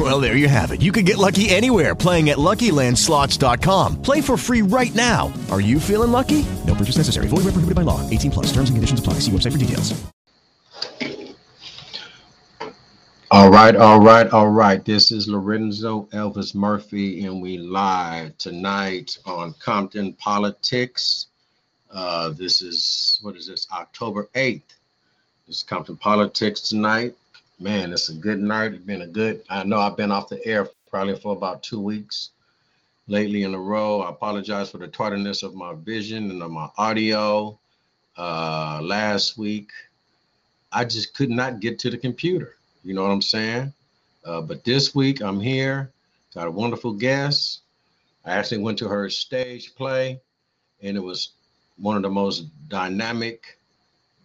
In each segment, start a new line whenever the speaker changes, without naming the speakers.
Well, there you have it. You can get lucky anywhere playing at LuckyLandSlots.com. Play for free right now. Are you feeling lucky? No purchase necessary. Void where prohibited by law. 18 plus. Terms and conditions apply. See website for details.
All right, all right, all right. This is Lorenzo Elvis Murphy, and we live tonight on Compton Politics. Uh, this is what is this? October 8th. This is Compton Politics tonight. Man, it's a good night. It's been a good. I know I've been off the air probably for about two weeks lately in a row. I apologize for the tardiness of my vision and of my audio. Uh, last week, I just could not get to the computer. You know what I'm saying? Uh, but this week I'm here, got a wonderful guest. I actually went to her stage play, and it was one of the most dynamic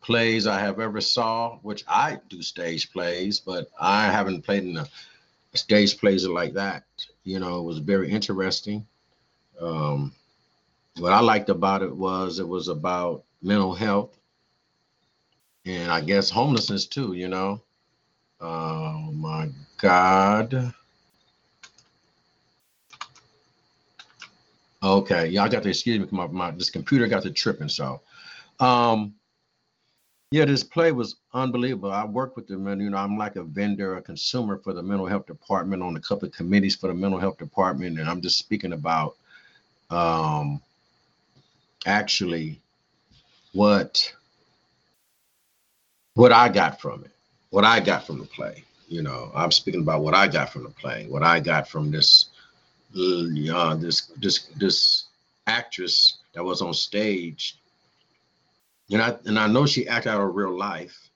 plays I have ever saw. Which I do stage plays, but I haven't played in a, stage plays like that. You know, it was very interesting. Um, what I liked about it was it was about mental health and I guess homelessness too. You know, Oh my God. Okay, y'all got to excuse me. My, my this computer got to tripping. So, um, yeah, this play was unbelievable. I work with them, and you know, I'm like a vendor, a consumer for the mental health department on a couple of committees for the mental health department, and I'm just speaking about, um, actually, what what I got from it what I got from the play. You know, I'm speaking about what I got from the play, what I got from this, uh, this, this, this actress that was on stage. And I and I know she acted out her real life.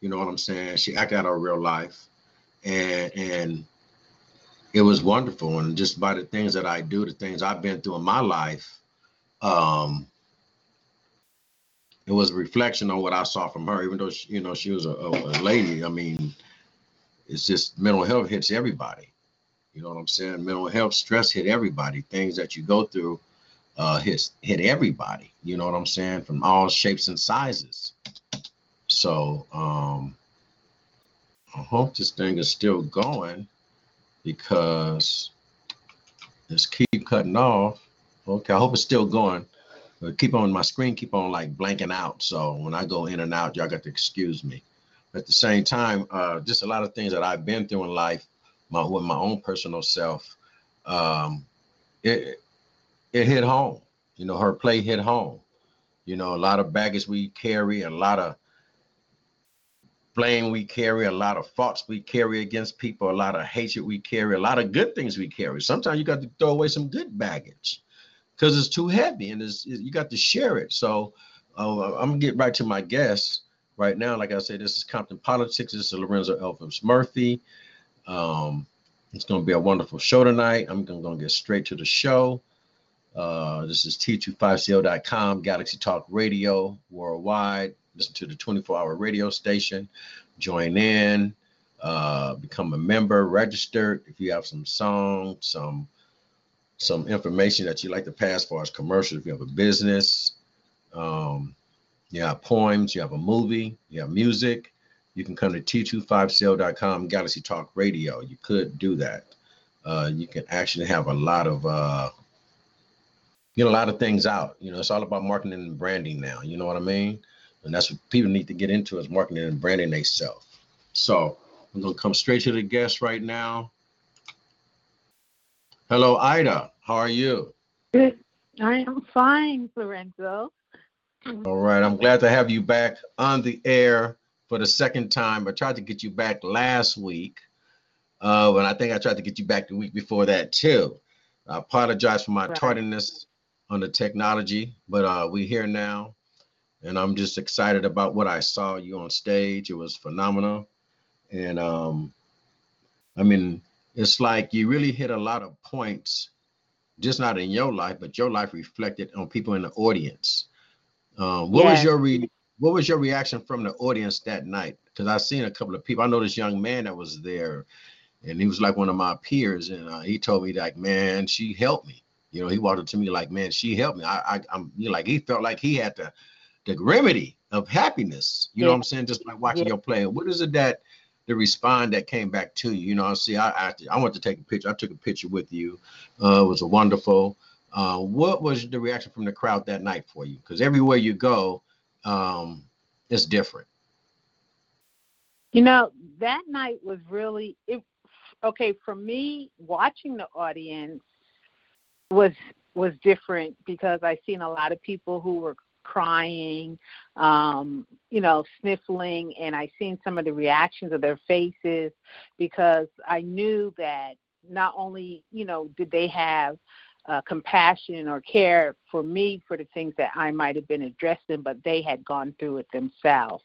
You know what I'm saying? She acted out her real life, and and it was wonderful. And just by the things that I do, the things I've been through in my life, um, it was a reflection on what I saw from her, even though she, you know she was a, a, lady. I mean, it's just mental health hits everybody. You know what I'm saying? Mental health stress hit everybody. Things that you go through uh, hit hit everybody. You know what I'm saying? From all shapes and sizes. So um, I hope this thing is still going because it's keep cutting off. Okay, I hope it's still going but keep on my screen keep on like blanking out so when i go in and out y'all got to excuse me at the same time uh, just a lot of things that i've been through in life my with my own personal self um, it it hit home you know her play hit home you know a lot of baggage we carry a lot of blame we carry a lot of faults we carry against people a lot of hatred we carry a lot of good things we carry sometimes you got to throw away some good baggage because it's too heavy and it's, you got to share it. So uh, I'm gonna get right to my guest right now. Like I said, this is Compton Politics. This is Lorenzo Elvis Murphy. Um, it's gonna be a wonderful show tonight. I'm gonna, gonna get straight to the show. Uh, this is T25CO.com, Galaxy Talk Radio worldwide. Listen to the 24 hour radio station. Join in, uh, become a member, register. If you have some song, some some information that you like to pass for as commercials. If you have a business, um, you have poems, you have a movie, you have music, you can come to t25cl.com, Galaxy Talk Radio. You could do that. Uh, you can actually have a lot of uh, get a lot of things out. You know, it's all about marketing and branding now. You know what I mean? And that's what people need to get into is marketing and branding themselves. So I'm gonna come straight to the guest right now. Hello, Ida. How are you?
Good. I am fine, Lorenzo.
All right. I'm glad to have you back on the air for the second time. I tried to get you back last week. Uh, and I think I tried to get you back the week before that too. I apologize for my right. tardiness on the technology, but uh, we're here now. And I'm just excited about what I saw you on stage. It was phenomenal. And um, I mean, it's like you really hit a lot of points, just not in your life, but your life reflected on people in the audience. Uh, what yes. was your re- what was your reaction from the audience that night? Because I seen a couple of people. I know this young man that was there, and he was like one of my peers, and uh, he told me like, man, she helped me. You know, he walked up to me like, man, she helped me. I, I I'm you know, like he felt like he had the the remedy of happiness. You yeah. know what I'm saying? Just by watching yeah. your play. What is it that the respond that came back to you? You know, I see, I I, I went to take a picture. I took a picture with you. Uh, it was a wonderful. Uh, what was the reaction from the crowd that night for you? Because everywhere you go, um, it's different.
You know, that night was really it. Okay, for me, watching the audience was was different because I seen a lot of people who were crying, um, you know, sniffling, and I seen some of the reactions of their faces because I knew that not only, you know, did they have uh, compassion or care for me for the things that I might have been addressing, but they had gone through it themselves.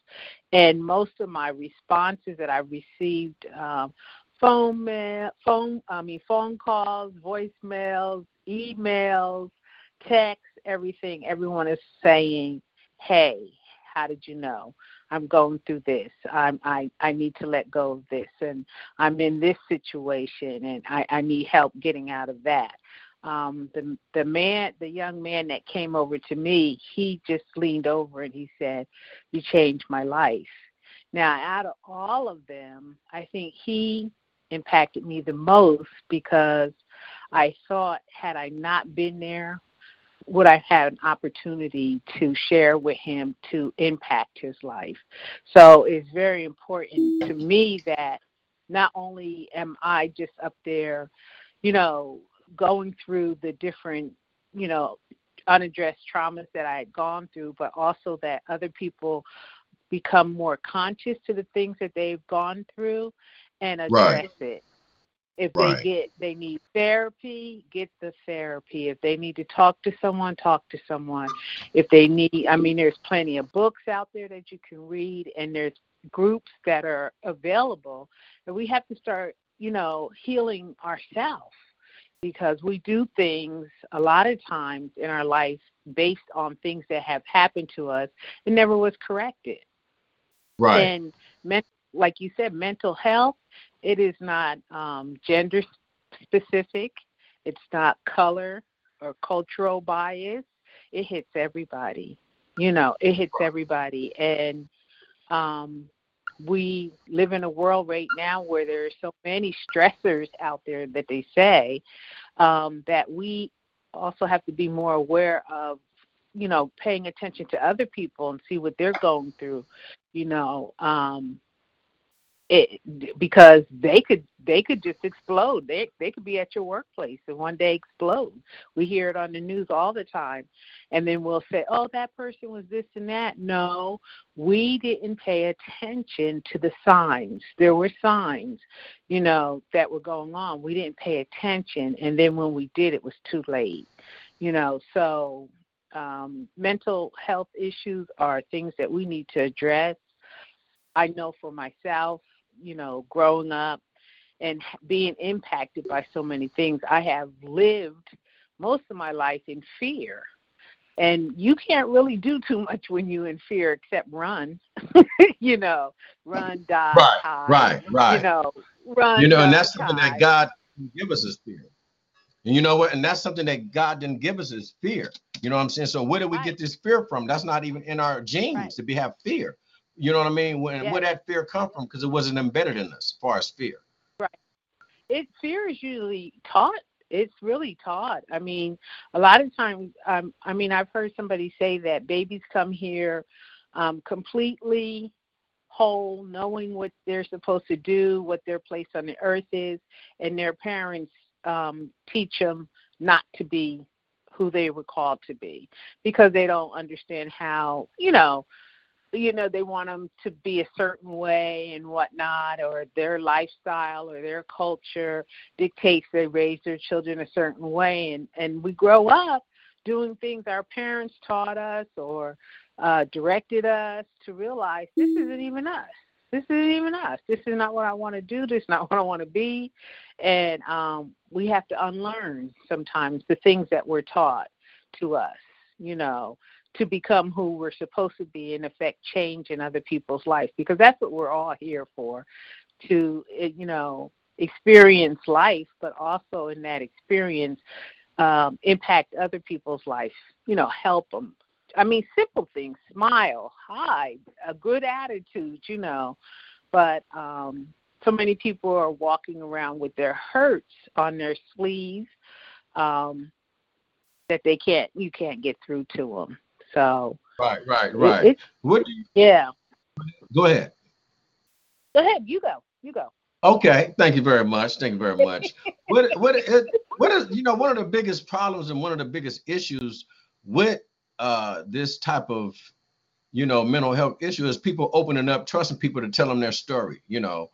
And most of my responses that I received, um, phone mail, phone, I mean phone calls, voicemails, emails, texts, everything. Everyone is saying, "Hey, how did you know?" I'm going through this. I'm, I I need to let go of this, and I'm in this situation, and I, I need help getting out of that um the the man the young man that came over to me he just leaned over and he said you changed my life now out of all of them i think he impacted me the most because i thought had i not been there would i have an opportunity to share with him to impact his life so it's very important to me that not only am i just up there you know going through the different, you know, unaddressed traumas that I had gone through, but also that other people become more conscious to the things that they've gone through and address right. it. If right. they get they need therapy, get the therapy. If they need to talk to someone, talk to someone. If they need I mean there's plenty of books out there that you can read and there's groups that are available and we have to start, you know, healing ourselves because we do things a lot of times in our life based on things that have happened to us and never was corrected.
Right.
And men- like you said, mental health, it is not um, gender specific, it's not color or cultural bias. It hits everybody. You know, it hits everybody. And um, we live in a world right now where there are so many stressors out there that they say um, that we also have to be more aware of you know paying attention to other people and see what they're going through you know um it because they could they could just explode. They they could be at your workplace and one day explode. We hear it on the news all the time, and then we'll say, "Oh, that person was this and that." No, we didn't pay attention to the signs. There were signs, you know, that were going on. We didn't pay attention, and then when we did, it was too late. You know, so um, mental health issues are things that we need to address. I know for myself, you know, growing up and being impacted by so many things. I have lived most of my life in fear. And you can't really do too much when you're in fear except run. you know, run, die,
right,
hide.
Right, right.
You know, run.
You know, and that's something that God give us is fear. And you know what? And that's something that God didn't give us is fear. You know what I'm saying? So where did we right. get this fear from? That's not even in our genes right. to be have fear. You know what I mean? When, yes. Where that fear come from? Because it wasn't embedded in us as far as fear.
Right. It fear is usually taught. It's really taught. I mean, a lot of times, um, I mean, I've heard somebody say that babies come here um, completely whole, knowing what they're supposed to do, what their place on the earth is, and their parents um, teach them not to be who they were called to be because they don't understand how, you know, you know they want them to be a certain way and whatnot or their lifestyle or their culture dictates they raise their children a certain way. And and we grow up doing things our parents taught us or uh directed us to realize this isn't even us. This isn't even us. This is not what i want to do. This is not what i want to be. And um we have to unlearn sometimes the things that were taught to us you know to become who we're supposed to be and affect change in other people's life because that's what we're all here for to eh, you know experience life but also in that experience um, impact other people's life you know help them i mean simple things smile hi a good attitude you know but um so many people are walking around with their hurts on their sleeves um that they can't you can't get through to them so
right, right, right.
It,
what do you?
Yeah.
Go ahead.
Go ahead. You go. You go.
Okay. Thank you very much. Thank you very much. what what what is you know one of the biggest problems and one of the biggest issues with uh, this type of you know mental health issue is people opening up, trusting people to tell them their story. You know,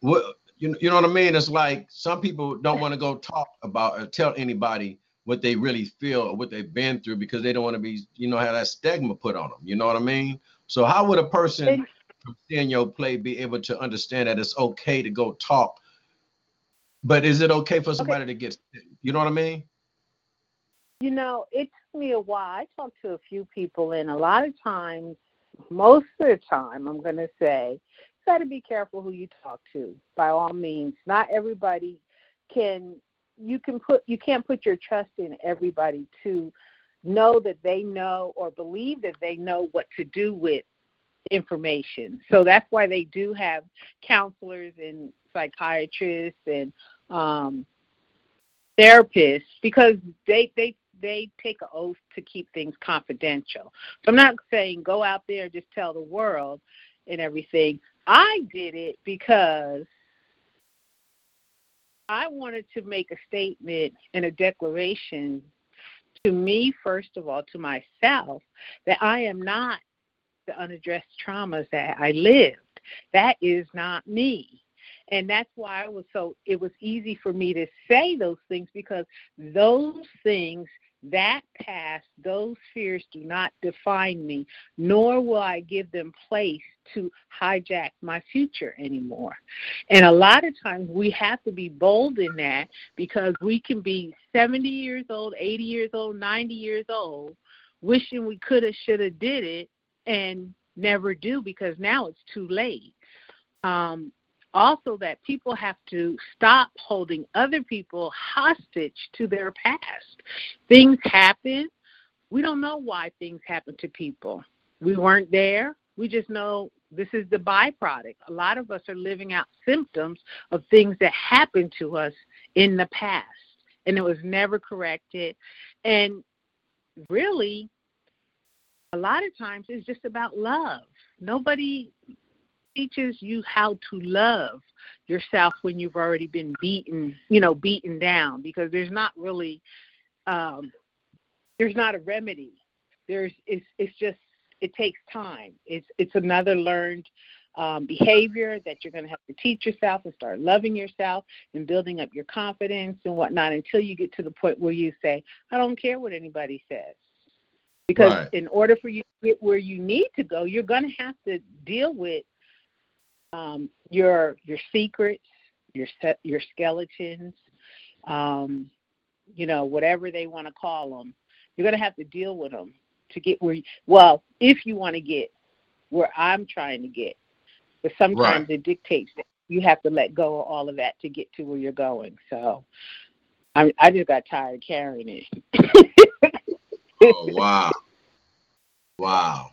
what you you know what I mean? It's like some people don't want to go talk about or tell anybody what they really feel or what they've been through because they don't want to be, you know, have that stigma put on them. You know what I mean? So how would a person from seeing your play be able to understand that it's okay to go talk? But is it okay for somebody okay. to get you know what I mean?
You know, it took me a while. I talked to a few people and a lot of times, most of the time, I'm gonna say, you gotta be careful who you talk to, by all means. Not everybody can you can put you can't put your trust in everybody to know that they know or believe that they know what to do with information. So that's why they do have counselors and psychiatrists and um, therapists because they they they take an oath to keep things confidential. So I'm not saying go out there just tell the world and everything. I did it because I wanted to make a statement and a declaration to me, first of all, to myself, that I am not the unaddressed traumas that I lived. That is not me. And that's why I was so, it was easy for me to say those things because those things that past, those fears do not define me, nor will I give them place to hijack my future anymore. And a lot of times we have to be bold in that because we can be 70 years old, 80 years old, 90 years old, wishing we could have, should have, did it, and never do because now it's too late. Um, also that people have to stop holding other people hostage to their past. Things happen. We don't know why things happen to people. We weren't there. We just know this is the byproduct. A lot of us are living out symptoms of things that happened to us in the past and it was never corrected. And really, a lot of times it's just about love. Nobody teaches you how to love yourself when you've already been beaten, you know, beaten down because there's not really um there's not a remedy. There's it's it's just it takes time. It's it's another learned um, behavior that you're going to have to teach yourself and start loving yourself and building up your confidence and whatnot until you get to the point where you say, I don't care what anybody says. Because right. in order for you to get where you need to go, you're going to have to deal with um, your your secrets, your your skeletons, um, you know, whatever they want to call them. You're going to have to deal with them to get where. You, well, if you want to get where I'm trying to get, but sometimes right. it dictates that you have to let go of all of that to get to where you're going. So, I I just got tired of carrying
it. oh wow, wow.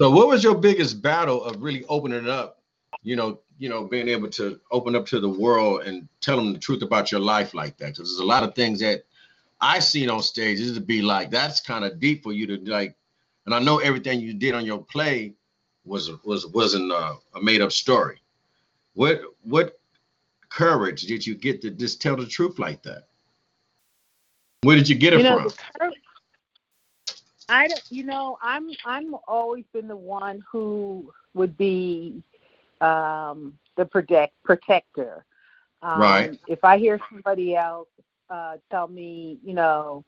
So, what was your biggest battle of really opening up you know, you know, being able to open up to the world and tell them the truth about your life like that. Because there's a lot of things that I seen on stage is to be like, that's kind of deep for you to like. And I know everything you did on your play was was wasn't uh, a made up story. What what courage did you get to just tell the truth like that? Where did you get it you know, from?
I don't, you know, I'm I'm always been the one who would be um, the protect protector. Um,
right.
If I hear somebody else uh, tell me, you know,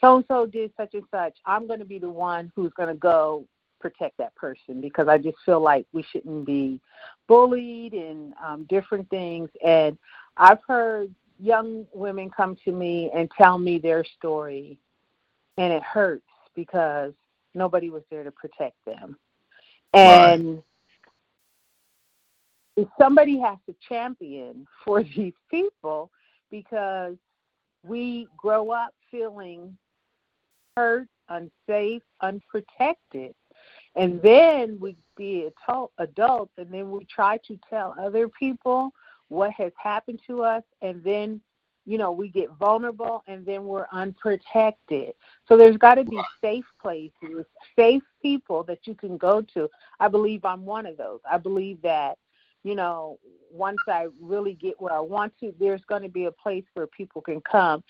so and so did such and such, I'm going to be the one who's going to go protect that person because I just feel like we shouldn't be bullied and um, different things. And I've heard young women come to me and tell me their story, and it hurts because nobody was there to protect them. And somebody has to champion for these people because we grow up feeling hurt, unsafe, unprotected. And then we be adult, adults and then we try to tell other people what has happened to us and then you know we get vulnerable and then we're unprotected so there's got to be safe places safe people that you can go to i believe i'm one of those i believe that you know once i really get where i want to there's going to be a place where people can come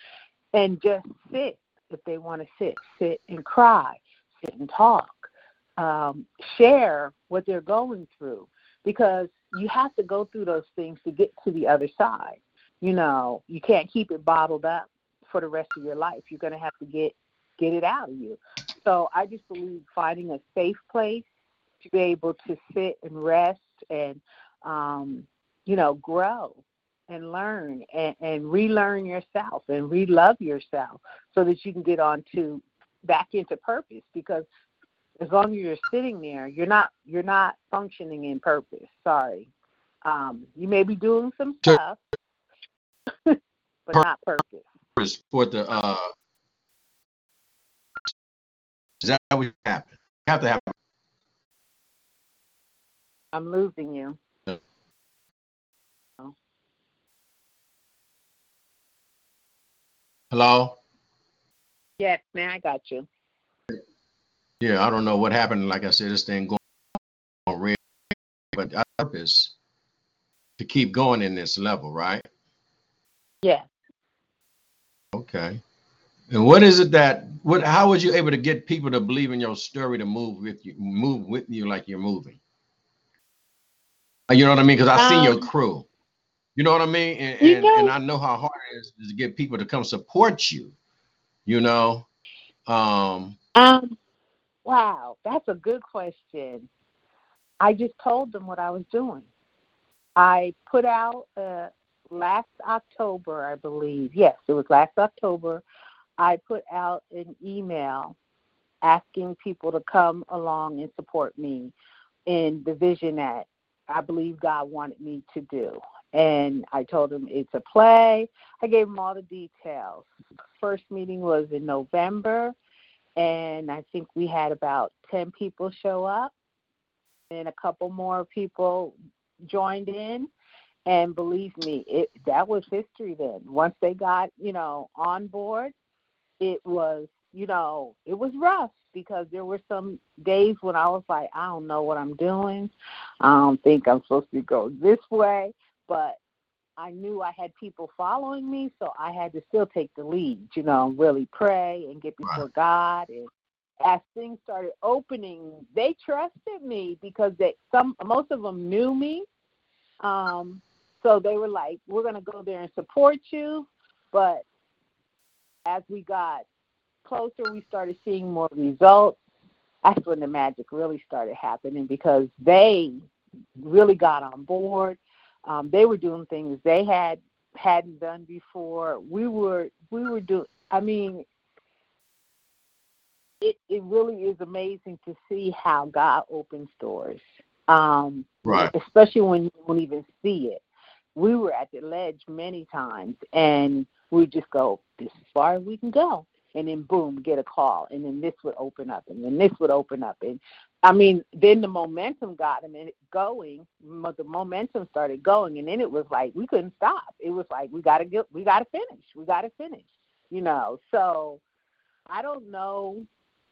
and just sit if they want to sit sit and cry sit and talk um, share what they're going through because you have to go through those things to get to the other side you know, you can't keep it bottled up for the rest of your life. You're going to have to get get it out of you. So I just believe finding a safe place to be able to sit and rest and um, you know grow and learn and, and relearn yourself and relove yourself so that you can get on to back into purpose because as long as you're sitting there you're not you're not functioning in purpose sorry um, you may be doing some stuff but not purpose.
For the uh, is that what happened? Have to happen.
I'm losing you.
Hello.
Yes, man, I got you.
Yeah, I don't know what happened. Like I said, this thing going on red, but I purpose to keep going in this level, right?
Yeah.
Okay. And what is it that what how was you able to get people to believe in your story to move with you move with you like you're moving? You know what I mean? Because I um, see your crew. You know what I mean? And, and, and I know how hard it is to get people to come support you. You know? Um
um wow, that's a good question. I just told them what I was doing. I put out a, last October, I believe. Yes, it was last October. I put out an email asking people to come along and support me in the vision that I believe God wanted me to do. And I told them it's a play. I gave them all the details. First meeting was in November, and I think we had about 10 people show up, and a couple more people joined in. And believe me, it that was history then. Once they got, you know, on board, it was, you know, it was rough because there were some days when I was like, I don't know what I'm doing. I don't think I'm supposed to go this way. But I knew I had people following me, so I had to still take the lead, you know, really pray and get before right. God. And as things started opening, they trusted me because they some most of them knew me. Um, so they were like, we're going to go there and support you. But as we got closer, we started seeing more results. That's when the magic really started happening because they really got on board. Um, they were doing things they had hadn't done before. We were we were doing. I mean, it it really is amazing to see how God opens doors. Um,
right.
Especially when you don't even see it we were at the ledge many times and we just go, this is far we can go. And then boom, get a call. And then this would open up and then this would open up. And I mean, then the momentum got and going. The momentum started going. And then it was like, we couldn't stop. It was like, we got to get, we got to finish. We got to finish, you know? So I don't know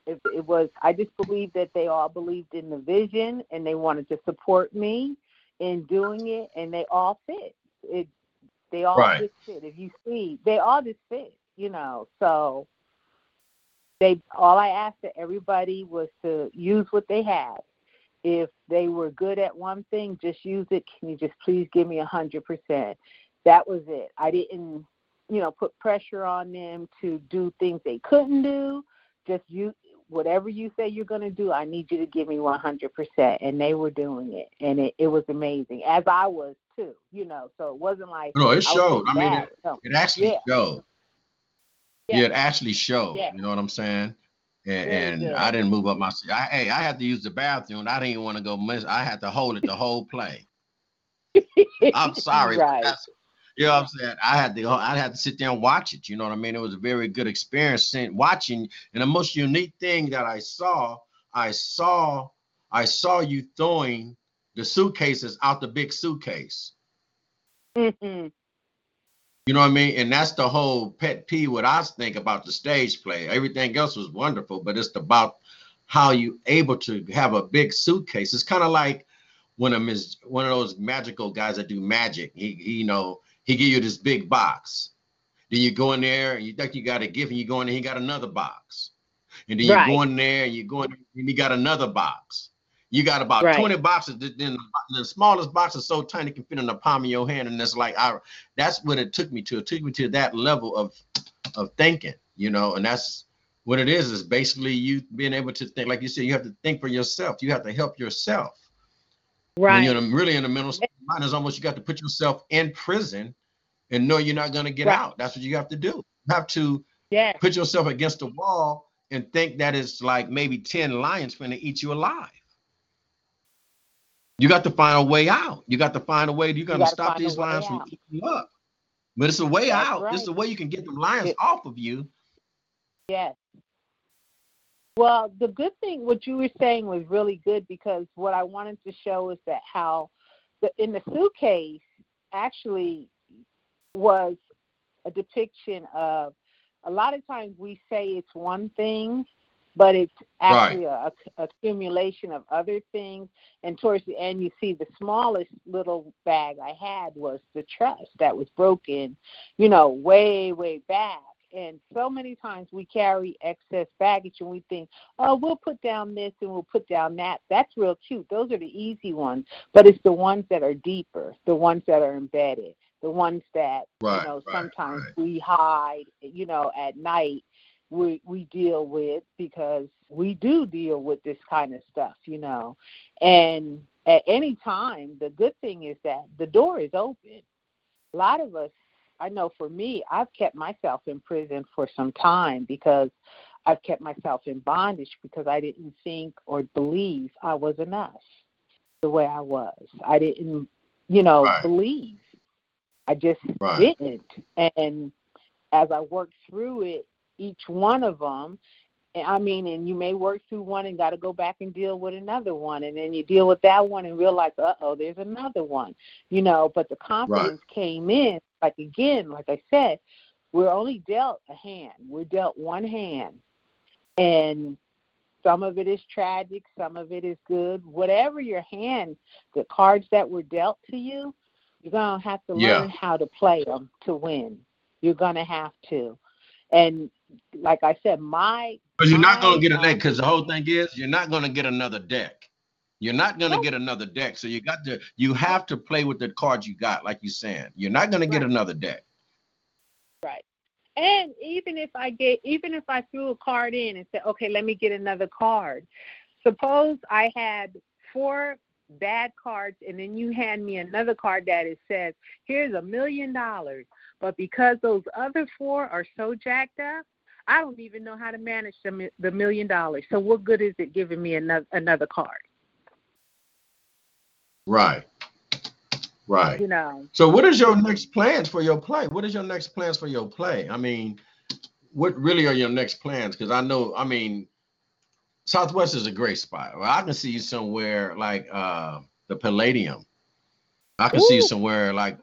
if it was, I just believe that they all believed in the vision and they wanted to support me in doing it, and they all fit. It they all right. just fit. If you see, they all just fit. You know, so they all I asked of everybody was to use what they had. If they were good at one thing, just use it. Can you just please give me a hundred percent? That was it. I didn't, you know, put pressure on them to do things they couldn't do. Just you whatever you say you're going to do, I need you to give me 100%. And they were doing it. And it, it was amazing, as I was too, you know. So it wasn't like.
No, it showed. I, mean, it, it actually yeah. showed. Yeah. it actually showed. Yeah. You know what I'm saying? and, and. I didn't move up my seat. I, hey, I had to use the bathroom. I didn't even want to go miss. I had to hold it the whole play. I'm sorry.
Right.
You know what I'm saying? I had to go, I had to sit there and watch it. You know what I mean? It was a very good experience watching. And the most unique thing that I saw, I saw, I saw you throwing the suitcases out the big suitcase.
Mhm.
You know what I mean? And that's the whole pet peeve what I think about the stage play. Everything else was wonderful, but it's about how you able to have a big suitcase. It's kind of like when a mis- one of those magical guys that do magic. He, he you know he give you this big box. Then you go in there and you think you got a gift, and you go in there, he got another box. And then
Right.
you go in there and you go in there and you got another box. You got about
Right.
20 boxes. Then the smallest box is so tiny it can fit in the palm of your hand. And it's like I that's what it took me to. It took me to that level of of thinking, you know, and that's what it is, is basically you being able to think, like you said, you have to think for yourself. You have to help yourself.
Right.
When you're in a- really in the mental state mind, it's almost you got to put yourself in prison and know you're not going to get
Right.
out. That's what you have to do. You have to
Yes.
put yourself against the wall and think that it's like maybe 10 lions going to eat you alive. You got to find a way out. You got to find a way. You're going to stop these lions from eating you up. But it's a way
That's
out. It's a way you can get the lions off of you.
Yes. Well, the good thing, what you were saying was really good because what I wanted to show is that how the in the suitcase actually was a depiction of a lot of times we say it's one thing, but it's actually a, a accumulation of other things. And towards the end, you see the smallest little bag I had was the trust that was broken, you know, way, way back. And so many times we carry excess baggage and we think, oh, we'll put down this and we'll put down that. That's real cute. Those are the easy ones. But it's the ones that are deeper, the ones that are embedded, the ones that,
Right,
you know,
right,
sometimes
right.
we hide, you know, at night we we deal with because we do deal with this kind of stuff, you know. And at any time, the good thing is that the door is open. A lot of us, I know for me, I've kept myself in prison for some time because I've kept myself in bondage because I didn't think or believe I was enough the way I was. I didn't, you know,
Right.
believe. I just
Right.
didn't. And as I worked through it, each one of them, and I mean, and you may work through one and got to go back and deal with another one, and then you deal with that one and realize, uh oh, there's another one, you know. But the confidence came in, like again, like I said, we're only dealt a hand. We're dealt one hand, and some of it is tragic, some of it is good. Whatever your hand, the cards that were dealt to you, you're gonna have to
Yeah.
learn how to play them to win. You're gonna have to, and like I said, my
But you're not going to get a
um,
deck because the whole thing is you're not going to get another deck. You're not going to get another deck. So you got to you have to play with the cards you got, like you're saying. You're not going to get another deck.
Right. And even if I get, even if I threw a card in and said, okay, let me get another card. Suppose I had four bad cards, and then you hand me another card that it says, here's a million dollars. But because those other four are so jacked up, I don't even know how to manage the, the million dollars. So what good is it giving me another another card?
Right. Right.
You know.
So what is your next plans for your play? What is your next plans for your play? I mean, what really are your next plans? Because I know, I mean, Southwest is a great spot. Well, I can see you somewhere like uh the Palladium. I can see you somewhere like,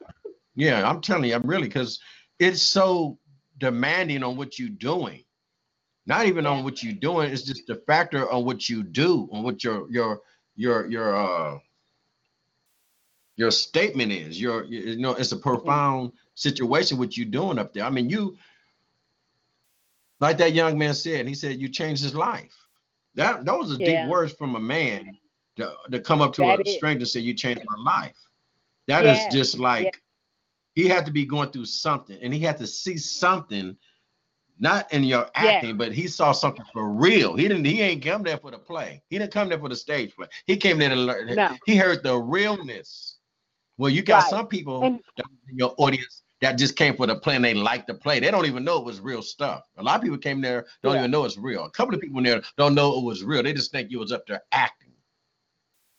yeah, I'm telling you, I'm really because it's so demanding on what you're doing. Not even on what you're doing, it's just the factor on what you do, on what your your your your uh your statement is. Your you know, it's a profound situation what you're doing up there. I mean, you like that young man said, he said you changed his life. That those are
Yeah.
deep words from a man to, to come up to
That
a
is.
stranger and say you changed my life. That is
Yeah,
just like
yeah.
He had to be going through something and he had to see something not in your
Yeah.
acting, but he saw something for real. He didn't. He ain't come there for the play. He didn't come there for the stage play. He came there to learn.
No.
He heard the realness. Well, you got
Right.
some people
And-
in your audience that just came for the play and they like the play. They don't even know it was real stuff. A lot of people came there don't yeah. even know it's real. A couple of people in there don't know it was real. They just think you was up there acting.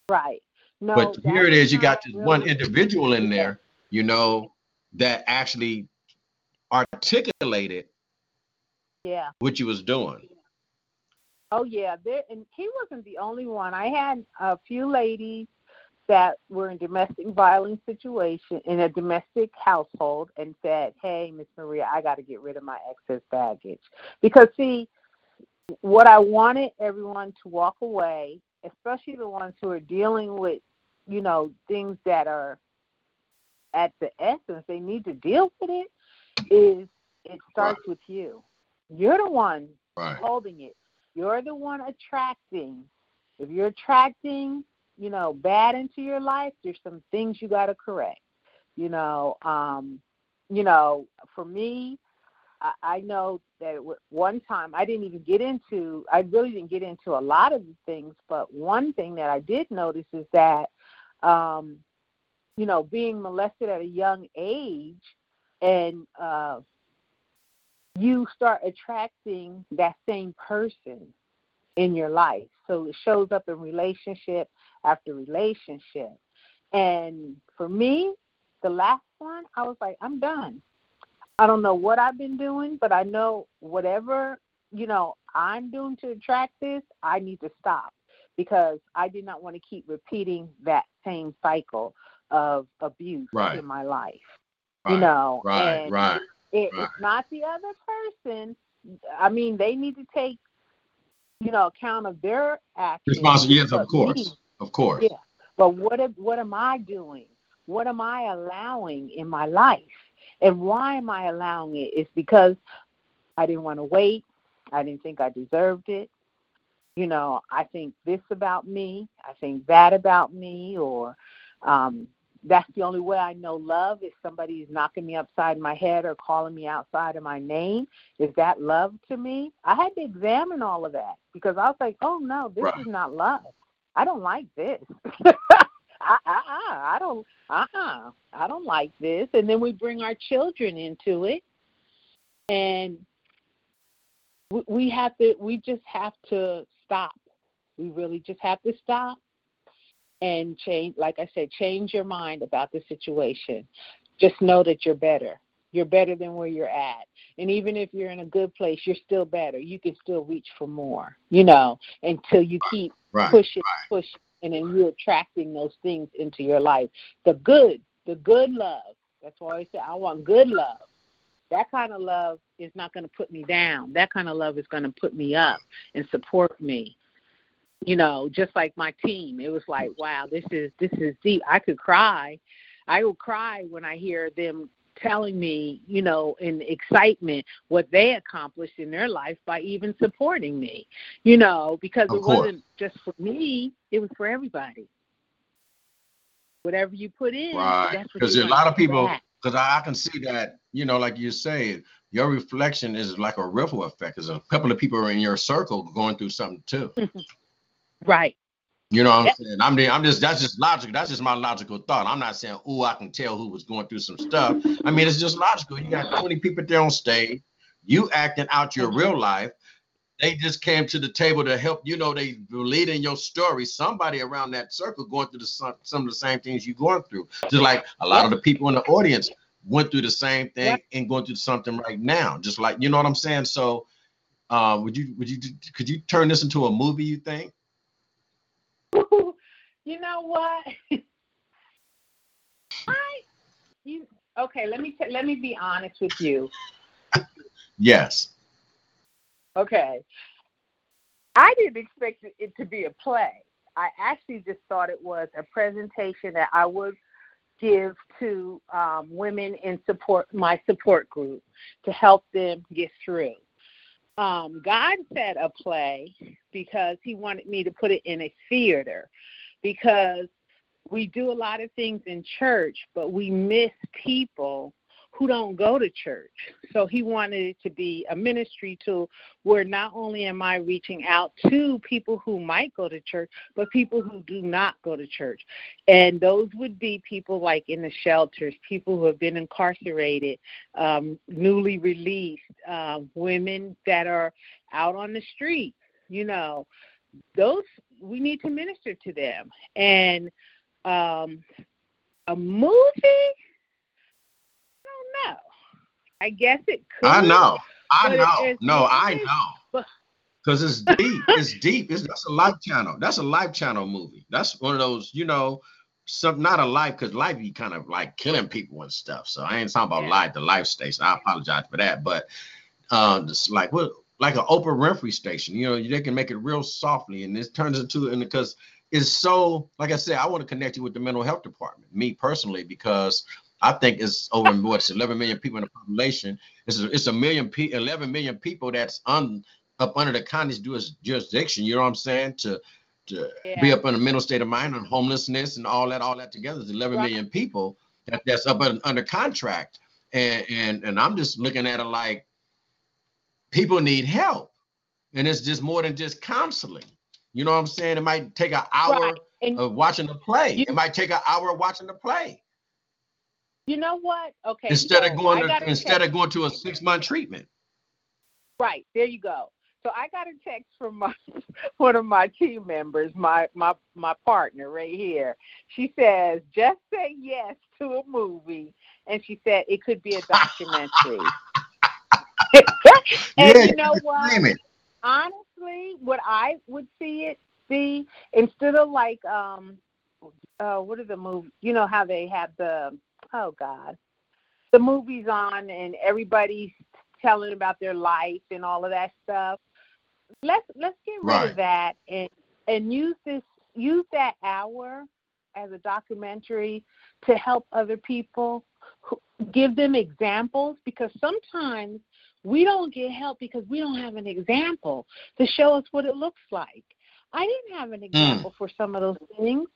Right. No.
But here it is. You got this really one individual in there, you know, that actually articulated.
Yeah.
What you was doing.
Oh yeah, there and he wasn't the only one. I had a few ladies that were in domestic violence situation in a domestic household and said, "Hey, Miss Marie, I got to get rid of my excess baggage." Because see, what I wanted everyone to walk away, especially the ones who are dealing with, you know, things that are at the essence they need to deal with it, is it starts right. with you. You're the one right. holding it. You're the one attracting. If you're attracting you know, bad into your life, there's some things you got to correct. You know, um, you know, for me, I, I know that one time I didn't even get into, I really didn't get into a lot of the things, but one thing that I did notice is that, um, you know, being molested at a young age and uh, you start attracting that same person in your life. So it shows up in relationship after relationship. And for me, the last one, I was like, I'm done. I don't know what I've been doing, but I know whatever, you know, I'm doing to attract this, I need to stop because I did not want to keep repeating that same cycle of abuse
right.
in my life.
Right.
You know,
right,
and
right,
it,
right.
it's not the other person. I mean, they need to take, you know, account of their actions.
Responsibility, yes, of course. Me,
of
course.
Yeah. But what what am I doing? What am I allowing in my life? And why am I allowing it? It's because I didn't want to wait. I didn't think I deserved it. You know, I think this about me. I think that about me. Or um, that's the only way I know love if somebody is knocking me upside my head or calling me outside of my name. Is that love to me? I had to examine all of that because I was like, oh no, this right. is not love. I don't like this. I, I, I don't, uh-uh, I don't like this. And then we bring our children into it, and we, we have to, we just have to stop. We really just have to stop and change. Like I said, change your mind about the situation. Just know that you're better. You're better than where you're at. And even if you're in a good place, you're still better. You can still reach for more, you know, until you keep
right,
pushing,
right.
pushing, and then you're attracting those things into your life. The good, the good love. That's why I say I want good love. That kind of love is not going to put me down. That kind of love is going to put me up and support me. You know, just like my team. It was like, wow, this is this is deep. I could cry. I will cry when I hear them telling me, you know, in excitement what they accomplished in their life by even supporting me, you know, because
of
it
course.
wasn't just for me, it was for everybody. Whatever you put in,
right?
Because
a lot of people, because I, I can see that, you know, like you say, your reflection is like a ripple effect. Because a couple of people are in your circle going through something too.
right.
You know what I'm saying? I'm, I'm just that's just logical. That's just my logical thought. I'm not saying, oh, I can tell who was going through some stuff. I mean, it's just logical. You got 20 people there on stage, you acting out your real life. They just came to the table to help. You know, they believe in your story. Somebody around that circle going through the, some, some of the same things you're going through. Just like a lot of the people in the audience went through the same thing and going through something right now. Just like you know what I'm saying. So, um, would you would you could you turn this into a movie? You think?
You know what? I you okay? Let me t- let me be honest with you.
yes.
Okay. I didn't expect it to be a play. I actually just thought it was a presentation that I would give to um, women in support my support group to help them get through. Um, God said a play because He wanted me to put it in a theater because we do a lot of things in church, but we miss people who don't go to church. So he wanted it to be a ministry tool where not only am I reaching out to people who might go to church, but people who do not go to church. And those would be people like in the shelters, people who have been incarcerated, um, newly released, uh, women that are out on the street, you know. Those we need to minister to them. And um, a movie I don't know. I guess it could.
I know. I know. No, I know. Because it's deep. it's deep. It's that's a life channel. That's a life channel movie. That's one of those, you know, some not a life because life you kind of like killing people and stuff. So I ain't talking about yeah. life, the life station. I apologize for that. But uh it's like what like an Oprah Winfrey station, you know, they can make it real softly and this turns into and because it's so like I said, I want to connect you with the mental health department, me personally, because I think it's over what's 11 million people in the population. It's a, it's a million, pe- 11 million people that's on up under the county's jurisdiction. You know what I'm saying? To to yeah. be up in a mental state of mind and homelessness and all that, all that together is 11 right. million people that, that's up in, under contract. And, and and I'm just looking at it like people need help, and it's just more than just counseling. You know what I'm saying? It might take an hour right. of watching the play. You, it might take an hour of watching the play.
You know what? Okay.
Instead so of going to instead of going to a six month treatment.
Right there, you go. So I got a text from my one of my team members, my my my partner right here. She says, "Just say yes to a movie," and she said it could be a documentary. and yeah, you know what? Honestly, what I would see it see instead of like um, uh, what are the movies? You know how they have the oh God, the movie's on and everybody's telling about their life and all of that stuff. Let's let's get rid right. of that and and use this use that hour as a documentary to help other people give them examples because sometimes we don't get help because we don't have an example to show us what it looks like. I didn't have an mm. example mm. for some of those things.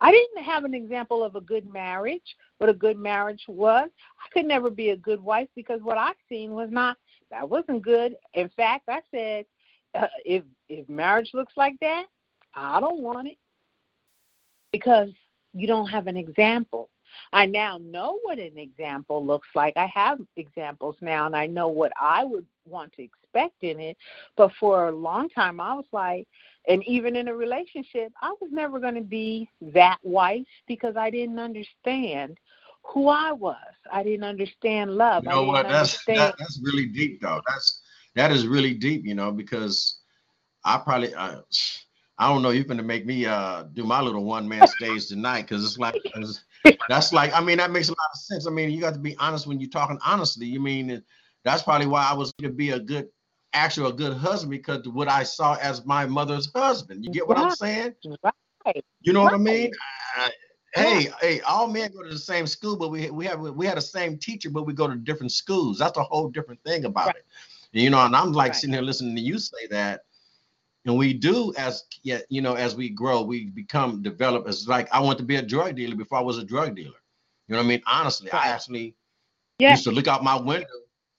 I didn't have an example of a good marriage, what a good marriage was. I could never be a good wife because what I've seen was not that wasn't good. In fact, I said, uh, if if marriage looks like that, I don't want it because you don't have an example. I now know what an example looks like. I have examples now, and I know what I would want to expect in it. But for a long time, I was like, and even in a relationship, I was never going to be that wife because I didn't understand who I was. I didn't understand love.
You know what? That's that, that's really deep, though. That's that is really deep. You know, because I probably I, I don't know. You're going to make me uh do my little one man stage tonight because it's like it's, that's like I mean that makes a lot of sense. I mean you got to be honest when you're talking honestly. You mean that's probably why I was going to be a good actually a good husband because what I saw as my mother's husband. You get what right. I'm saying? Right. You know right. what I mean? Hey, hey, all men go to the same school, but we we have we had the same teacher, but we go to different schools. That's a whole different thing about it. You know, and I'm like sitting here listening to you say that. And we do as yet, you know, as we grow, we become develop as like I want to be a drug dealer before I was a drug dealer. You know what I mean? Honestly, I actually yeah. used to look out my window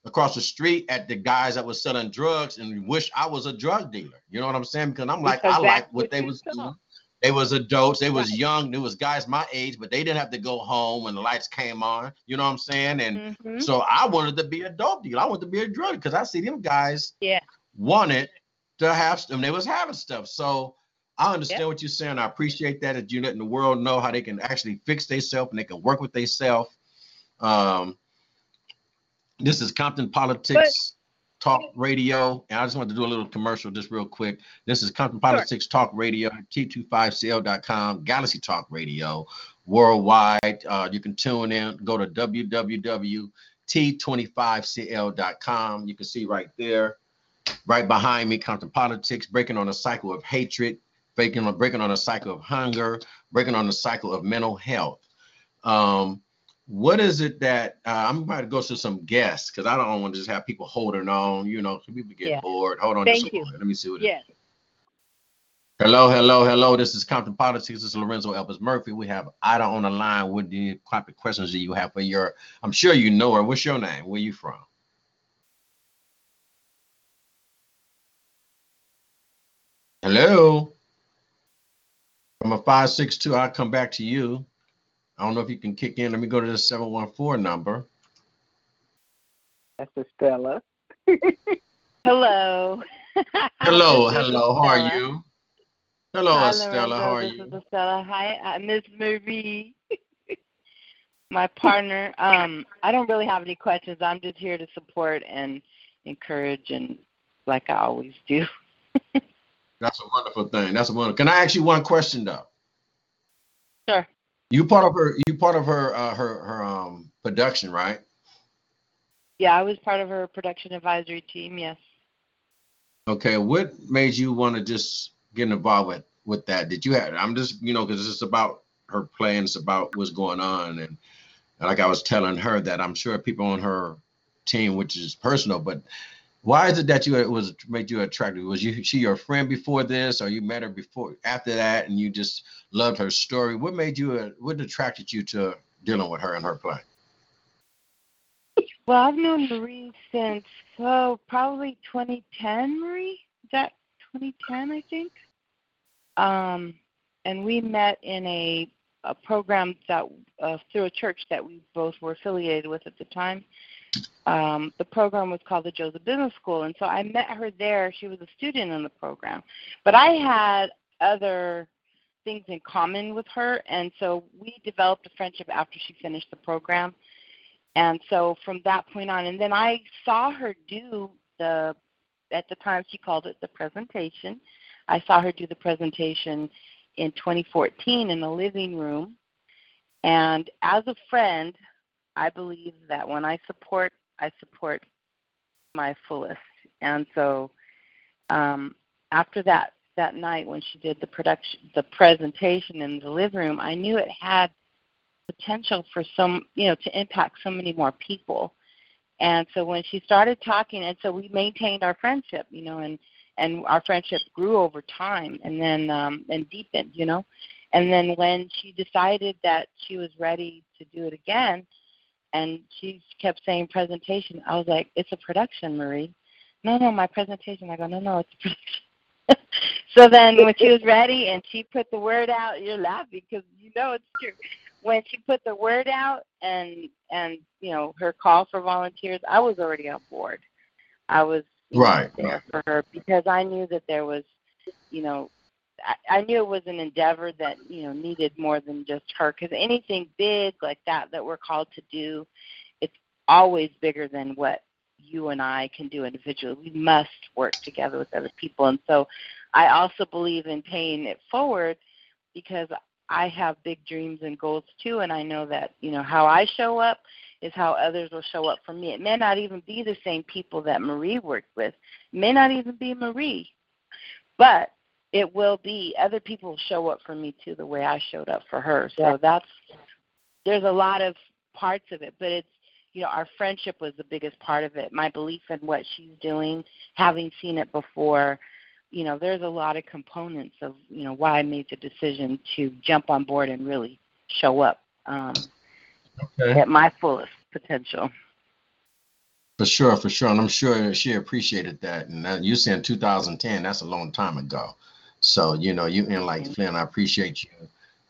across the street at the guys that was selling drugs and wish I was a drug dealer. You know what I'm saying? Because I'm like, because I like what they was doing. They was adults, they was right. young, there was guys my age, but they didn't have to go home when the lights came on. You know what I'm saying? And mm-hmm. so I wanted to be a dope dealer. I wanted to be a drug because I see them guys
yeah
wanted to have and they was having stuff. So I understand yep. what you're saying. I appreciate that that you letting the world know how they can actually fix themselves and they can work with themselves. Um, this is Compton Politics but, Talk Radio. And I just want to do a little commercial just real quick. This is Compton Politics sure. Talk Radio, T25CL.com, Galaxy Talk Radio, worldwide. Uh, you can tune in, go to www.t25cl.com. You can see right there, right behind me, Compton Politics, breaking on a cycle of hatred, breaking on, breaking on a cycle of hunger, breaking on a cycle of mental health. Um, what is it that uh, I'm about to go to some guests because I don't want to just have people holding on. You know, people get yeah. bored. Hold on,
Thank you.
Let me see what.
Yes.
Hello, hello, hello. This is Compton Politics. This is Lorenzo Elvis Murphy. We have Ida on the line. What the type of questions do you have for your? I'm sure you know her. What's your name? Where you from? Hello. From a 562, I'll come back to you. I don't know if you can kick in. Let me go to the 714 number.
That's Estella.
Hello.
Hello,
This is
hello. How are you? Hello,
Hi,
Estella. How are
Lorenzo.
you?
This is Estella. Hi, uh, Miss Marie. My partner. Um, I don't really have any questions. I'm just here to support and encourage, and like I always do.
That's a wonderful thing. That's a wonderful. Can I ask you one question though?
Sure.
You part of her. You part of her. Uh, her her um production, right?
Yeah, I was part of her production advisory team. Yes.
Okay. What made you want to just get involved with with that? Did you have? I'm just you know because it's about her playing. It's about what's going on, and, and like I was telling her that I'm sure people on her team, which is personal, but why is it that you it was made you attracted? Was you she your friend before this, or you met her before after that, and you just loved her story? What made you? uh, What attracted you to dealing with her and her play?
Well, I've known Marie since oh probably 2010. Marie, is that 2010? I think. Um, and we met in a a program that uh, through a church that we both were affiliated with at the time. Um, the program was called the Joseph Business School, and so I met her there. She was a student in the program, but I had other things in common with her, and so we developed a friendship after she finished the program. And so from that point on, and then I saw her do the, at the time she called it the presentation. I saw her do the presentation in 2014 in the living room. And as a friend, I believe that when I support, I support my fullest. And so um, after that that night when she did the production, the presentation in the living room, I knew it had potential for some, you know, to impact so many more people. And so when she started talking, and so we maintained our friendship, you know, and and our friendship grew over time, and then um, and deepened, you know. And then when she decided that she was ready to do it again, and she kept saying presentation, I was like, it's a production, Marie. No, no, my presentation. I go, no, no, it's a production. so then when she was ready and she put the word out, you're laughing because you know it's true. When she put the word out and and you know her call for volunteers, I was already on board. I was know,
Right,
there
right.
for her because I knew that there was, you know, I, I knew it was an endeavor that you know needed more than just her. Because anything big like that that we're called to do, it's always bigger than what you and I can do individually. We must work together with other people, and so I also believe in paying it forward because I have big dreams and goals too, and I know that you know how I show up is how others will show up for me. It may not even be the same people that Marie worked with. It may not even be Marie, but it will be other people will show up for me too the way I showed up for her. So that's there's a lot of parts of it, but it's you know our friendship was the biggest part of it. My belief in what she's doing, having seen it before, you know, there's a lot of components of you know why I made the decision to jump on board and really show up um,
Okay.
at my fullest potential.
For sure, for sure, and I'm sure she appreciated that. And that, you said 2010, that's a long time ago. So you know, you and like Flynn, I appreciate you.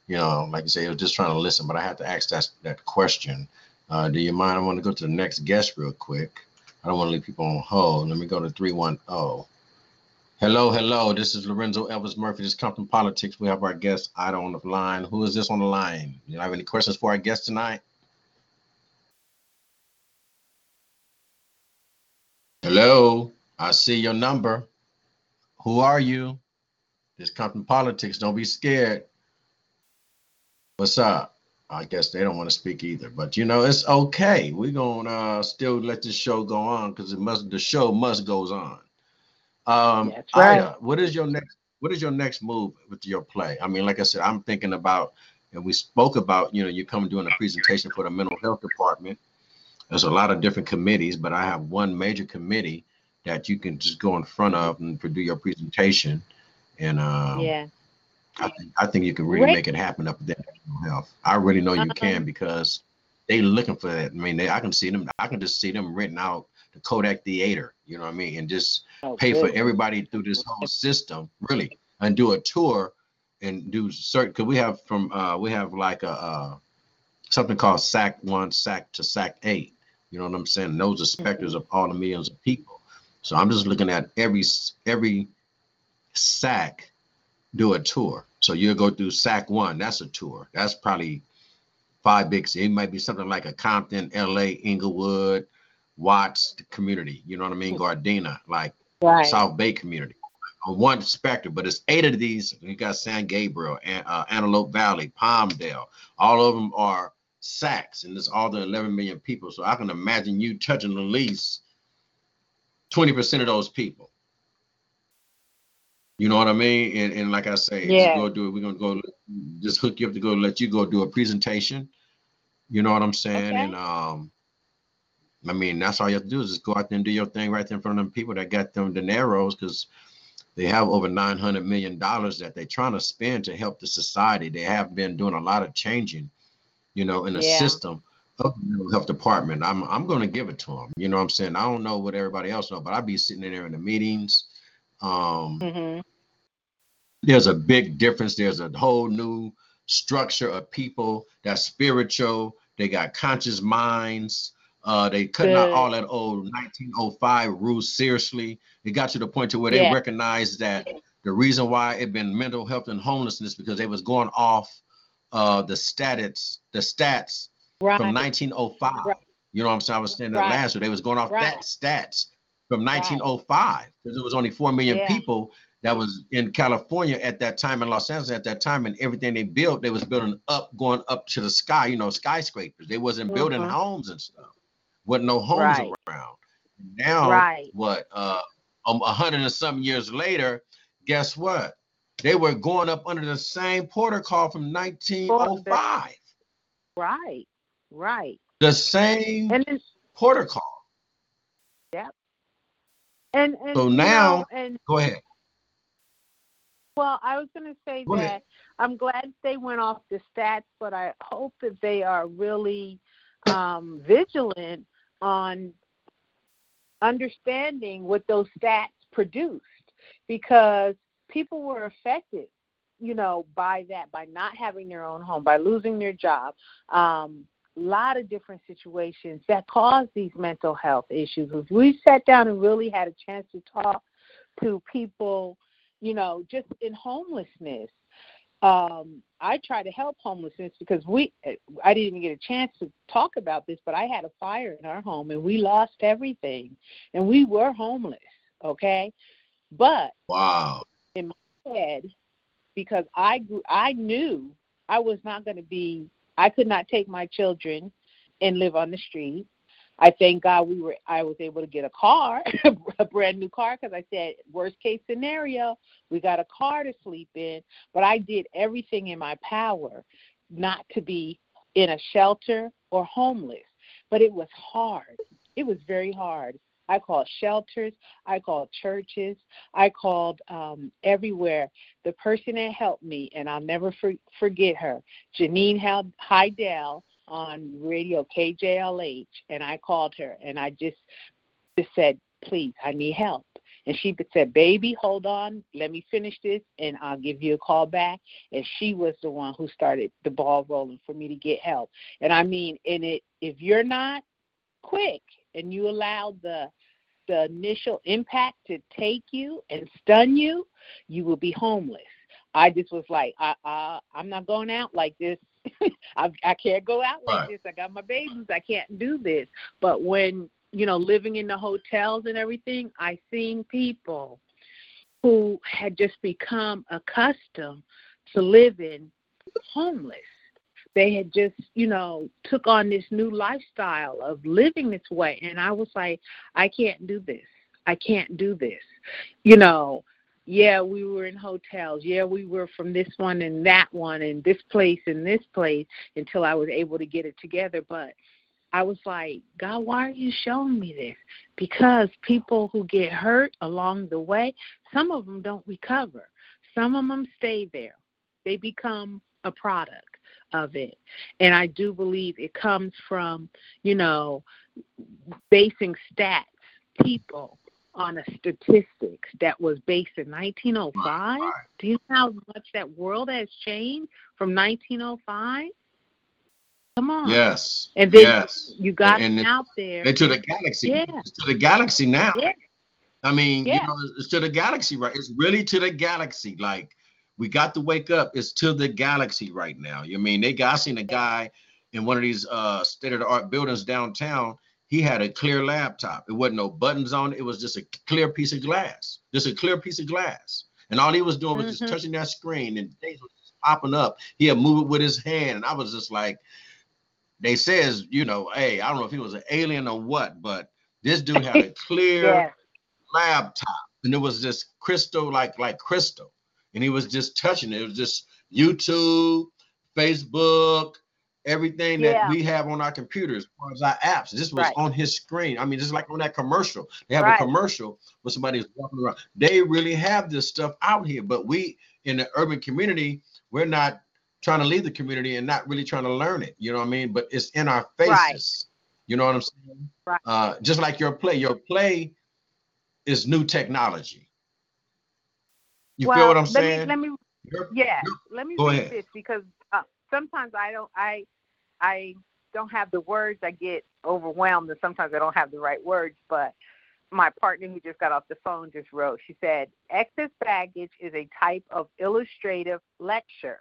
You know, like you say, I was just trying to listen, but I had to ask that that question. Uh, do you mind? I want to go to the next guest real quick. I don't want to leave people on hold. Let me go to 310. Hello, hello. This is Lorenzo Elvis Murphy. This is from Politics. We have our guest Ida on the line. Who is this on the line? You have any questions for our guest tonight? Hello, I see your number. Who are you? This Compton Politics. Don't be scared. What's up? I guess they don't want to speak either, but you know it's okay. We're gonna uh, still let this show go on because it must. The show must goes on. Um,
That's right.
Ida, what is your next? What is your next move with your play? I mean, like I said, I'm thinking about, and we spoke about. You know, you come doing a presentation for the mental health department. There's a lot of different committees, but I have one major committee that you can just go in front of and do your presentation. And um,
yeah.
I think I think you can really
Right.
make it happen up there. Health. I really know you
Uh-huh.
can because they looking for that. I mean, they, I can see them. I can just see them renting out the Kodak Theater. You know what I mean? And just
Oh,
pay for everybody through this whole system, really, and do a tour and do certain. Because we have from uh we have like a uh something called SAC one, SAC to SAC eight. You know what I'm saying? And those are specters of all the millions of people. So I'm just looking at every every SAC do a tour. So you'll go through SAC one. That's a tour. That's probably five big. It might be something like a Compton, L.A., Inglewood, Watts community. You know what I mean? Gardena, like
Right.
South Bay community on one spectrum, but it's eight of these. You got San Gabriel, An- uh, Antelope Valley, Palmdale. All of them are SACs, and it's all the 11 million people. So I can imagine you touching at least 20% of those people. You know what I mean? And, and like I say,
Yeah.
go do it. We're gonna go just hook you up to go let you go do a presentation. You know what I'm saying?
Okay.
And um, I mean, that's all you have to do is just go out there and do your thing right there in front of them people that got them dineros because they have over 900 million dollars that they're trying to spend to help the society. They have been doing a lot of changing, you know, in the
Yeah.
system of the mental health department. I'm I'm going to give it to them. You know what I'm saying? I don't know what everybody else know, but I'd be sitting in there in the meetings. Um,
hmm
there's a big difference. There's a whole new structure of people that's spiritual. They got conscious minds. Uh, they cutting out all that old 1905 rules seriously. It got to the point to where they
Yeah.
recognized that the reason why it been mental health and homelessness because they was going off uh, the stats, the stats
Right.
from 1905.
Right.
You know what I'm saying? I was saying that
Right.
last year. They was going off that stats from 1905 because there was only four million
Yeah.
people that was in California at that time in Los Angeles at that time, and everything they built, they was building up, going up to the sky. You know, skyscrapers. They wasn't building
Mhm.
homes and stuff. Wasn't no homes
Right.
around. Now,
Right.
what? Uh, um, a hundred and some years later, guess what? They were going up under the same protocol from 1905.
Right. Right.
The same protocol.
And and
So
you
now-
know, and
Go ahead.
well, I was going to say
Go
that
ahead.
I'm glad they went off the stats, but I hope that they are really um, vigilant on understanding what those stats produced because people were affected you know by that by not having their own home by losing their job um lot of different situations that cause these mental health issues if we sat down and really had a chance to talk to people you know just in homelessness um i try to help homelessness because we i didn't even get a chance to talk about this but i had a fire in our home and we lost everything and we were homeless okay but
Wow.
In my head because I grew, I knew I was not going to be I could not take my children and live on the street. I thank God we were I was able to get a car, a brand new car because I said worst case scenario, we got a car to sleep in, but I did everything in my power not to be in a shelter or homeless. But it was hard. It was very hard. I called shelters, I called churches, I called um, everywhere. The person that helped me, and I'll never for, forget her, Janine Haydel on radio KJLH, and I called her and I just just said, "Please, I need help." And she said, "Baby, hold on, let me finish this, and I'll give you a call back." And she was the one who started the ball rolling for me to get help. And I mean, in it, if you're not quick and you allow the the initial impact to take you and stun you, you will be homeless. I just was like, I, I I'm not going out like this. I I can't go out like
Right.
this. I got my babies. I can't do this. But when you know, living in the hotels and everything, I seen people who had just become accustomed to living homeless. They had just, you know, took on this new lifestyle of living this way. And I was like, I can't do this. I can't do this. You know, yeah, we were in hotels. Yeah, we were from this one and that one and this place and this place until I was able to get it together. But I was like, God, why are you showing me this? Because people who get hurt along the way, some of them don't recover. some of them stay there. They become a product of it. And I do believe it comes from, you know, basing stats, people on a statistics that was based in 1905. Do you know how much that world has changed from 1905? Come on.
Yes.
And then
yes.
you got
And- and
out there.
They're to the galaxy.
Yeah.
It's to the galaxy now.
Yeah.
I mean,
Yeah.
you know, it's to the galaxy, right? It's really to the galaxy. Like we got to wake up. It's to the galaxy right now. You mean they got I seen a guy in one of these uh state of the art buildings downtown. He had a clear laptop. It wasn't no buttons on it. It was just a clear piece of glass. Just a clear piece of glass. And all he was doing was
Mhm.
just touching that screen and things was just popping up. He had move it with his hand. And I was just like, they says, you know, hey, I don't know if he was an alien or what, but this dude had a clear
Yes.
laptop and it was just crystal like like crystal and he was just touching it it was just youtube facebook everything that
Yeah.
we have on our computers as far as our apps this was
Right.
on his screen i mean just like on that commercial they have
Right.
a commercial where somebody is walking around they really have this stuff out here but we in the urban community we're not trying to leave the community and not really trying to learn it you know what i mean but it's in our faces
Right.
you know what i'm saying
Right.
uh just like your play your play is new technology. You
well,
feel what I'm
let
saying?
Me, let me yeah let me
Go
read
ahead.
this because uh, sometimes i don't i i don't have the words i get overwhelmed and sometimes i don't have the right words but my partner who just got off the phone just wrote she said excess baggage is a type of illustrative lecture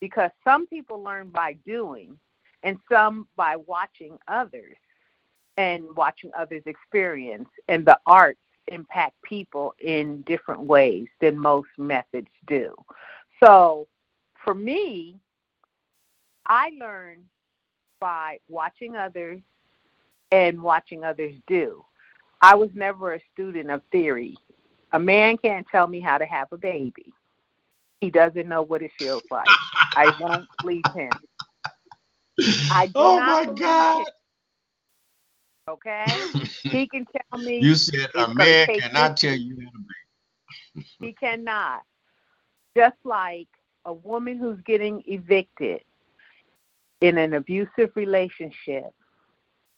because some people learn by doing and some by watching others and watching others experience and the arts impact people in different ways than most methods do. So for me, I learn by watching others and watching others do. I was never a student of theory. A man can't tell me how to have a baby. He doesn't know what it feels like. I won't believe him. I do
oh my God.
him, okay? He can tell me
you said a man cannot tell you how to be.
He cannot. Just like a woman who's getting evicted in an abusive relationship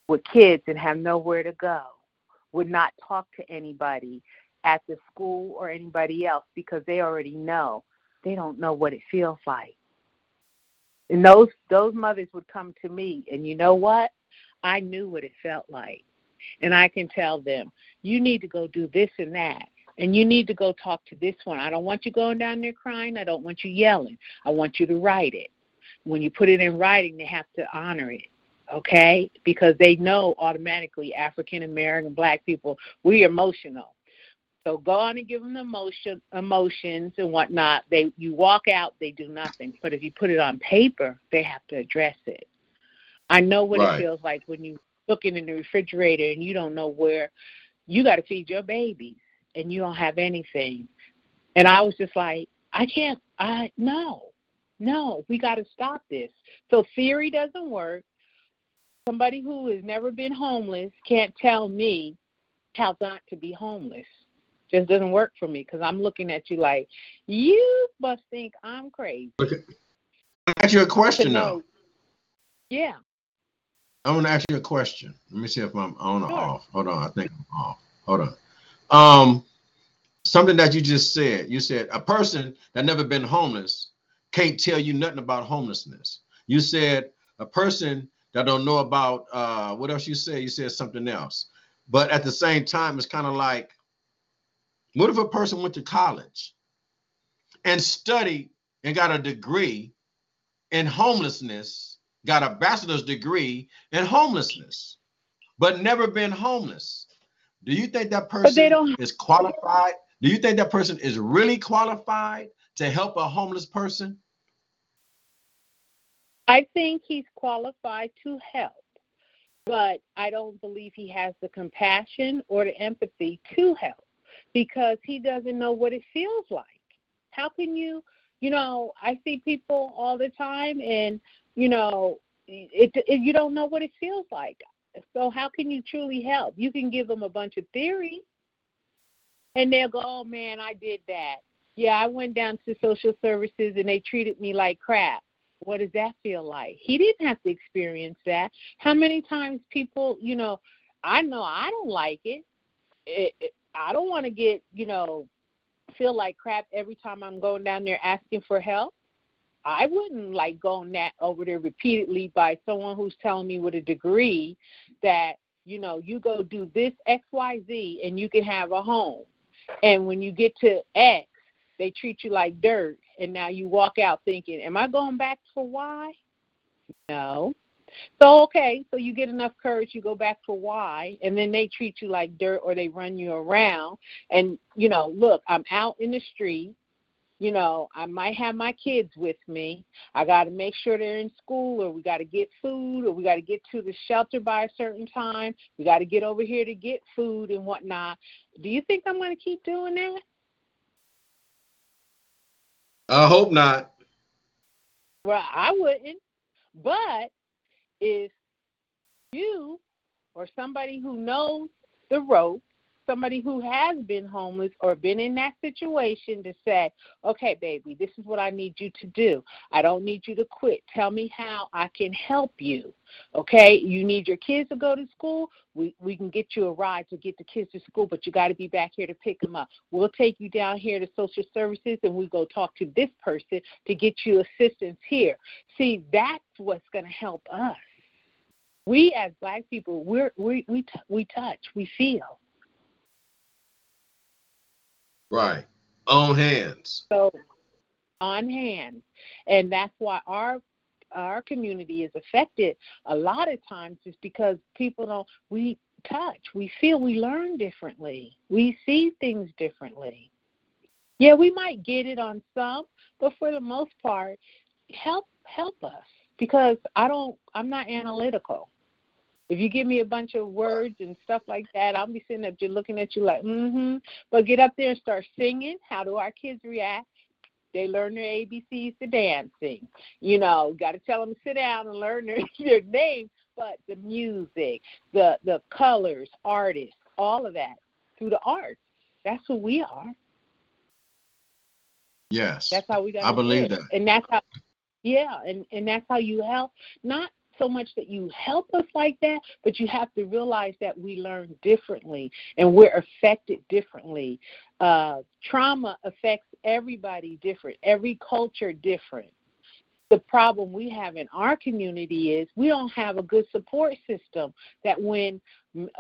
with kids and have nowhere to go would not talk to anybody at the school or anybody else because they already know they don't know what it feels like. And those those mothers would come to me and you know what? I knew what it felt like. And I can tell them, you need to go do this and that. And you need to go talk to this one. I don't want you going down there crying. I don't want you yelling. I want you to write it. When you put it in writing, they have to honor it. Okay? Because they know automatically African American black people, we emotional. So go on and give them the emotion, emotions and whatnot. They you walk out, they do nothing. But if you put it on paper, they have to address it. I know what
Right.
it feels like when you looking in the refrigerator and you don't know where you got to feed your babies and you don't have anything. And I was just like, I can't. I no, no. We got to stop this. So theory doesn't work. Somebody who has never been homeless can't tell me how not to be homeless. Just doesn't work for me because I'm looking at you like you must think I'm crazy.
I ask you a question though.
know, yeah.
I'm gonna ask you a question. Let me see if I'm on or
Sure.
off. Hold on, I think I'm off. Hold on. Um, something that you just said. You said a person that never been homeless can't tell you nothing about homelessness. You said a person that don't know about uh, what else you said? You said something else. But at the same time, it's kind of like, what if a person went to college and studied and got a degree in homelessness, got a bachelor's degree in homelessness, but never been homeless. Do you think that person is qualified? Do you think that person is really qualified to help a homeless person?
I think he's qualified to help, but I don't believe he has the compassion or the empathy to help because he doesn't know what it feels like. How can you, you know, I see people all the time and, you know, it, it you don't know what it feels like. So how can you truly help? You can give them a bunch of theory and they'll go, "Oh man, I did that." Yeah, I went down to social services and they treated me like crap. What does that feel like? He didn't have to experience that. How many times people, you know, I know I don't like it. it, it I don't want to get, you know, feel like crap every time I'm going down there asking for help. I wouldn't like going that over there repeatedly by someone who's telling me with a degree that, you know, you go do this XYZ and you can have a home. And when you get to X, they treat you like dirt and now you walk out thinking, Am I going back for Y? No. So okay, so you get enough courage, you go back for why, and then they treat you like dirt or they run you around. And you know, look, I'm out in the street. You know, I might have my kids with me. I got to make sure they're in school, or we got to get food, or we got to get to the shelter by a certain time. We got to get over here to get food and whatnot. Do you think I'm going to keep doing that?
I hope not.
Well, I wouldn't. But if you or somebody who knows the rope, somebody who has been homeless or been in that situation to say, okay, baby, this is what I need you to do. I don't need you to quit. Tell me how I can help you. Okay, you need your kids to go to school. We, we can get you a ride to get the kids to school, but you got to be back here to pick them up. We'll take you down here to social services and we go talk to this person to get you assistance here. See, that's what's going to help us we as black people we're we we t- we touch we feel
right. On hands.
So on hands. And that's why our our community is affected a lot of times is because people don't we touch we feel we learn differently. We see things differently. Yeah we might get it on some but for the most part help help us. Because i don't i'm not analytical if you give me a bunch of words and stuff like that, I'll be sitting up there looking at you like, mm-hmm. But get up there and start singing. How do our kids react? They learn their ABCs to dancing. You know, got to tell them to sit down and learn their, their name. But the music, the the colors, artists, all of that through the arts. That's who we are.
Yes.
That's how we got.
I believe
live.
that.
And that's how. Yeah, and and that's how you help not so much that you help us like that, but you have to realize that we learn differently and we're affected differently. Uh, trauma affects everybody different, every culture different. The problem we have in our community is we don't have a good support system that when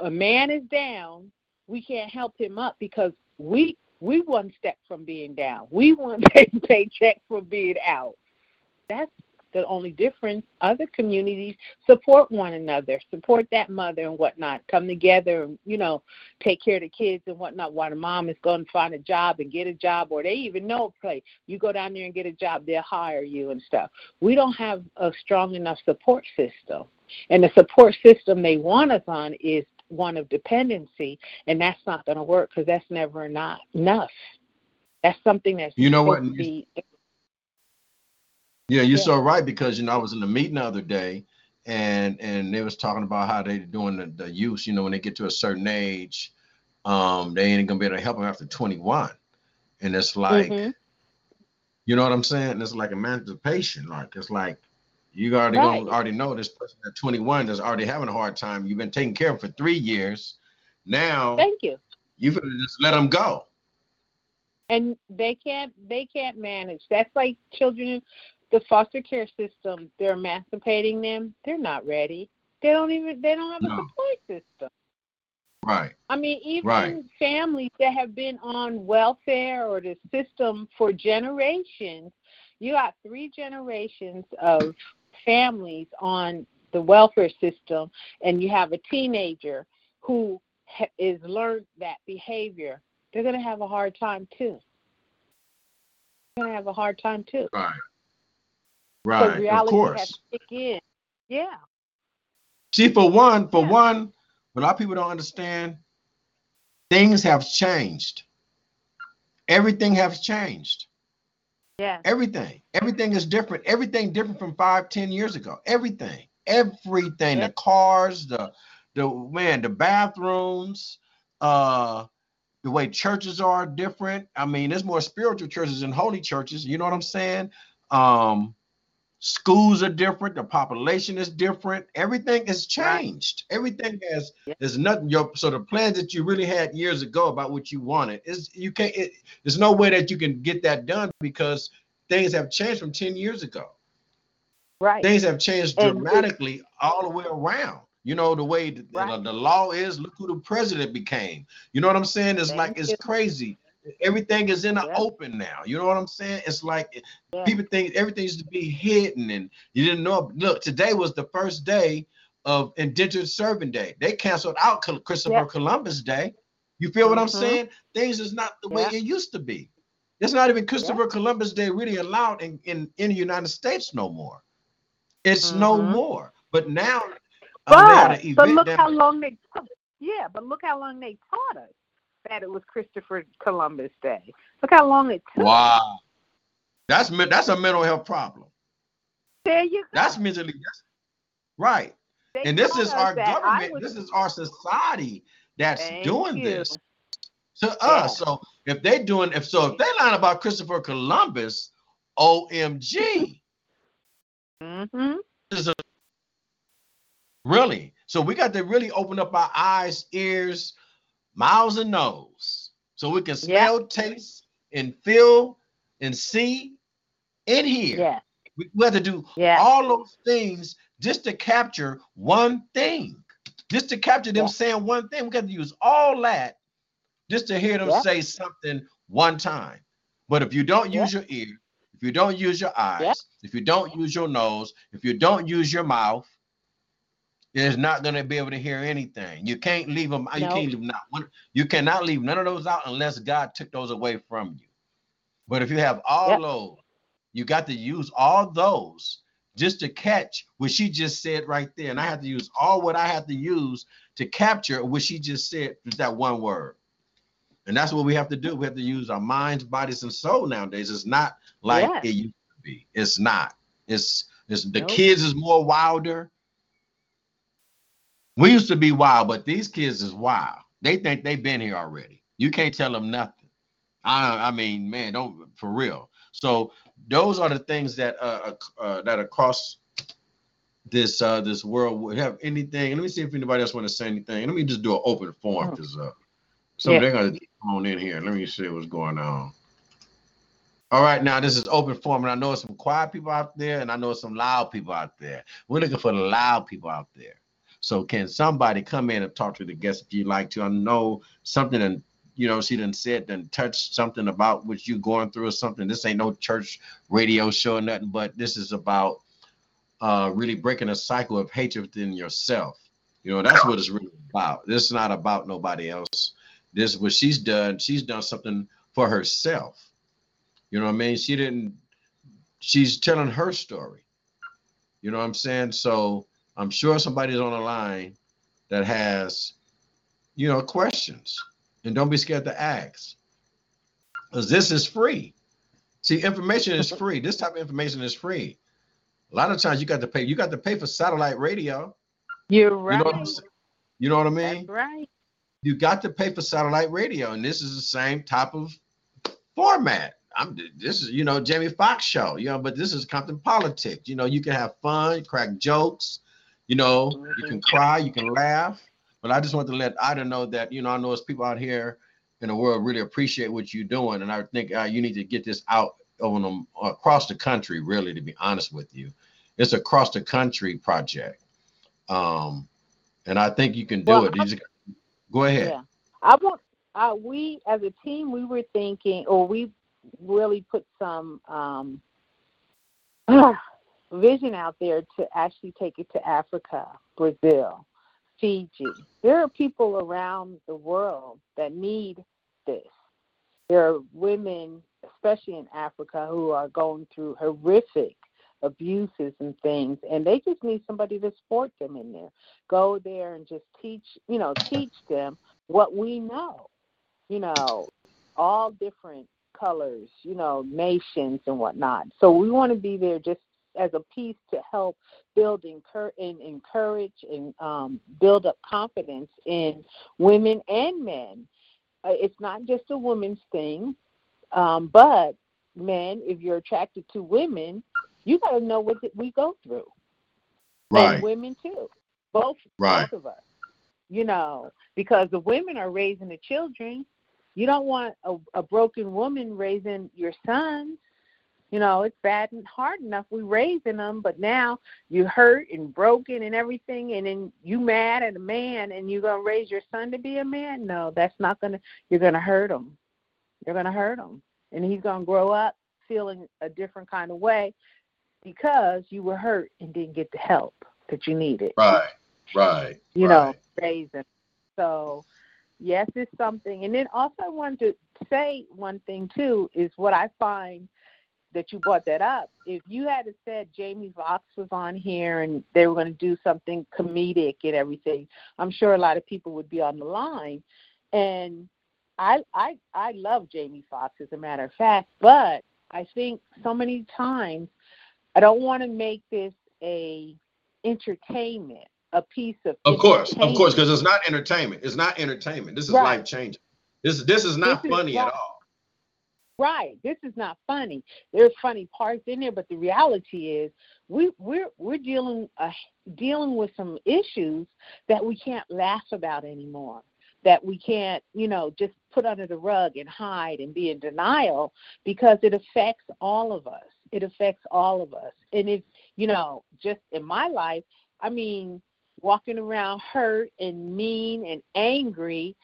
a man is down, we can't help him up because we we one step from being down. We one paycheck from being out. That's the only difference, other communities support one another, support that mother and whatnot, come together and, you know, take care of the kids and whatnot while the mom is going to find a job and get a job or they even know a place. You go down there and get a job, they'll hire you and stuff. We don't have a strong enough support system. And the support system they want us on is one of dependency, and that's not going to work because that's never not enough. That's something that's
you know what
be
yeah, you're yeah. so right because you know I was in the meeting the other day, and and they was talking about how they're doing the, the use. You know, when they get to a certain age, um, they ain't gonna be able to help them after 21, and it's like, mm-hmm. you know what I'm saying? And It's like emancipation. Like it's like you already right. gonna already know this person at 21 is already having a hard time. You've been taking care of for three years. Now,
thank you.
You just let them go
and they can't they can't manage that's like children the foster care system, they're emancipating them. They're not ready. They don't even they don't have no. a support system.
Right.
I mean, even
right.
families that have been on welfare or the system for generations, you got three generations of families on the welfare system, and you have a teenager who ha- is learned that behavior. They're going to have a hard time too. They're going to have a hard time too.
Right. Right. Reality of course. Has to
kick in. Yeah.
See, for one, for yeah. one, a lot of people don't understand. Things have changed. Everything has changed.
Yeah.
Everything. Everything is different. Everything different from five, ten years ago. Everything. Everything. Yeah. The cars, the the man, the bathrooms, uh, the way churches are different. I mean, there's more spiritual churches than holy churches. You know what I'm saying? Um, schools are different. The population is different. Everything has changed. Everything has. Yeah. There's nothing. Your so the plans that you really had years ago about what you wanted is you can't. It, there's no way that you can get that done because things have changed from ten years ago.
Right.
Things have changed dramatically all the way around. You know the way the, right. the, the, law is. Look who the president became. You know what I'm saying? It's Thank like it's crazy. Everything is in the open now. You know what I'm saying? It's like yeah. people think everything used to be hidden, and you didn't know. Look, today was the first day of Indentured Servant Day. They canceled out Christopher yeah. Columbus Day. You feel what mm-hmm. I'm saying? Things is not the way it used to be. It's not even Christopher Columbus Day really allowed in, in, in the United States no more. It's mm-hmm. no more. But now
but, but look how long they took. Yeah, but look how long they taught us that it was Christopher Columbus Day. Look how long it took.
Wow, that's that's a mental health problem.
There you go.
That's mentally that's, right. They and this is our government. Was, this is our society that's doing you. this to yeah. us. So if they doing if so if they line about Christopher Columbus, OMG.
Mm-hmm.
A Really. So we got to really open up our eyes, ears, mouths, and nose so we can smell, yeah. taste, and feel and see and hear.
Yeah.
We, we have to do
yeah.
all those things just to capture one thing. Just to capture them yeah. saying one thing. We got to use all that just to hear them say something one time. But if you don't use your ear, if you don't use your eyes, if you don't use your nose, if you don't use your mouth, is not going to be able to hear anything. You can't leave them. You can't leave not one. You cannot leave none of those out unless God took those away from you. But if you have all yep. those, you got to use all those just to catch what she just said right there. And I have to use all what I have to use to capture what she just said with that one word. And that's what we have to do. We have to use our minds, bodies, and soul nowadays. It's not like it used to be. It's not. It's it's the nope. kids is more wilder we used to be wild, but these kids is wild. They think they've been here already. You can't tell them nothing. I, I mean, man, don't for real. So those are the things that uh, uh, uh that across this uh this world would have anything. Let me see if anybody else want to say anything. Let me just do an open forum because uh, so yeah. they're gonna come on in here. Let me see what's going on. All right, now this is open forum, and I know some quiet people out there, and I know some loud people out there. We're looking for the loud people out there. So can somebody come in and talk to the guest if you'd like to? I know something and you know, she done said and touched something about what you're going through or something. This ain't no church radio show or nothing, but this is about uh really breaking a cycle of hatred within yourself. You know, that's what it's really about. This is not about nobody else. This is what she's done. She's done something for herself. You know what I mean? She didn't, she's telling her story. You know what I'm saying? So I'm sure somebody's on the line that has, you know, questions. And don't be scared to ask. Because this is free. See, information is free. This type of information is free. A lot of times you got to pay, you got to pay for satellite radio.
You're right.
You know what, you know what I mean?
That's right.
You got to pay for satellite radio, and this is the same type of format. I'm this is you know Jamie Foxx show, you know, but this is Compton politics. You know, you can have fun, crack jokes, you know, you can cry, you can laugh, but I just want to let Ida know that you know I know there's people out here in the world really appreciate what you're doing, and I think uh, you need to get this out on them across the country. Really, to be honest with you, it's a cross the country project, um, and I think you can do well, it. Just, go ahead.
Yeah, I want. Uh, we as a team, we were thinking, or we really put some um, vision out there to actually take it to Africa, Brazil, Fiji. There are people around the world that need this. There are women, especially in Africa, who are going through horrific abuses and things, and they just need somebody to support them in there. Go there and just teach, you know, teach them what we know. You know, all different colors, you know, nations and whatnot. So we want to be there just as a piece to help build and encourage and um, build up confidence in women and men uh, it's not just a woman's thing, um, but men, if you're attracted to women, you got to know what we go through.
Right.
And women too. Both,
Right.
both of us. You know, because the women are raising the children. You don't want a, a broken woman raising your sons. You know, it's bad and hard enough we raising them, but now you hurt and broken and everything, and then you mad at a man, and you're gonna raise your son to be a man. No, that's not gonna. You're gonna hurt him. You're gonna hurt him, and he's gonna grow up feeling a different kind of way because you were hurt and didn't get the help that you needed.
Right. Right.
You
right.
know, raising. So, yes, it's something. And then also, I wanted to say one thing too is what I find that you brought that up. If you had said Jamie Foxx was on here and they were going to do something comedic and everything, I'm sure a lot of people would be on the line. And I I I love Jamie Foxx as a matter of fact, but I think so many times I don't want to make this a entertainment, a piece of
Of course, of course, because it's not entertainment. It's not entertainment. This is
Right.
life changing. This this is not
This
funny
right.
at all.
Right. This is not funny. There's funny parts in there, but the reality is we we're we're dealing uh, dealing with some issues that we can't laugh about anymore. That we can't, you know, just put under the rug and hide and be in denial because it affects all of us. It affects all of us. And if, you know, just in my life, I mean, walking around hurt and mean and angry,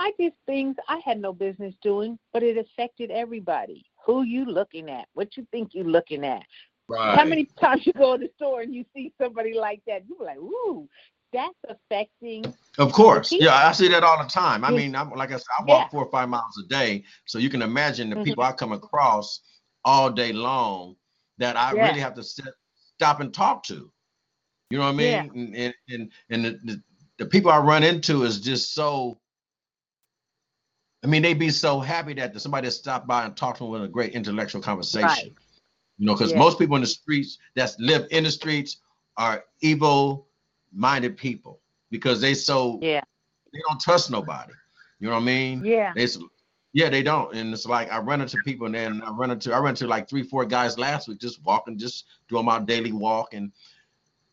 I- did things I had no business doing, but it affected everybody. Who you looking at? What you think you looking at?
Right.
How many times you go to the store and you see somebody like that? You're like, ooh, that's affecting.
Of course. Yeah, I see that all the time. I mean, I'm like I said, I walk
Yeah.
four or five miles a day. So you can imagine the
Mhm.
people I come across all day long that I
Yeah.
really have to sit, stop and talk to. You know what I mean?
Yeah.
And and and, and the, the, the people I run into is just so I mean, they'd be so happy that somebody stopped by and talked to them with a great intellectual conversation.
Right.
You know, because
Yeah.
most people in the streets that live in the streets are evil minded people because they so
Yeah.
they don't trust nobody. You know what I mean?
Yeah.
It's yeah, they don't. And it's like I run into people and then I run into I run into like three, four guys last week just walking, just doing my daily walk and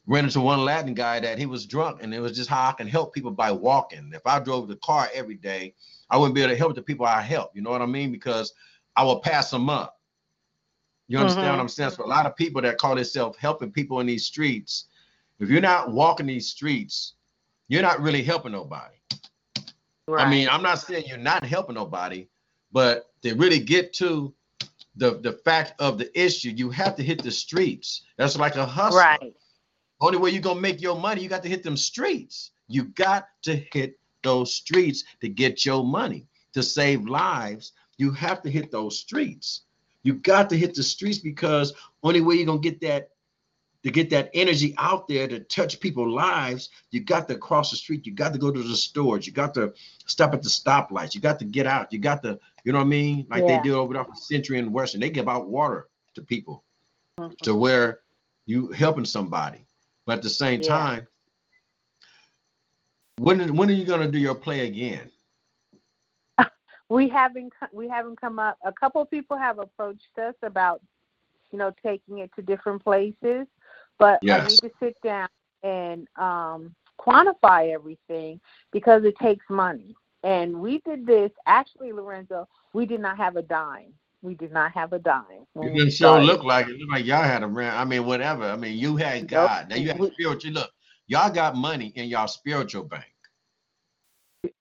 ran into one Latin guy that he was drunk and it was just how I can help people by walking. If I drove the car every day, I wouldn't be able to help the people I help. You know what I mean? Because I will pass them up. You understand
Mhm.
what I'm saying? So a lot of people that call themselves helping people in these streets, if you're not walking these streets, you're not really helping nobody.
Right.
I mean, I'm not saying you're not helping nobody, but to really get to the the fact of the issue, you have to hit the streets. That's like a hustle.
right.
Only way you're gonna make your money, you got to hit them streets. You got to hit those streets to get your money. To save lives, you have to hit those streets. You got to hit the streets because only way you're gonna get that to get that energy out there to touch people's lives, you got to cross the street. You got to go to the stores. You got to stop at the stoplights. You got to get out. You got to, you know what I mean? Like
Yeah.
they do over there on Century and Western. They give out water to people
Mhm.
to where you helping somebody. But at the same
Yeah.
time, when when are you gonna do your play again?
we haven't we haven't come up a couple of people have approached us about you know taking it to different places but i
Yes.
need to sit down and um quantify everything because it takes money and we did this actually lorenzo we did not have a dime we did not have a dime when
It
we
didn't sure look like it. Looked like y'all had a rent. I mean, whatever. I mean, you had
Nope.
God. Now you had spiritual. Look, y'all got money in y'all spiritual bank.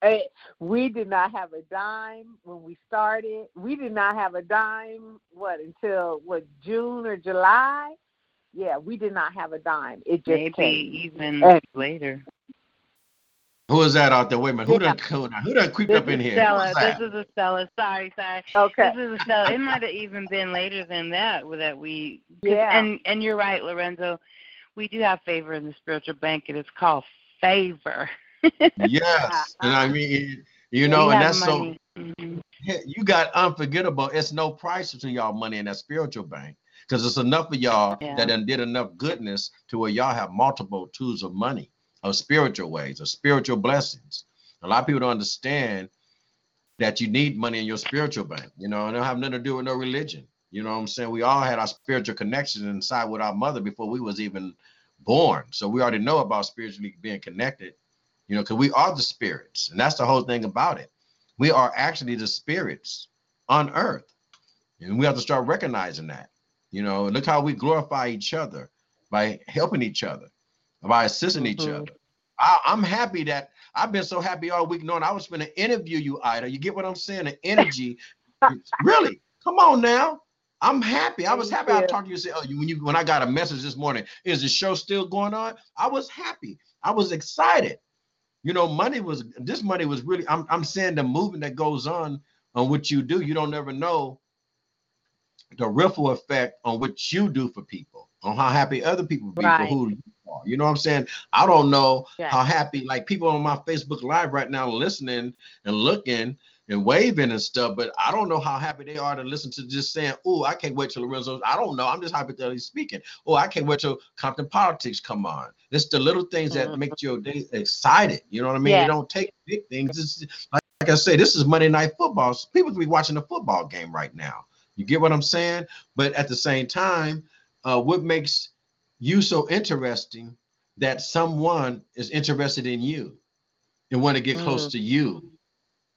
Eh, we did not have a dime when we started. We did not have a dime what until what June or July. Yeah, we did not have a dime. It just
Maybe
came.
even
And-
later.
Who is that out there? Wait a minute. Who
Yeah.
done who done, who done creeped
This
up in
is
here?
Stella.
Who's that?
This is a Estella. Sorry, sorry.
Okay.
This is a Estella. It might have even been later than that that we.
Yeah.
And and you're right, Lorenzo. We do have favor in the spiritual bank, and it's called favor.
yes. And I mean, you
We
know, and
have
that's so
money. Mhm.
You got unforgettable. It's no price between y'all money in that spiritual bank because it's enough of y'all
Yeah.
that done did enough goodness to where y'all have multiple tools of money, of spiritual ways, of spiritual blessings. A lot of people don't understand that you need money in your spiritual bank. You know, and don't have nothing to do with no religion. You know what I'm saying? We all had our spiritual connection inside with our mother before we was even born. So we already know about spiritually being connected, you know, because we are the spirits. And that's the whole thing about it. We are actually the spirits on earth. And we have to start recognizing that. You know, look how we glorify each other by helping each other, by assisting mm-hmm. each other. I, am happy that I've been so happy all week knowing I was going to interview you, Ida. You get what I'm saying? The energy, really. Come on now. I'm happy. I was happy. I talked to you. Say, oh, you, when you when I got a message this morning, is the show still going on? I was happy. I was excited. You know, money was this money was really. I'm I'm saying the movement that goes on on what you do. You don't ever know the ripple effect on what you do for people, on how happy other people be right. for who you are. You know what I'm saying? I don't know yeah. how happy like people on my Facebook Live right now listening and looking and waving and stuff, but I don't know how happy they are to listen to just saying, "Oh, I can't wait till Lorenzo." I don't know. I'm just hypothetically speaking. Oh, I can't wait till Compton politics come on. It's the little things that mm-hmm. make your day excited. You know what I mean? Yeah. You don't take big things. It's, like, like I say, this is Monday Night Football. People could be watching a football game right now. You get what I'm saying? But at the same time, uh, what makes you so interesting that someone is interested in you and want to get mm. close to you?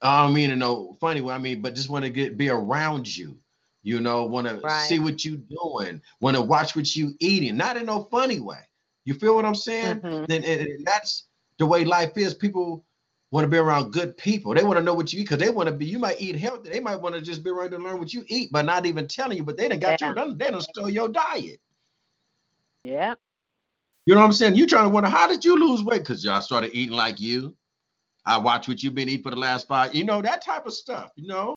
I don't mean in no funny way. I mean, but just want to get be around you. You know, want to see what you doing, want to watch what you eating, not in no funny way. You feel what I'm saying? Mm-hmm. Then and that's the way life is. People want to be around good people. They want to know what you eat because they want to be. You might eat healthy. They might want to just be around to learn what you eat, but not even telling you. But they didn't got yeah. you. They done stole your diet.
Yeah.
You know what I'm saying? You trying to wonder how did you lose weight? Because y'all started eating like you. I watch what you've been eating for the last five. You know that type of stuff. You know.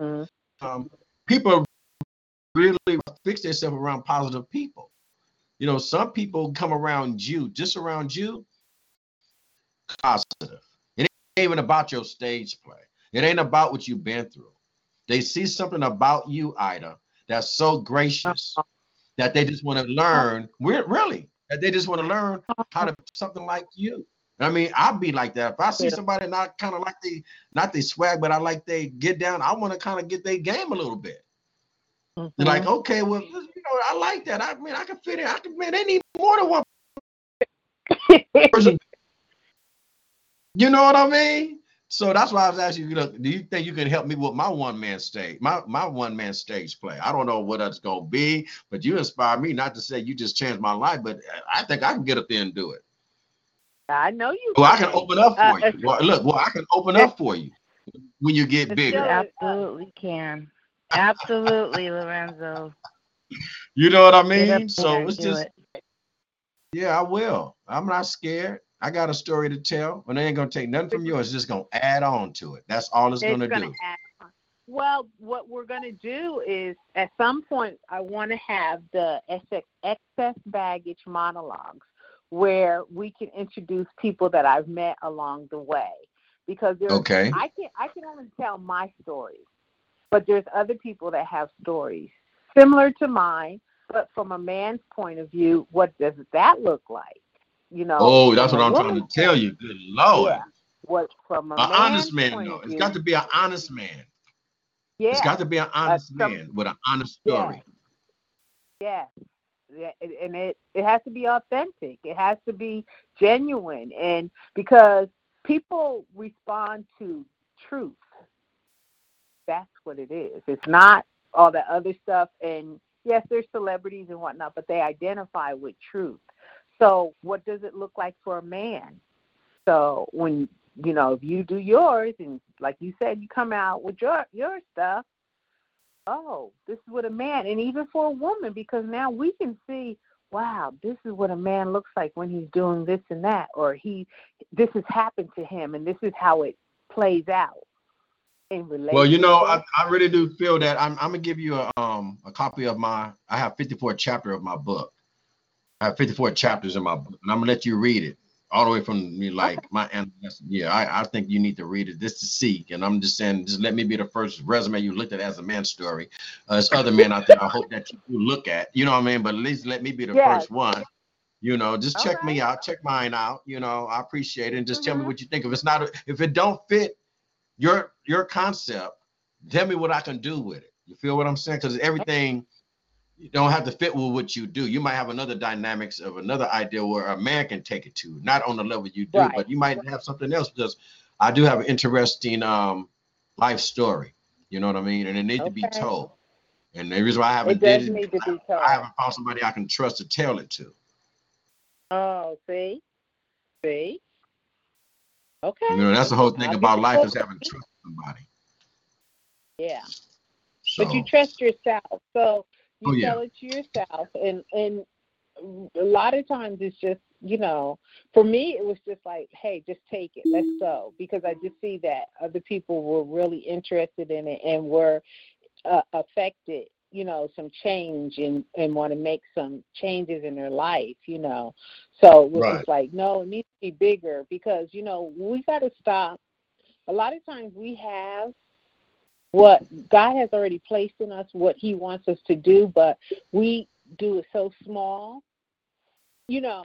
Mm-hmm. Um, people really fix themselves around positive people. You know, some people come around you, just around you, positive. It ain't even about your stage play. It ain't about what you've been through. They see something about you, Ida, that's so gracious that they just want to learn. We're really that they just want to learn how to something like you. I mean, I'd be like that. If I see somebody not kind of like they not they swag, but I like they get down, I want to kind of get their game a little bit. Mm-hmm. They're like, okay, well, you know, I like that. I mean, I can fit in. I can man, they need more than one person you know what I mean? So that's why I was asking you, look, do you think you can help me with my one man stage, my my one man stage play? I don't know what that's gonna be, but you inspire me. Not to say you just changed my life, but I think I can get up there and do it.
I know you.
Well, can. I can open up for uh, you. Well, look, well, I can open up for you when you get bigger.
Absolutely can. Absolutely, Lorenzo.
You know what I mean? So it's just. It. Yeah, I will. I'm not scared. I got a story to tell, and they ain't gonna take nothing from yours. It's just gonna add on to it. That's all it's, it's gonna, gonna, do.
Well, what we're gonna do is at some point I want to have the excess baggage monologues where we can introduce people that I've met along the way because there's okay. I can I can only tell my stories, but there's other people that have stories similar to mine, but from a man's point of view, what does that look like? You know.
Oh, that's what I'm trying to tell you. Good lord. Yeah.
What from
a an honest man though. It's got to be an honest man. Yeah. It's got to be an honest uh, man with an honest story.
Yeah. yeah. And it, it has to be authentic. It has to be genuine. And because people respond to truth. That's what it is. It's not all that other stuff. And yes, there's celebrities and whatnot, but they identify with truth. So, what does it look like for a man? So, when you know, if you do yours, and like you said, you come out with your your stuff. Oh, this is what a man, and even for a woman, because now we can see, wow, this is what a man looks like when he's doing this and that, or he, this has happened to him, and this is how it plays out. In relation.
well, you know, I, I really do feel that I'm, I'm gonna give you a um a copy of my I have 54 chapter of my book, I have 54 chapters in my book, and I'm gonna let you read it all the way from me like my yeah I, I think you need to read it just to see and i'm just saying just let me be the first resume you looked at as a man story uh, there's other men out there i hope that you look at you know what i mean but at least let me be the yes. first one you know just check right. me out check mine out you know i appreciate it and just mm-hmm. tell me mm-hmm. what you think if it's not if it don't fit your your concept. Tell me what I can do with it. You feel what I'm saying? Because everything you don't have to fit with what you do. You might have another dynamics of another idea where a man can take it to, not on the level you do,
Right.
but you might have something else because I do have an interesting um life story. You know what I mean? And it needs to be told. And the reason why I haven't
It does
did it,
need to be told.
I haven't found somebody I can trust to tell it to.
Oh, see, see. Okay.
You know, that's the whole thing
I'll
about life is having trust somebody.
Yeah.
So
But you trust yourself, so you
Oh, yeah.
tell it to yourself, and and a lot of times it's just you know, for me it was just like, hey, just take it, let's go, because I just see that other people were really interested in it and were uh, affected, you know, some change and and want to make some changes in their life, you know. So it was
Right.
just like, no, it needs to be bigger because you know we got to stop. A lot of times we have what God has already placed in us, what He wants us to do, but we do it so small. You know.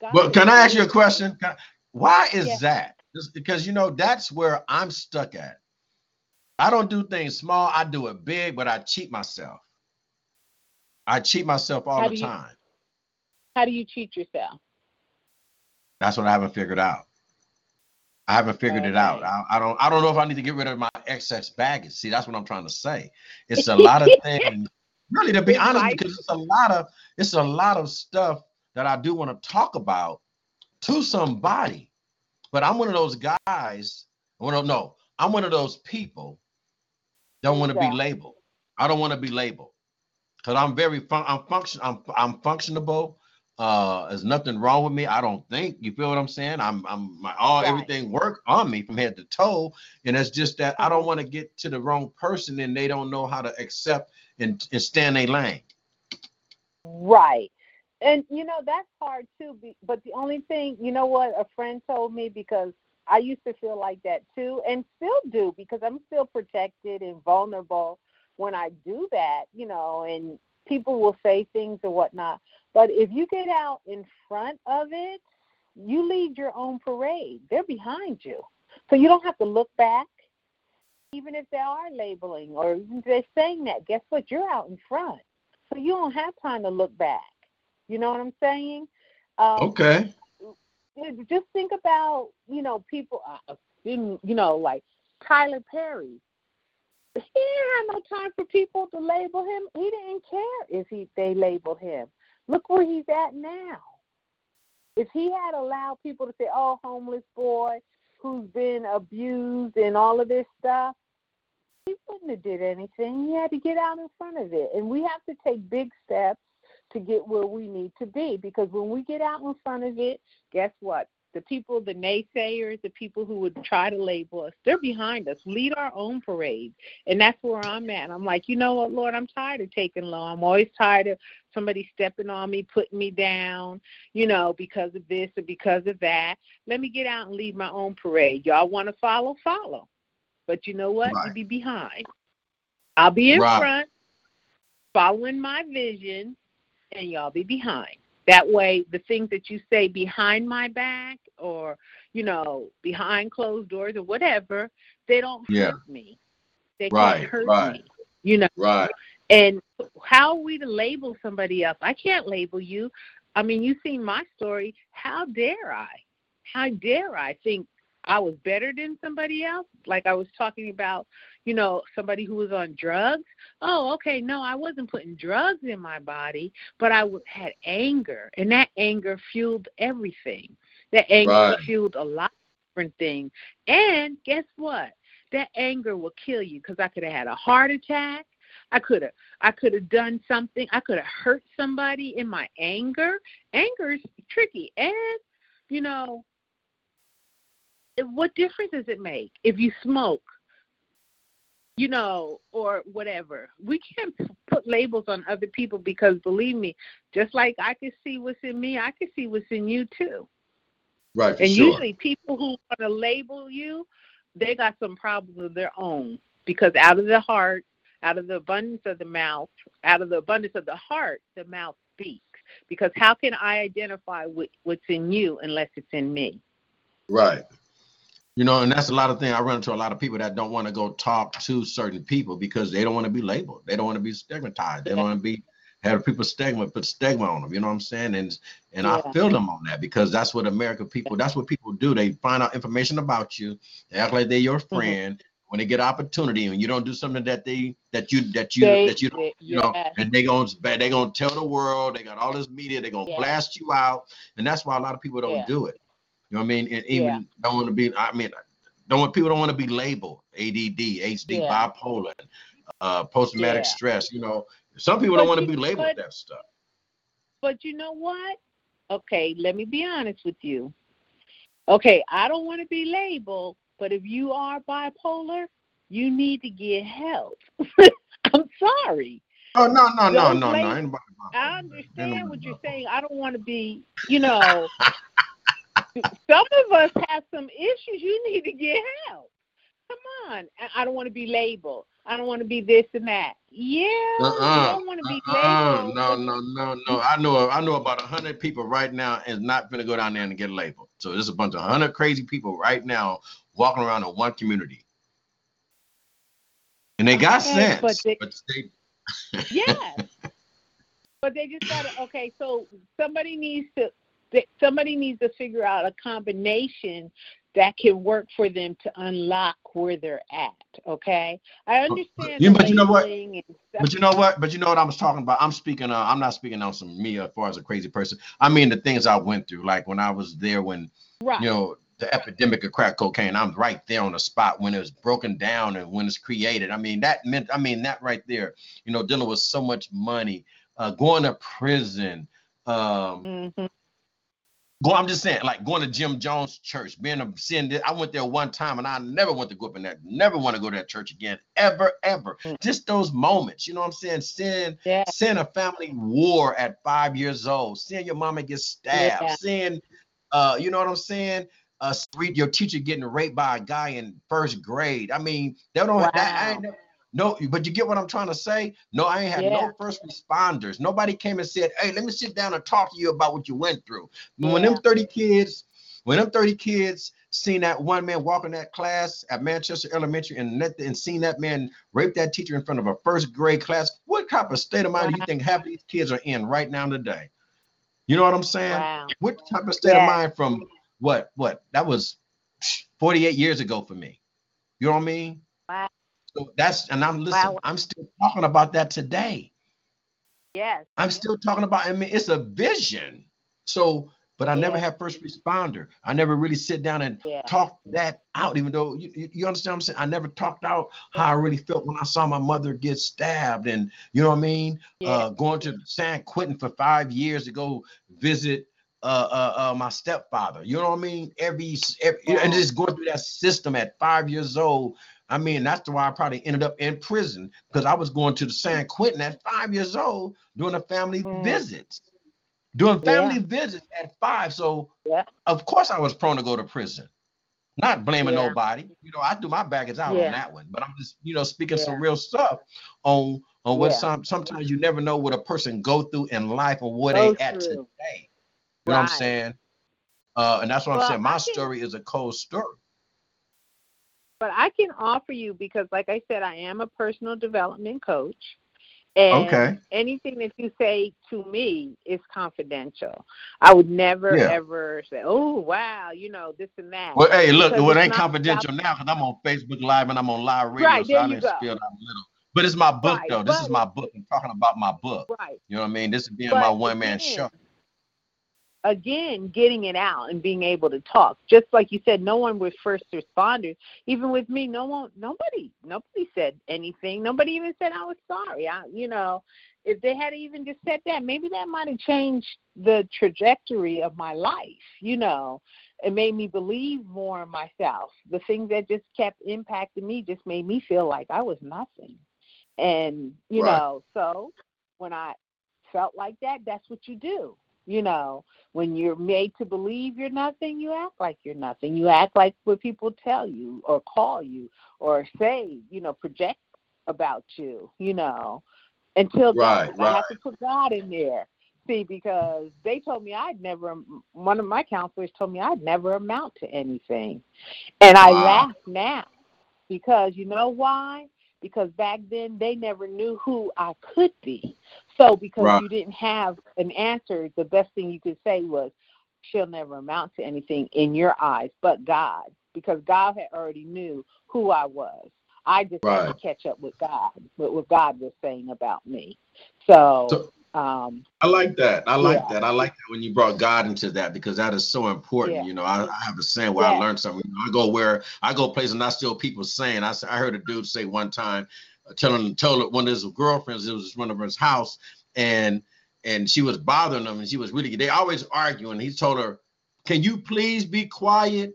God
Well, can I ask you a question? Can- Why is
Yeah.
that? Just because you know that's where I'm stuck at. I don't do things small. I do it big, but I cheat myself. I cheat myself all
How
the
you-
time.
How do you cheat yourself?
That's what I haven't figured out. I haven't figured it out. I, I don't. I don't know if I need to get rid of my excess baggage. See, that's what I'm trying to say. It's a lot of things. Really, to be
It's
honest, because it's a lot of it's a lot of stuff that I do want to talk about to somebody. But I'm one of those guys. Well, no, no, I'm one of those people Don't want to be labeled. I don't want to be labeled because I'm very fun. I'm function. I'm I'm functionable. Uh, there's nothing wrong with me. I don't think. You feel what I'm saying? I'm I'm my all
Right.
everything work on me from head to toe, and it's just that I don't want to get to the wrong person and they don't know how to accept and, and stand their lane.
Right. And you know that's hard too. But the only thing, you know what, a friend told me because I used to feel like that too, and still do because I'm still protected and vulnerable when I do that. You know, and people will say things or whatnot. But if you get out in front of it, you lead your own parade. They're behind you, so you don't have to look back. Even if they are labeling or they're saying that, guess what? You're out in front. So you don't have time to look back. You know what I'm saying? Um,
Okay.
Just think about, you know, people, uh, in, you know, like Tyler Perry. He didn't have no time for people to label him. He didn't care if he they labeled him. Look where he's at now. If he had allowed people to say, "Oh, homeless boy who's been abused and all of this stuff," he wouldn't have did anything. He had to get out in front of it, and we have to take big steps to get where we need to be. Because when we get out in front of it, guess what? The people, the naysayers, the people who would try to label us, they're behind us. Lead our own parade. And that's where I'm at. I'm like, you know what, Lord, I'm tired of taking low. I'm always tired of somebody stepping on me, putting me down, you know, because of this or because of that. Let me get out and lead my own parade. Y'all want to follow? Follow. But you know what?
Right.
You be behind. I'll be in
Right.
front, following my vision, and y'all be behind. That way, the things that you say behind my back or, you know, behind closed doors or whatever, they don't
Yeah.
hurt me. They
Right,
can't hurt
right.
me. You know,
Right.
and how are we to label somebody else? I can't label you. I mean, you've seen my story. How dare I? How dare I think I was better than somebody else? Like I was talking about, you know, somebody who was on drugs. Oh, okay, no, I wasn't putting drugs in my body, but I w- had anger, and that anger fueled everything. That anger
Right.
fueled a lot of different things. And guess what? That anger will kill you because I could have had a heart attack. I could have I could have done something. I could have hurt somebody in my anger. Anger is tricky. And you know, what difference does it make if you smoke? You know, or whatever. We can't put labels on other people because believe me, just like I can see what's in me, I can see what's in you too.
Right.
And
sure.
usually people who want to label you, they got some problems of their own because out of the heart, out of the abundance of the mouth, out of the abundance of the heart, the mouth speaks. Because how can I identify what, what's in you unless it's in me?
Right. You know, and that's a lot of things. I run into a lot of people that don't want to go talk to certain people because they don't want to be labeled. They don't want to be stigmatized. They don't want to be have people stigma put stigma on them. You know what I'm saying? And and
Yeah.
I feel them on that because that's what American people. That's what people do. They find out information about you. They act like they're your
Mm-hmm.
friend. When they get opportunity and you don't do something that they that you that you
They-
that you don't you know, and they gonna they gonna tell the world. They got all this media. They gonna
Yeah.
blast you out, and that's why a lot of people don't
Yeah.
do it. You know what I mean? And even
Yeah.
don't want to be. I mean, don't want people don't want to be labeled ADD, HD,
Yeah.
bipolar, uh, post traumatic
Yeah.
stress. You know, some people
But
don't want to be labeled
but-
that stuff.
But you know what? Okay, let me be honest with you. Okay, I don't want to be labeled, but if you are bipolar, you need to get help. I'm sorry.
Oh no no no
Those
no no! Ain't nobody bipolar,
I understand what you're saying. I don't want to be, you know, some of us have some issues. You need to get help. Come on. I- don't want to be labeled. I don't want to be this and that. Yeah,
Uh-uh.
don't want to be
Uh-uh.
labeled.
No, no, no, no. I know I know about a hundred people right now is not gonna go down there and get labeled. So there's a bunch of hundred crazy people right now walking around in one community. And they got
Yes,
sense,
but they-
but they
Yes. but they just gotta okay, so somebody needs to they- somebody needs to figure out a combination that can work for them to unlock where they're at. Okay, I understand. The
but you know what?
labeling and stuff.
But you know what? But you know what I was talking about. I'm speaking. Uh, I'm not speaking on some me as far as a crazy person. I mean the things I went through, like when I was there when
right.
you know the epidemic of crack cocaine. I'm right there on the spot when it was broken down and when it's created. I mean that meant. I mean that right there. You know, dealing with so much money, uh, going to prison. Um,
Mhm.
Go, I'm just saying, like going to Jim Jones Church, being a seeing this. I went there one time and I never want to go up in that, never want to go to that church again, ever, ever.
Mm.
Just those moments, you know what I'm saying? Seeing,
Yeah.
seeing a family war at five years old, seeing your mama get stabbed,
Yeah.
seeing, uh, you know what I'm saying? Uh, your teacher getting raped by a guy in first grade. I mean, they don't. That, I ain't never, no, but you get what I'm trying to say? No, I ain't had
Yeah.
no first responders. Nobody came and said, "Hey, let me sit down and talk to you about what you went through." When them
Yeah.
30 kids, when them 30 kids seen that one man walking that class at Manchester Elementary and let, and seen that man rape that teacher in front of a first grade class, what type of state of mind do you think half of these kids are in right now today? You know what I'm saying?
Wow.
What type of state of mind from what? What? That was 48 years ago for me. You know what I mean? So that's and I'm listening.
Wow.
I'm still talking about that today.
Yes.
I'm still talking about. I mean, it's a vision. So, but I never had first responder. I never really sit down and
Yeah.
talk that out. Even though you, you understand what I'm saying, I never talked out how I really felt when I saw my mother get stabbed, and you know what I mean.
Yeah.
Uh, going to San Quentin for five years to go visit uh, uh, uh, my stepfather. You know what I mean? Every, every and just going through that system at five years old. I mean, that's the why I probably ended up in prison because I was going to the San Quentin at five years old doing a family
Mm.
visits, doing
Yeah.
family visits at five. So,
Yeah.
of course, I was prone to go to prison. Not blaming
Yeah.
nobody. You know, I do my baggage out
Yeah.
on that one, but I'm just, you know, speaking some real stuff on on what
Yeah.
some sometimes you never know what a person go through in life or where
So
they at today. You know what I'm saying? Uh, and that's what
Well,
I'm saying. My story is a cold story.
But I can offer you because, like I said, I am a personal development coach. And
Okay.
anything that you say to me is confidential. I would never
Yeah.
ever say, "Oh, wow," you know, this and that.
Well, hey, look, well, it ain't confidential now because I'm on Facebook Live and I'm on live radio,
Right,
so I didn't spill out a little. But it's my book,
Right,
though. This is my book. I'm talking about my book.
Right.
You know what I mean? This is being my one man show.
Again, getting it out and being able to talk. Just like you said, no one was first responders. Even with me, no one, nobody, nobody said anything. Nobody even said I was sorry. I, you know, if they had even just said that, maybe that might have changed the trajectory of my life. You know, it made me believe more in myself. The things that just kept impacting me just made me feel like I was nothing. And you
Right.
know, so when I felt like that, that's what you do. You know, when you're made to believe you're nothing, you act like you're nothing. You act like what people tell you or call you or say, you know, project about you, you know, until
Right,
God. I have to put God in there. See, because they told me I'd never. One of my counselors told me I'd never amount to anything, and I
Wow.
laugh now because you know why? Because back then they never knew who I could be. So because
Right.
you didn't have an answer, the best thing you could say was, "She'll never amount to anything in your eyes, but God," because God had already knew who I was. I just had to catch up with God, with what God was saying about me. So,
So-
um,
I like that. I like
Yeah.
that. I like that when you brought God into that because that is so important.
Yeah.
You know, I, I have a saying where I learned something. I go where I go places and I still people saying. I, I heard a dude say one time, uh, telling told one of his girlfriends it was one of his house and and she was bothering him and she was really they always arguing. He told her, "Can you please be quiet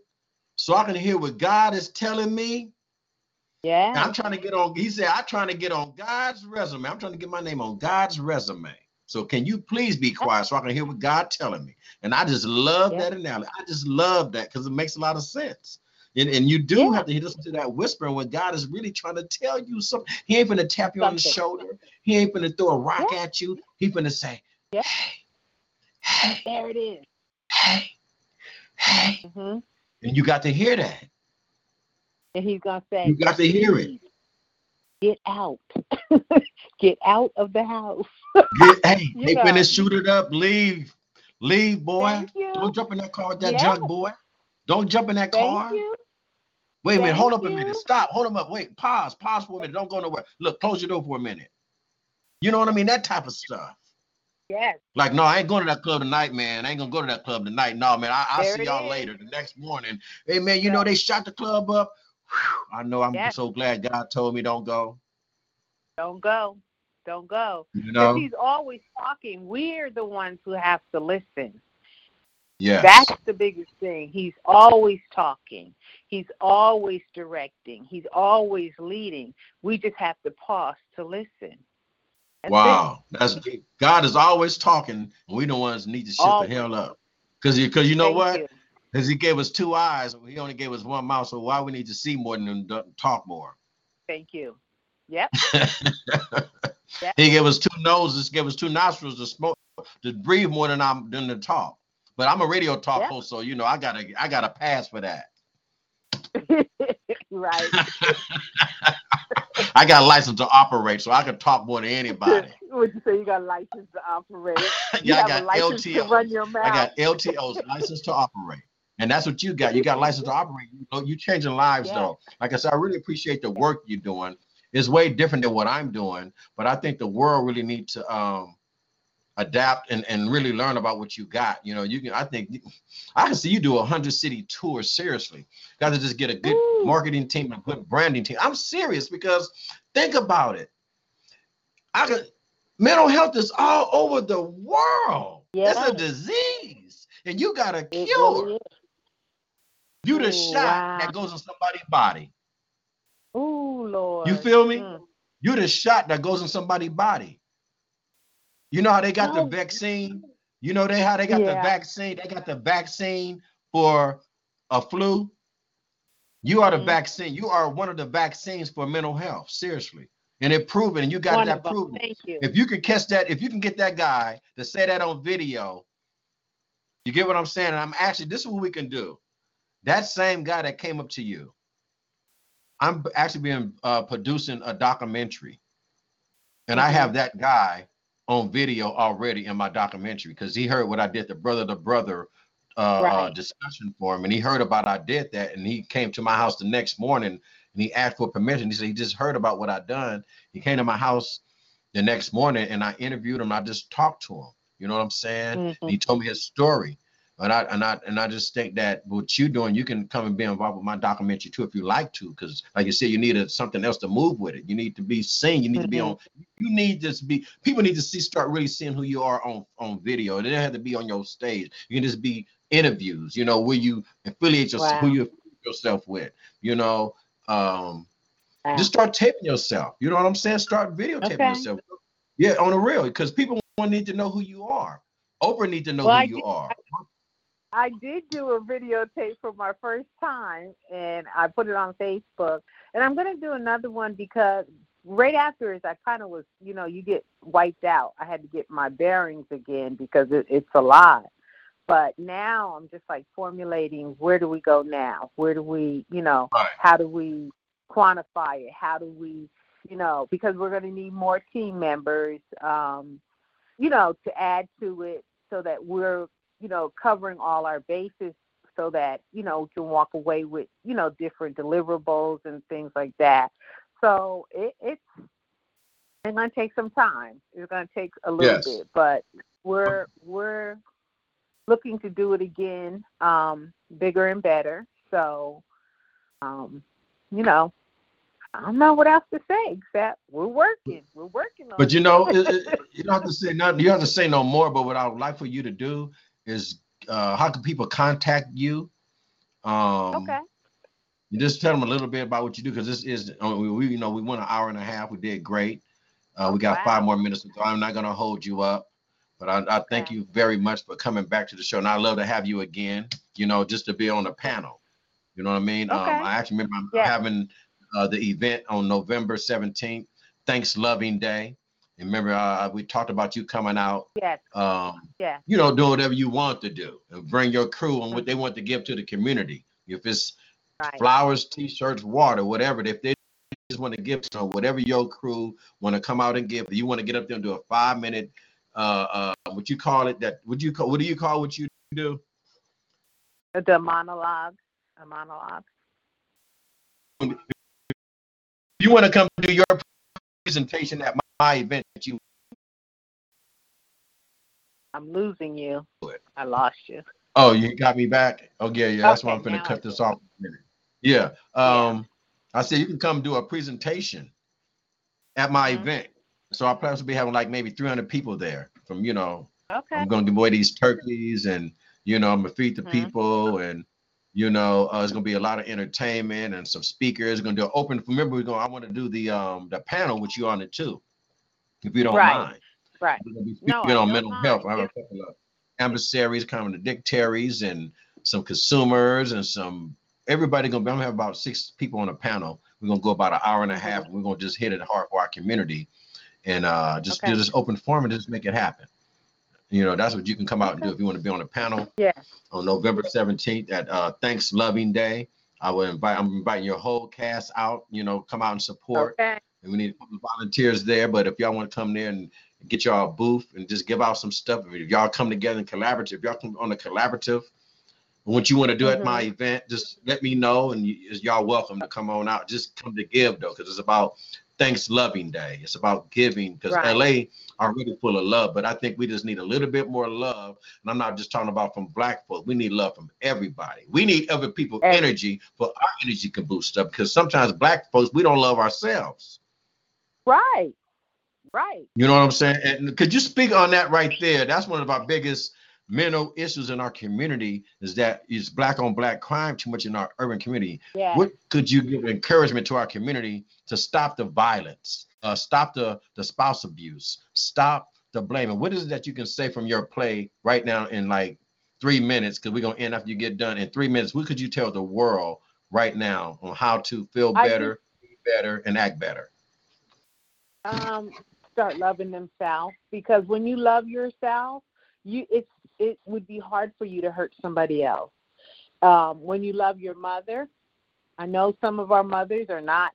so I can hear what God is telling me?"
yeah,
And I'm trying to get on. He said, I'm trying to get on God's resume. I'm trying to get my name on God's resume. So can you please be quiet so I can hear what God telling me? And I just love
Yeah.
that analogy. I just love that because it makes a lot of sense. And, and you do
Yeah.
have to listen to that whispering when God is really trying to tell you something. He ain't gonna tap you on the shoulder. He ain't gonna throw a rock
Yeah.
at you. He gonna say,
Yeah.
hey, hey,
there it is.
hey, hey.
hmm
And you got to hear that.
And he's gonna say,
You got to hear it.
"Please, Get out. get out of the house.
Get, hey,
You
they
know.
finna shoot it up. Leave. Leave, boy. Don't jump in that car with that
Yeah.
junk, boy. Don't jump in that
Thank
car.
you.
Wait a minute. Hold up a minute. Stop. Hold them up. Wait. Pause. Pause for a minute. Don't go nowhere. Look, close your door for a minute. You know what I mean? That type of stuff.
Yes.
Like, no, I ain't going to that club tonight, man. I ain't gonna go to that club tonight. No, man. I, I'll
There
see y'all
is.
later the next morning. Hey, man, you know they shot the club up. Whew, I know. I'm
Yes.
so glad God told me don't go.
Don't go. Don't go.
You know?
he's always talking. We're the ones who have to listen.
Yes.
That's the biggest thing. He's always talking. He's always directing. He's always leading. We just have to pause to listen. That's it.
Wow, that's deep. God is always talking, and we the ones need to shut
Always.
the hell up. Cause you, cause you know
Thank
what?
you.
Cause He gave us two eyes, he only gave us one mouth. So why we need to see more than talk more?
Thank you. Yep.
he gave us two noses, gave us two nostrils to smoke, to breathe more than I'm than to talk. But I'm a radio talk
Yep.
host, so you know I gotta I gotta pass for that.
right.
I got a license to operate, so I can talk more than anybody.
Would you say you got a license to operate? You
yeah, I
have
got
a license to
LTO.
run your mouth.
I got LTOs, license to operate. And that's what you got. You got license to operate. You know, you changing lives
Yeah.
though. Like I said, I really appreciate the work you're doing. It's way different than what I'm doing, but I think the world really needs to um adapt and, and really learn about what you got. You know, you can I think I can see you do a hundred city tour seriously. Got to just get a good
Woo.
marketing team and good branding team. I'm serious because think about it. I can. mental health is all over the world. It's a disease. And you got a cure.
really.
You the
Ooh,
shot
wow.
that goes in somebody's body.
Ooh, Lord.
You feel me?
Mm.
You the shot that goes in somebody's body. You know how they got the
Oh.
vaccine? You know they how they got the vaccine? They got the vaccine for a flu. You are the
Mhm.
vaccine. You are one of the vaccines for mental health. Seriously. And it proven, and you got
One
that proven.
Thank you.
If you can catch that, if you can get that guy to say that on video, you get what I'm saying? And I'm actually, this is what we can do. That same guy that came up to you, I'm actually being uh, producing a documentary, and I have that guy on video already in my documentary because he heard what I did, the brother to brother uh, uh, discussion for him, and he heard about I did that, and he came to my house the next morning and he asked for permission. He said he just heard about what I done. He came to my house the next morning and I interviewed him. I just talked to him. You know what I'm saying?
Mhm.
And he told me his story. And I and I and I just think that what you're doing, you can come and be involved with my documentary too if you like to, because like you said, you need a, something else to move with it. You need to be seen. You need to be on. You need to be. People need to see, start really seeing who you are on on video. It doesn't have to be on your stage. You can just be interviews. You know where you affiliate yourself, who you affiliate yourself with. You know, um,
Wow.
just start taping yourself. You know what I'm saying? Start videotaping
Okay.
yourself. Yeah, on the real, because people want need to know who you are. Oprah need to know
Well,
who
I
you
did-
are.
I did do a videotape for my first time, and I put it on Facebook. And I'm going to do another one because right afterwards, I kind of was, you know, you get wiped out. I had to get my bearings again because it, it's a lot. But now I'm just like formulating where do we go now? Where do we, you know,
Right.
how do we quantify it? How do we, you know, because we're going to need more team members, um, you know, to add to it so that we're, you know, covering all our bases so that, you know, we can walk away with, you know, different deliverables and things like that. So it, it's it's to take some time. It's going to take a little
Yes.
bit, but we're we're looking to do it again, um, bigger and better. So, um, you know, I don't know what else to say except we're working. We're working on.
But you know, it, it- you don't have to say nothing. You don't have to say no more. But what I would like for you to do is, uh, how can people contact you? Um,
okay.
You just tell them a little bit about what you do because this is we, you know we went an hour and a half. We did great. Uh, we got
Wow.
five more minutes, so I'm not going to hold you up. But I, I thank you very much for coming back to the show, and I love to have you again. You know, just to be on the panel. You know what I mean? Um,
Okay.
I actually remember
Yeah.
having uh, the event on November 17th, Thanks Loving Day. Remember, uh, we talked about you coming out
Yes.
um,
Yeah.
you know, do whatever you want to do and bring your crew and what they want to give to the community. If it's
Right.
flowers, t-shirts, water, whatever, if they just want to give so whatever your crew want to come out and give, you want to get up there and do a five minute, uh, uh, what you call it? That would you call? What do you call what you do?
The monologue. A monologue.
You want to come do your presentation at my, event that you
I'm losing you. I lost you.
Oh, you got me back? Oh, yeah, yeah. That's why I'm gonna cut this off. in a minute. Yeah. Um, I said you can come do a presentation at my
Mhm.
event. So plans will be having like maybe 300 people there. From you know,
Okay.
I'm gonna give away these turkeys, and you know, I'm gonna feed the
Mhm.
people, and you know, uh, there's gonna be a lot of entertainment and some speakers. We're gonna do an open. Remember, we're going. I want to do the um the panel with you on it too, if you don't
Right.
mind.
Right.
We're gonna be
No,
speaking on
don't
mental
mind.
health. I have
Yeah.
a couple of to dignitaries and some consumers and some everybody gonna be. I'm gonna have about six people on the panel. We're gonna go about an hour and a half. We're gonna just hit it hard for our community and uh just do this open forum and just make it happen. You know, that's what you can come out and do if you want to be on a panel
Yeah.
on November 17th at uh Thanks Loving Day. I will invite I'm inviting your whole cast out, you know, come out and support
Okay.
and we need a couple volunteers there. But if y'all want to come there and get y'all a booth and just give out some stuff, if y'all come together and collaborative, if y'all come on a collaborative, what you want to do at my event, just let me know, and you, y'all welcome to come on out. Just come to give though, because it's about Thanks Loving Day. It's about giving because
Right.
LA are really full of love, but I think we just need a little bit more love. And I'm not just talking about from black folk. We need love from everybody. We need other people energy for our energy can boost up because sometimes black folks we don't love ourselves.
Right. Right.
You know what I'm saying? And could you speak on that right there? That's one of our biggest mental issues in our community is that is black on black crime too much in our urban community.
Yeah.
What could you give encouragement to our community to stop the violence, uh, stop the the spouse abuse, stop the blaming? What is it that you can say from your play right now in like three minutes? Because we're gonna end after you get done in three minutes. What could you tell the world right now on how to feel better, be better, and act better?
um, start loving themselves because when you love yourself, you it's it would be hard for you to hurt somebody else. Um, when you love your mother, I know some of our mothers are not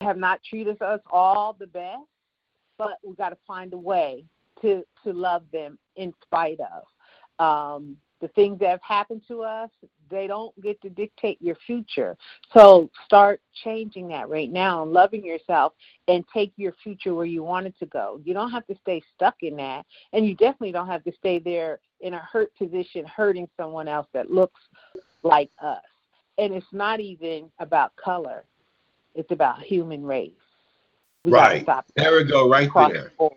have not treated us all the best, but we got to find a way to to love them in spite of. Um, the things that have happened to us, they don't get to dictate your future. So start changing that right now and loving yourself and take your future where you want it to go. You don't have to stay stuck in that. And you definitely don't have to stay there in a hurt position, hurting someone else that looks like us. And it's not even about color, it's about human race. We
Right. There we go, right there.
the.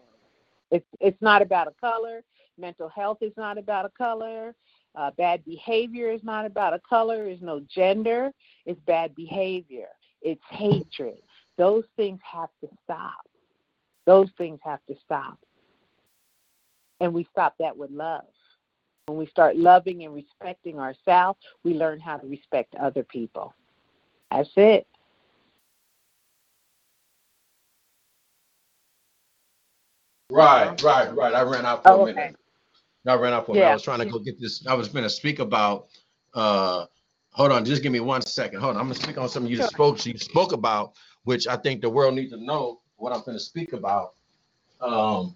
It's it's not about a color. Mental health is not about a color. Uh, bad behavior is not about a color, is no gender, it's bad behavior, it's hatred. Those things have to stop. Those things have to stop. And we stop that with love. When we start loving and respecting ourselves, we learn how to respect other people. That's it.
Right, right, right. I ran out for a oh, minute. I ran for a. I
Yeah.
was trying to go get this. I was going to speak about. uh Hold on, just give me one second. Hold on, I'm going to speak on something you
Sure.
spoke. You spoke about, which I think the world needs to know what I'm going to speak about. Um,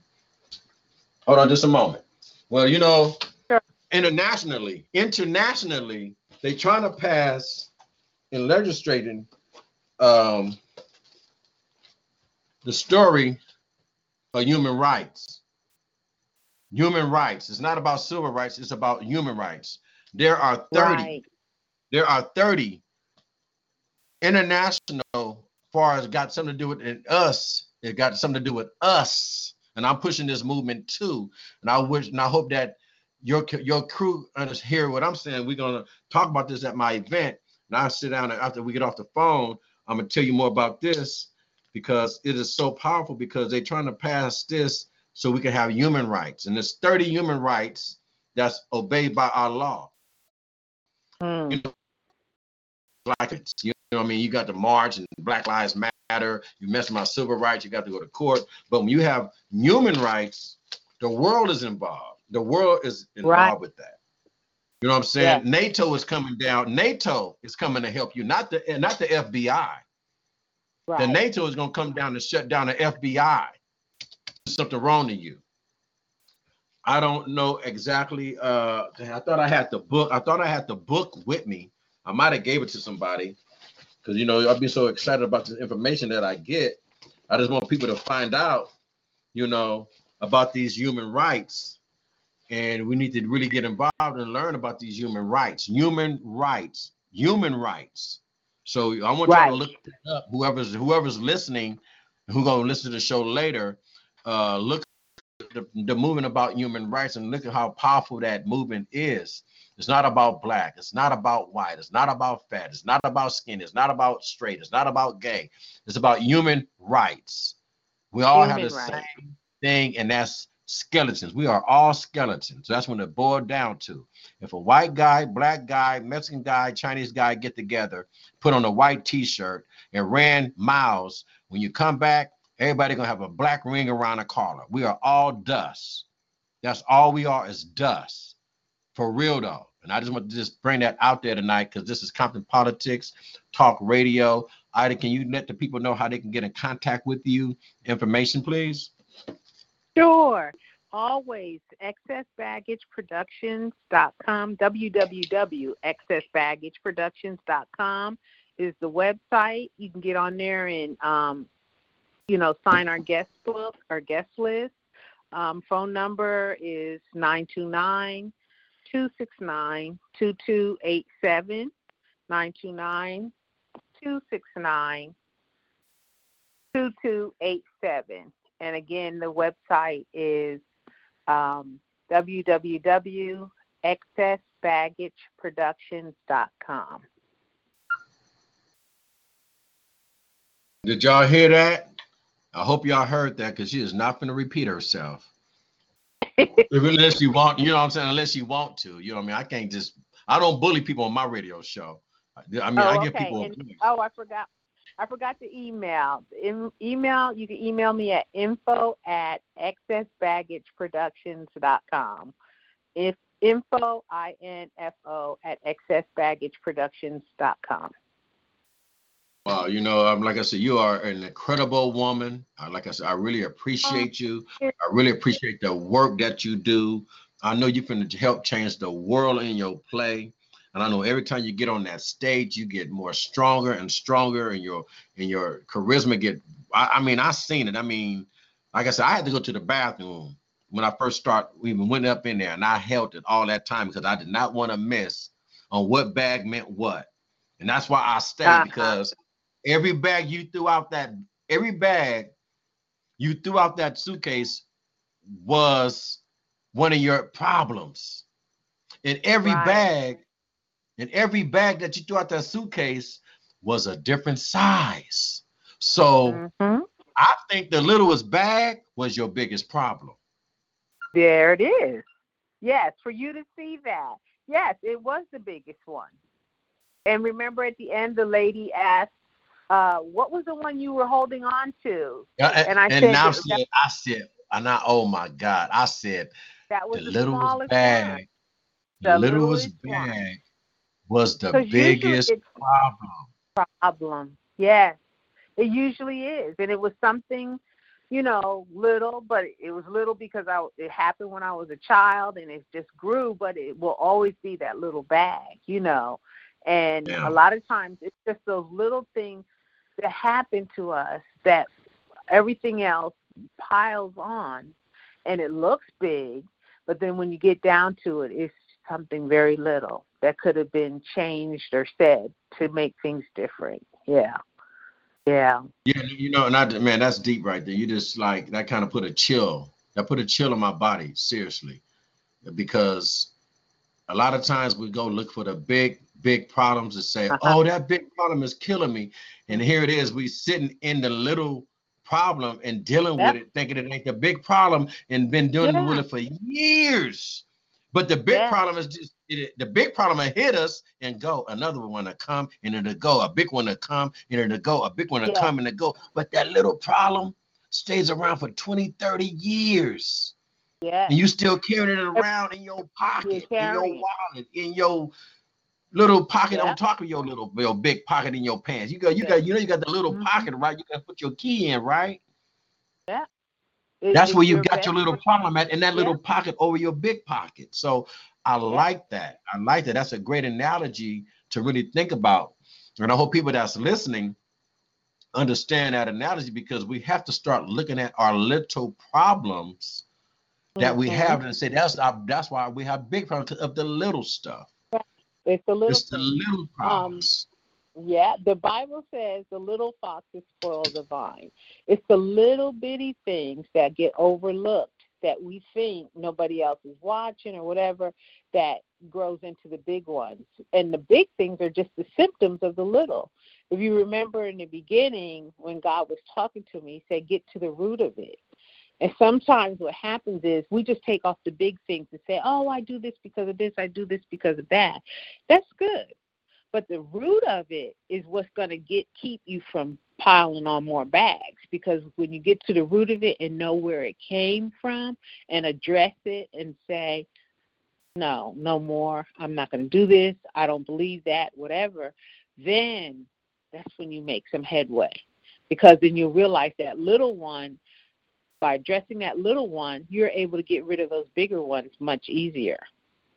hold on, just a moment. Well, you know,
Sure.
internationally, internationally, they trying to pass in legislating um, the story of human rights. Human rights. It's not about civil rights. It's about human rights. There are 30
Right.
there are 30 international far as got something to do with it, us it got something to do with us and i'm pushing this movement too and i wish and i hope that your your crew hear what i'm saying we're going to talk about this at my event and i'll sit down and after we get off the phone i'm going to tell you more about this because it is so powerful because they're trying to pass this so we can have human rights. And there's 30 human rights that's obeyed by our law.
Hmm.
like it's you know what I mean? You got the march and Black Lives Matter. You mess with my civil rights you got to go to court. But when you have human rights the world is involved. The world is involved
Right.
with that. You know what I'm saying? NATO is coming down. NATO is coming to help you not the not the FBI the NATO is going to come down and shut down the FBI something wrong to you I don't know exactly uh I thought I had the book I thought I had the book with me I might have gave it to somebody because you know I'd be so excited about the information that I get. I just want people to find out, you know, about these human rights, and we need to really get involved and learn about these human rights. Human rights, human rights. So I want y'all
Right.
to look up. Whoever's whoever's listening, who gonna listen to the show later, uh, look at the, the movement about human rights and look at how powerful that movement is. It's not about black. It's not about white. It's not about fat. It's not about skin. It's not about straight. It's not about gay. It's about human rights. We all have the
rights.
same thing, and that's skeletons. We are all skeletons. That's when it boiled down to. If a white guy, black guy, Mexican guy, Chinese guy get together, put on a white t-shirt, and ran miles, when you come back, everybody gonna have a black ring around a collar. We are all dust. That's all we are is dust. For real though. And I just want to just bring that out there tonight because this is Compton Politics, Talk Radio. Ida, can you let the people know how they can get in contact with you? Information, please.
Sure. Always excessbaggageproductions.com. www.excessbaggageproductions.com is the website. You can get on there and um, you know, sign our guest book, our guest list. Um, phone number is 929 269 2287. 929 269 2287. And again, the website is um, www.excessbaggageproductions.com.
Did y'all hear that? I hope y'all heard that because she is not going to repeat herself. unless you want, you know what I'm saying? Unless you want to, you know what I mean? I can't just, I don't bully people on my radio show. I mean, I
Oh,
give
okay.
people.
And- oh, I forgot. I forgot to email. In, email, you can email me at info at excessbaggageproductions.com. If info, I N F O, at excessbaggageproductions.com.
Wow, you know, I'm like I said, you are an incredible woman. Uh, like I said, I really appreciate you. I really appreciate the work that you do. I know you're going to help change the world in your play. And I know every time you get on that stage, you get more stronger and stronger, and your and your charisma get. I, I mean, I seen it. I mean, like I said, I had to go to the bathroom when I first started. We even went up in there, and I held it all that time because I did not want to miss on what bag meant what, and that's why I stayed
Uh-huh.
because every bag you threw out that every bag you threw out that suitcase was one of your problems. In every
Right.
bag, in every bag that you threw out that suitcase was a different size. So
Mhm.
I think the littlest bag was your biggest problem.
There it is. Yes, for you to see that. Yes, it was the biggest one. And remember at the end, the lady asked, uh, what was the one you were holding on to?
Yeah,
And I
and
said
now
that-
said, I said, and I oh my God, I said
That was
the
the,
littlest
smallest
bag,
one.
the,
The
littlest
littlest one.
bag was the biggest problem.
problem. Yes, it usually is, and it was something, you know, little, but it was little because I it happened when I was a child, and it just grew. But it will always be that little bag, you know, and
Yeah.
a lot of times it's just those little things that happen to us that everything else piles on, and it looks big, but then when you get down to it, it's something very little that could have been changed or said to make things different. Yeah. Yeah.
Yeah, you know, and I man, that's deep right there. You just like that kind of put a chill. That put a chill on my body, seriously, because a lot of times we go look for the big, big problems and say,
Uh-huh.
"Oh, that big problem is killing me," and here it is. We sitting in the little problem and dealing
Yep.
with it, thinking it ain't the big problem, and been dealing
Yeah.
with it for years. But the big
Yeah.
problem is just it, the big problem will hit us and go. Another one will come and it'll go. A big one will come and it'll go. A big one will
Yeah.
come and it'll go. But that little problem stays around for 20, 30 years.
Yeah.
And you still carrying it around in your pocket, in your wallet, in your little pocket
Yeah.
on top of your little your big pocket in your pants. You got you
Yeah.
got you know you got the little
Mhm.
pocket, right? You got to put your key in, right?
It-
That's where you got your little problem at in that
Yeah.
little pocket over your big pocket. So I like that. I like that. That's a great analogy to really think about. And I hope people that's listening understand that analogy because we have to start looking at our little problems that we
Mhm.
have and say that's our, that's why we have big problems of the little stuff.
It's the little
It's the little um, problems.
Yeah, the Bible says the little foxes spoil the vine. It's the little bitty things that get overlooked that we think nobody else is watching or whatever that grows into the big ones. And the big things are just the symptoms of the little. If you remember in the beginning when God was talking to me, he said, Get to the root of it. And sometimes what happens is we just take off the big things and say, Oh, I do this because of this, I do this because of that. That's good. But the root of it is what's going to get keep you from piling on more bags because when you get to the root of it and know where it came from and address it and say no no more. I'm not going to do this. I don't believe that whatever then that's when you make some headway. Because then you realize that little one by addressing that little one you're able to get rid of those bigger ones much easier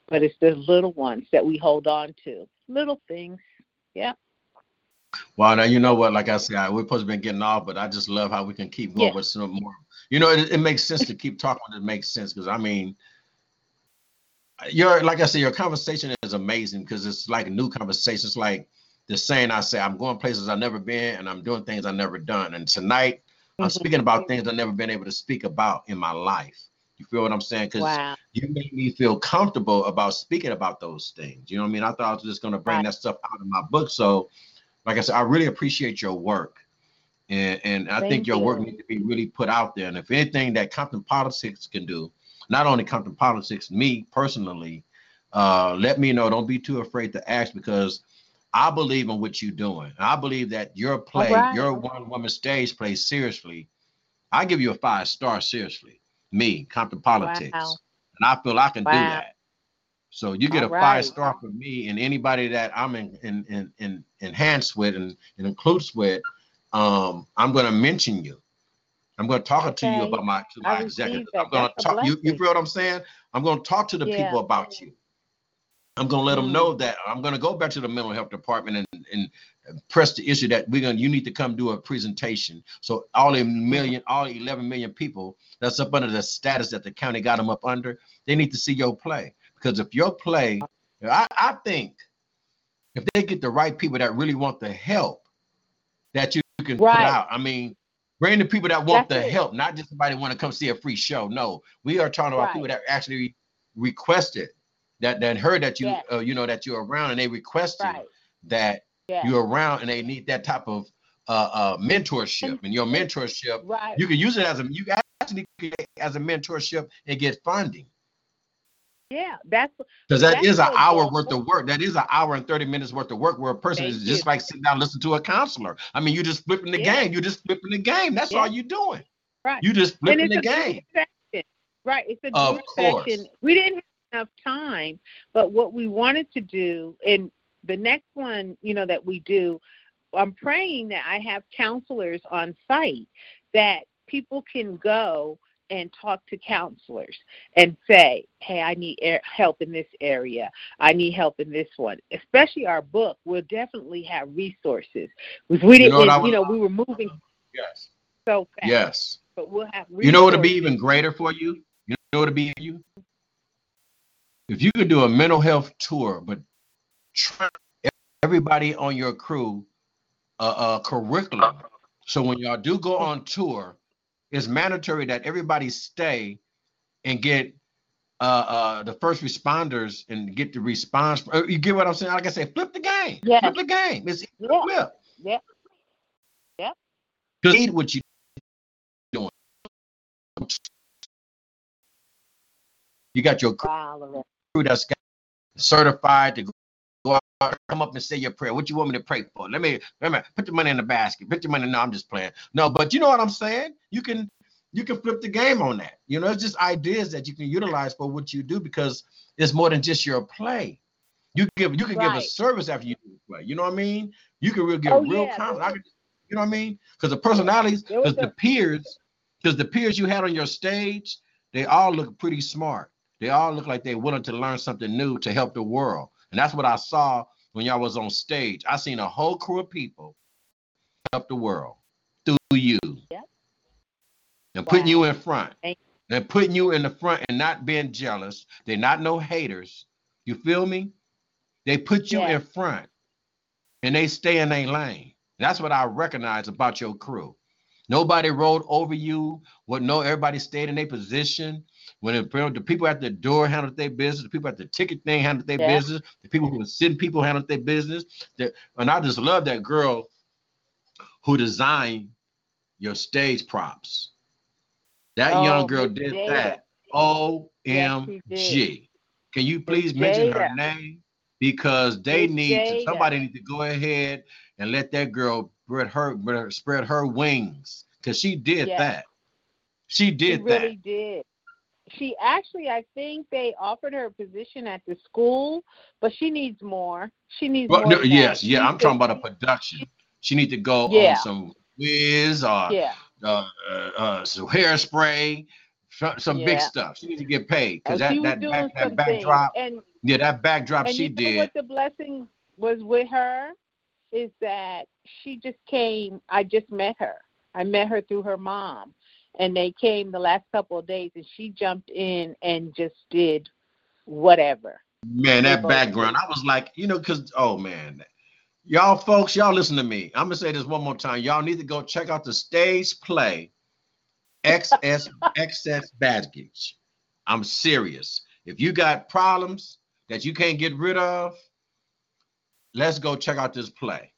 but it's the little ones that we hold on to little things. Yeah.
Well, now you know what? Like I said, we're supposed to be getting off, but I just love how we can keep going
Yeah.
with some more. You know, it, it makes sense to keep talking. It makes sense because I mean, your like I said, your conversation is amazing because it's like a new conversation. It's like the saying I say, I'm going places I've never been and I'm doing things I've never done. And tonight, I'm
Mhm.
speaking about things I've never been able to speak about in my life. You feel what I'm saying? Because
Wow.
you made me feel comfortable about speaking about those things. You know what I mean? I thought I was just going to bring
Right.
that stuff out of my book. So, like I said, I really appreciate your work. And, and I think
Thank
your work needs to be really put out there. And if anything that Compton Politics can do, not only Compton Politics, me personally, uh, let me know. Don't be too afraid to ask because I believe in what you're doing. I believe that your play,
right.
your one woman stage play, seriously, I give you a five star, seriously. Me, Compton Politics.
Wow.
And I feel I can do that. So you get
All
a
right.
five star from me and anybody that I'm in in in, in enhanced with and, and includes with, um, I'm gonna mention you. I'm gonna talk to you about my to my
that.
I'm gonna talk you, you feel what I'm saying? I'm gonna talk to the
Yeah.
people about you. I'm gonna let them
Mm.
know that I'm gonna go back to the mental health department and, and press the issue that we're gonna you need to come do a presentation. So all the million, all 11 million people that's up under the status that the county got them up under, they need to see your play. Because if your play, I, I think if they get the right people that really want the help that you can put out, I mean, bring the people that want
That's
the
it.
help, not just somebody want to come see a free show. No, we are talking about
Right.
people that actually requested that that heard that you
Yes.
uh, you know that you're around and they requested
Right.
that
Yeah.
you're around and they need that type of uh, uh mentorship and your mentorship
right.
you can use it as a you actually as a mentorship and get funding
yeah. That's
because that
That's
is an hour worth of work that is an hour and 30 minutes worth of work where a person
Thank
is just
you.
like sitting down listening to a counselor i mean you're just flipping the
Yeah.
game you're just flipping the game that's
Yeah.
all you're doing
Right.
You just flipping the game.
Right. It's a
Of course.
session. We didn't enough time, but what we wanted to do, and the next one, you know, that we do, I'm praying that I have counselors on site that people can go and talk to counselors and say, "Hey, I need help in this area. I need help in this one." Especially our book, we'll definitely have resources. Because we
You
didn't,
know what
you know, we were moving
Yes.
so fast.
Yes.
But we'll have
You know what would be even greater for you? You know what would be for you? If you could do a mental health tour, but train everybody on your crew a, a curriculum. So when y'all do go on tour, it's mandatory that everybody stay and get uh, uh, the first responders and get the response. uh, You get what I'm saying? Like I said, flip the game.
Yeah.
Flip the game. It's
Yeah.
flip.
Yeah. Yeah.
Eat what you doing. You got your
Wow.
That's got certified to go out, come up and say your prayer. What you want me to pray for? Let me remember, put the money in the basket. Put your money. No, I'm just playing. No, but you know what I'm saying? You can you can flip the game on that. You know, it's just ideas that you can utilize for what you do because it's more than just your play. You give you can give a service after you do the play. You know what I mean? You can really give
Oh,
real
yeah,
comment. I could, you know what I mean? Because the personalities, because the peers, because the peers you had on your stage, they all look pretty smart. They all look like they're willing to learn something new to help the world. And that's what I saw when y'all was on stage. I seen a whole crew of people help the world through you.
Yep.
And putting you in front.
Thank
And putting you in the front and not being jealous. They're not no haters. You feel me? They put you in front and they stay in their lane. That's what I recognize about your crew. Nobody rode over you. What no, everybody stayed in their position. When it, the people at the door handled their business, the people at the ticket thing handled their
Yeah.
business, the people who were sitting people handled their business. The- and I just love that girl who designed your stage props. That
Oh,
young girl did
Jada.
that. OMG.
Yes,
Can you please mention her name? Because they
Miss
need to, somebody need to go ahead and let that girl spread her spread- her wings. Because she did
Yes.
that. She did
she
that.
really did. She actually, I think they offered her a position at the school, but she needs more. She needs
Well,
more.
no, yes,
that.
yeah. I'm talking about a production. She need to go
Yeah.
on some Wiz or
Yeah,
uh, uh, uh, some hairspray, some, some big stuff. She need to get paid
Oh,
because that
was
that
doing
back, that backdrop,
and
yeah, that backdrop
and
she
you know
did.
what the blessing was with her is that she just came. I just met her. I met her through her mom, and they came the last couple of days, and she jumped in and just did whatever.
Man, that background, I was like, you know, because oh man, y'all folks, y'all listen to me. I'm gonna say this one more time. Y'all need to go check out the stage play, XS excess baggage. I'm serious. If you got problems that you can't get rid of, let's go check out this play.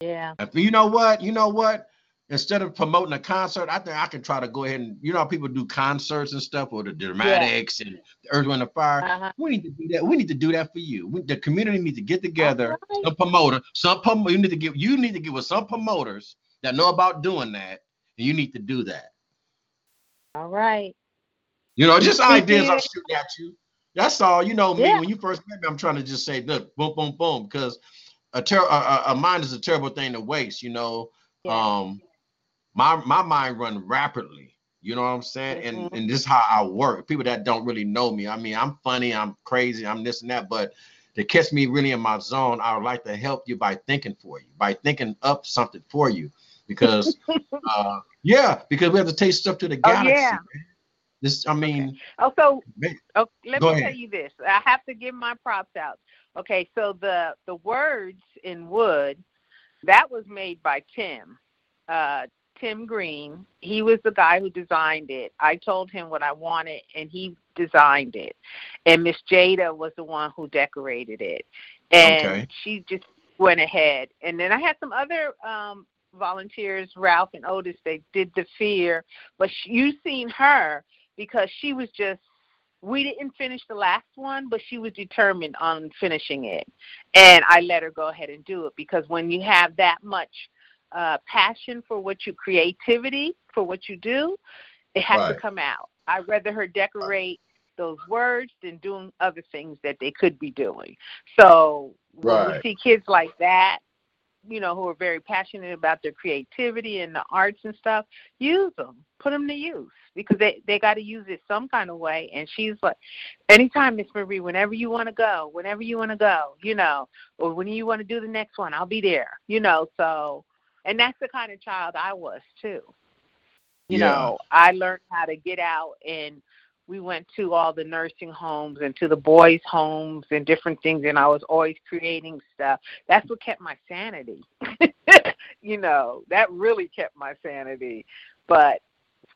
Yeah.
If you know what, you know what. Instead of promoting a concert, I think I can try to go ahead and you know how people do concerts and stuff, or the dramatics and the Earth, Wind, and Fire.
Uh-huh.
We need to do that. We need to do that for you. We, the community needs to get together.
Alright.
Some promoter, some prom- you need to give. You need to give with some promoters that know about doing that, and you need to do that.
All right.
You know, just ideas I'm shooting at you. That's all. You know me.
Yeah.
When you first met me, I'm trying to just say, look, boom, boom, boom, because a, ter- a, a, a mind is a terrible thing to waste. You know,
Yeah.
um, my my mind run rapidly. You know what I'm saying? And
Mhm.
and this is how I work. People that don't really know me. I mean, I'm funny, I'm crazy, I'm this and that, but to catch me really in my zone, I would like to help you by thinking for you, by thinking up something for you. Because uh yeah, because we have to take stuff to the galaxy.
Oh,
yeah. This I mean,
Also,
man,
oh, let me
ahead.
tell you this. I have to give my props out. Okay, so the the words in wood that was made by Tim. Uh, Tim Green. He was the guy who designed it. I told him what I wanted, and he designed it. And Miss Jada was the one who decorated it, and
Okay.
she just went ahead. And then I had some other um, volunteers, Ralph and Otis. They did the fear, but sh- you seen her because she was just. We didn't finish the last one, but she was determined on finishing it, and I let her go ahead and do it because when you have that much uh, passion for what you creativity for what you do, it has
Right.
to come out. I'd rather her decorate those words than doing other things that they could be doing. So when we
Right.
see kids like that, you know, who are very passionate about their creativity and the arts and stuff, use them, put them to use because they they got to use it some kind of way. And she's like, anytime, Miss Marie, whenever you want to go, whenever you want to go, you know, or when you want to do the next one, I'll be there, you know. So, and that's the kind of child I was too. You
Yeah.
know, I learned how to get out and we went to all the nursing homes and to the boys' homes and different things, and I was always creating stuff. That's what kept my sanity. you know, that really kept my sanity. But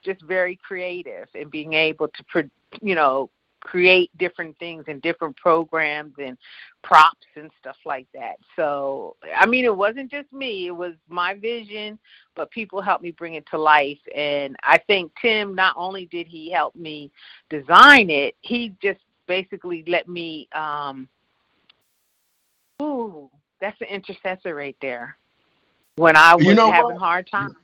just very creative and being able to, you know, create different things and different programs and props and stuff like that. So, I mean, it wasn't just me, it was my vision, but people helped me bring it to life. And I think Tim, not only did he help me design it, he just basically let me, um, ooh, that's an intercessor right there. When I was
You know
having
what?
hard time,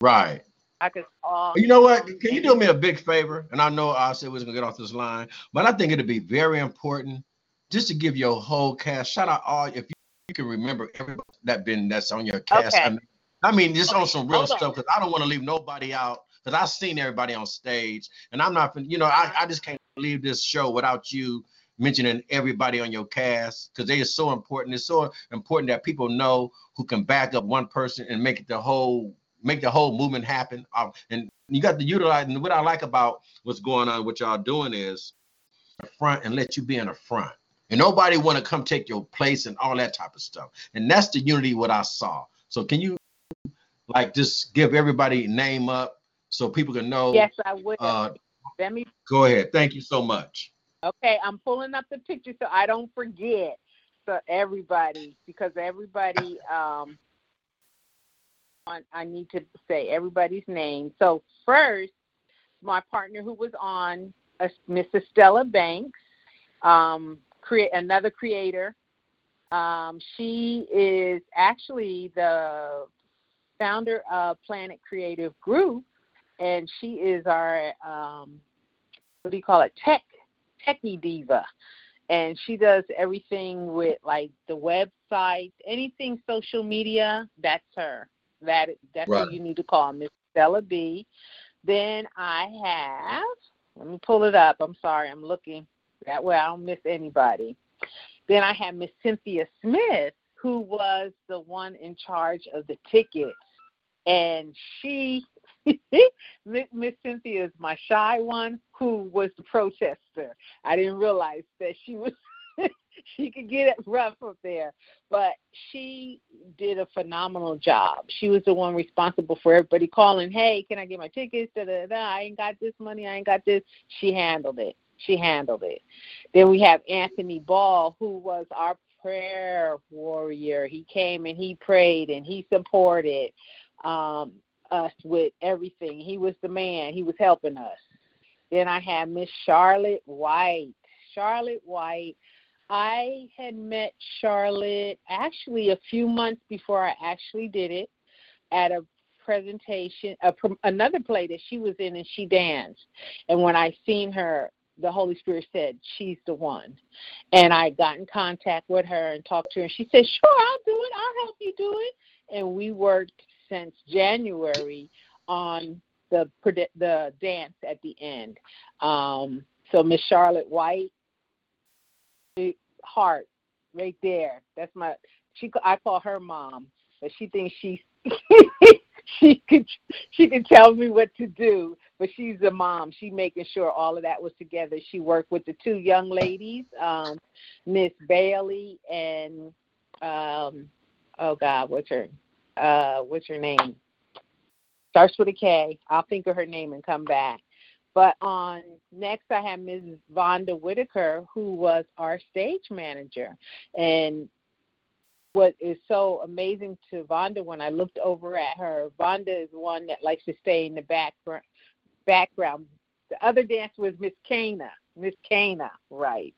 Right.
I could call.
You know what? Can you do me a big favor? And I know I said we was gonna get off this line, but I think it'd be very important just to give your whole cast. Shout out all if you, you can remember everybody that been that's on your cast.
Okay.
I mean, I mean just on some real
Hold
stuff because I don't want to leave nobody out because I've seen everybody on stage and I'm not, you know, I, I just can't leave this show without you mentioning everybody on your cast because they are so important. It's so important that people know who can back up one person and make it the whole make the whole movement happen. Uh, and you got to utilize. And what I like about what's going on, what y'all doing is front and let you be in the front. And nobody want to come take your place and all that type of stuff. And that's the unity what I saw. So can you like just give everybody name up so people can know?
Yes, I would.
Uh,
Let me
go ahead. Thank you so much.
Okay, I'm pulling up the picture so I don't forget. So everybody, because everybody, um, I, I need to say everybody's name. So first, my partner who was on, uh, Mrs. Stella Banks, um, create another creator. Um, she is actually the founder of Planet Creative Group, and she is our um, what do you call it? Tech techie diva and she does everything with like the website anything social media that's her that that's
Right.
who you need to call miss stella b then i have let me pull it up i'm sorry i'm looking that way i don't miss anybody then i have miss cynthia smith who was the one in charge of the tickets and she Miss Miss Cynthia is my shy one who was the protester. I didn't realize that she was she could get it rough up there, but she did a phenomenal job. She was the one responsible for everybody calling, "Hey, can I get my tickets?" Da, da, da. I ain't got this money. I ain't got this. She handled it. She handled it. Then we have Anthony Ball, who was our prayer warrior. He came and he prayed and he supported. Um, us with everything. He was the man. He was helping us. Then I had Miss Charlotte White. Charlotte White. I had met Charlotte actually a few months before I actually did it at a presentation, a, another play that she was in, and she danced. And when I seen her, the Holy Spirit said, "She's the one." And I got in contact with her and talked to her. And she said, "Sure, I'll do it. I'll help you do it." And we worked since January on the the dance at the end. Um, so Miss Charlotte White, heart right there. That's my. She I call her mom, but she thinks she she could she could tell me what to do. But she's a mom. She making sure all of that was together. She worked with the two young ladies, um, Miss Bailey and um, oh God, what's her uh, what's her name? Starts with a K. I'll think of her name and come back. But on next, I have Mrs. Vonda Whitaker, who was our stage manager. And what is so amazing to Vonda when I looked over at her, Vonda is one that likes to stay in the background. Background. The other dancer was Miss Kana. Miss Kana, right?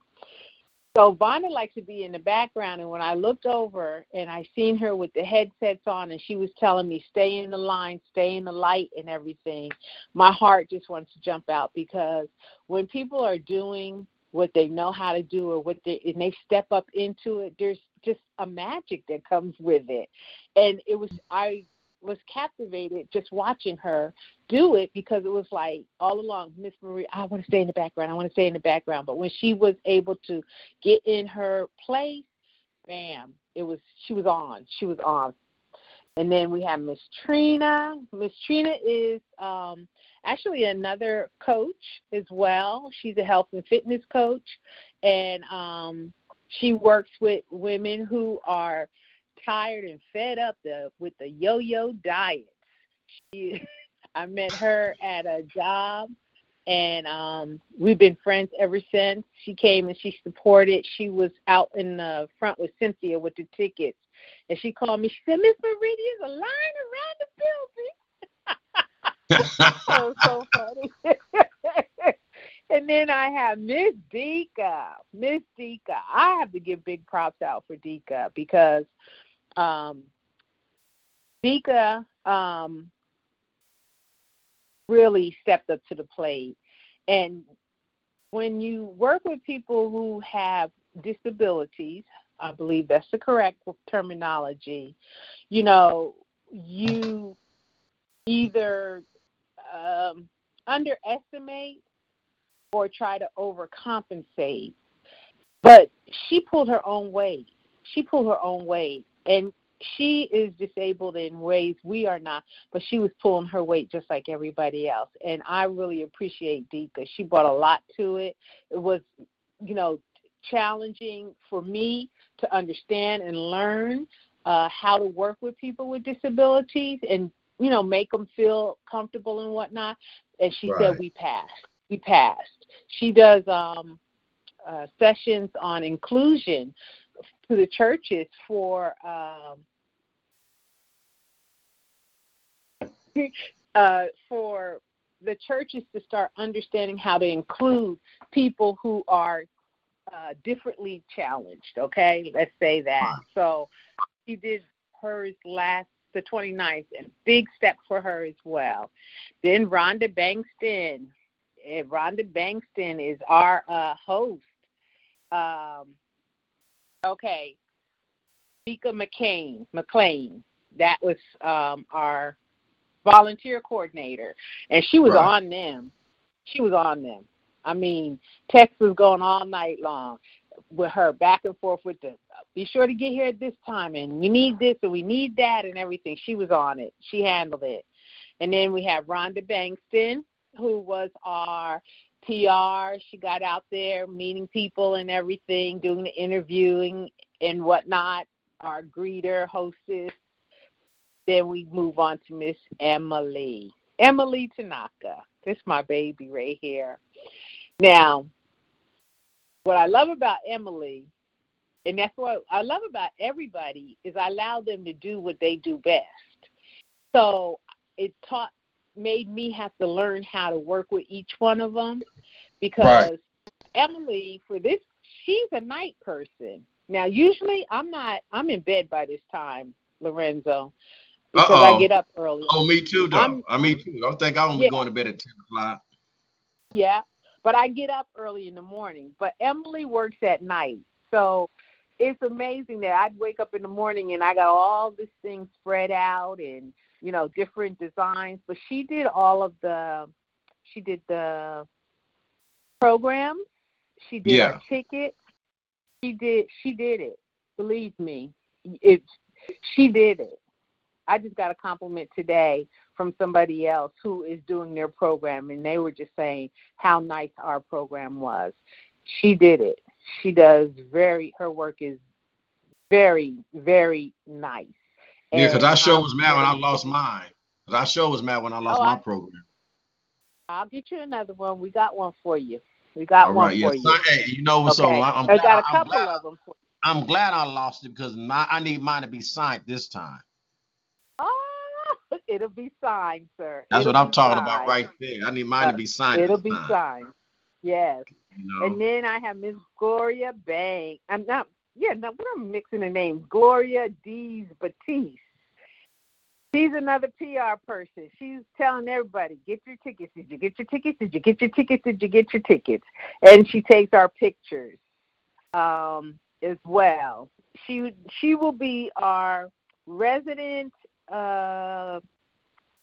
So Vonda likes to be in the background, and when I looked over and I seen her with the headsets on, and she was telling me stay in the line, stay in the light, and everything, my heart just wants to jump out because when people are doing what they know how to do or what they and they step up into it, there's just a magic that comes with it, and it was I was captivated just watching her do it because it was like all along, Miss Marie, I want to stay in the background. I want to stay in the background. But when she was able to get in her place, bam, it was she was on. She was on. And then we have Miss Trina. Miss Trina is um, actually another coach as well. She's a health and fitness coach, and um, she works with women who are tired and fed up the, with the yo-yo diet. She, I met her at a job, and um, we've been friends ever since. She came and she supported. She was out in the front with Cynthia with the tickets, and she called me. She said, "Miss there's a line around the building." so so funny. and then I have Miss Dika. Miss Dika. I have to give big props out for Dika because um, Dika um, really stepped up to the plate. And when you work with people who have disabilities, I believe that's the correct terminology, you know, you either um, underestimate or try to overcompensate. But she pulled her own weight. She pulled her own weight and she is disabled in ways we are not, but she was pulling her weight just like everybody else. And I really appreciate Deeka. She brought a lot to it. It was, you know, challenging for me to understand and learn uh, how to work with people with disabilities and, you know, make them feel comfortable and whatnot. And she right. said, we passed. We passed. She does um, uh, sessions on inclusion to the churches for um, uh, for the churches to start understanding how to include people who are uh, differently challenged. Okay, let's say that. So she did hers last the 29th, and big step for her as well. Then Rhonda Bankston. And Rhonda Bankston is our uh, host. Um, Okay. Mika McCain, McLean. That was um, our volunteer coordinator, and she was right. on them. She was on them. I mean, text was going all night long with her back and forth with the be sure to get here at this time and we need this and we need that and everything. She was on it. She handled it. And then we have Rhonda Bankston, who was our PR. She got out there meeting people and everything, doing the interviewing and whatnot. Our greeter, hostess. Then we move on to Miss Emily. Emily Tanaka. This is my baby right here. Now, what I love about Emily, and that's what I love about everybody, is I allow them to do what they do best. So it taught made me have to learn how to work with each one of them because right. Emily, for this, she's a night person. Now, usually I'm not. I'm in bed by this time, Lorenzo, because Uh-oh. I get up early.
Oh, me too, though. I'm, I mean, too. I don't think I'm yeah. going to bed at ten o'clock.
Yeah, but I get up early in the morning. But Emily works at night, so it's amazing that I'd wake up in the morning and I got all this thing spread out and you know different designs. But she did all of the. She did the programs. She did yeah. ticket. She did. She did it. Believe me, it. She did it. I just got a compliment today from somebody else who is doing their program, and they were just saying how nice our program was. She did it. She does very. Her work is very, very nice.
Yeah, because I sure was mad when I lost mine. Because I sure was mad when I lost oh, my I, program.
I'll get you another one. We got one for you. We got All one right, for yes. you.
Hey, you know what's okay.
I'm, i got a couple glad, of them. For
I'm glad I lost it because my I need mine to be signed this time.
Oh, it'll be signed, sir.
That's
it'll
what I'm talking signed. about right there. I need mine to be signed.
It'll be time. signed. Yes.
You know?
And then I have Miss Gloria Bank. I'm not, yeah, now what I'm mixing the names. Gloria Dees Batiste. She's another PR person. She's telling everybody, get your tickets. Did you get your tickets? Did you get your tickets? Did you get your tickets? And she takes our pictures um, as well. She she will be our resident uh,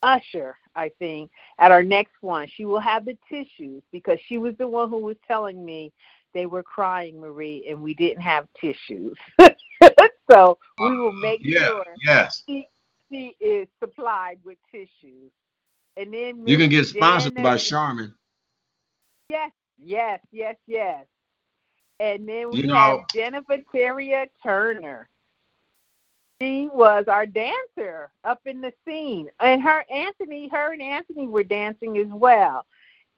usher, I think, at our next one. She will have the tissues because she was the one who was telling me they were crying, Marie, and we didn't have tissues. so we will uh, make
yeah,
sure
yes.
she, she is supplied with tissues. And then
You can get sponsored by Charmin.
Yes, yes, yes, yes. And then we
You
have Jennifer Terrier Turner. She was our dancer up in the scene. And her Anthony, her and Anthony were dancing as well.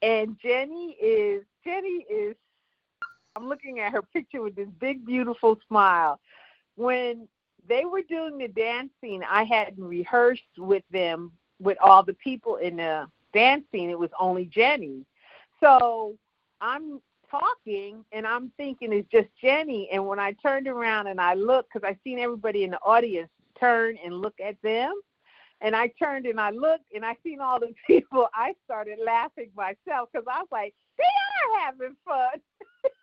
And Jenny is Jenny is I'm looking at her picture with this big beautiful smile. When they were doing the dance scene, I hadn't rehearsed with them with all the people in the dance scene. It was only Jenny. So I'm talking and I'm thinking it's just Jenny. And when I turned around and I looked, because I seen everybody in the audience turn and look at them, and I turned and I looked and I seen all the people, I started laughing myself because I was like, they are having fun.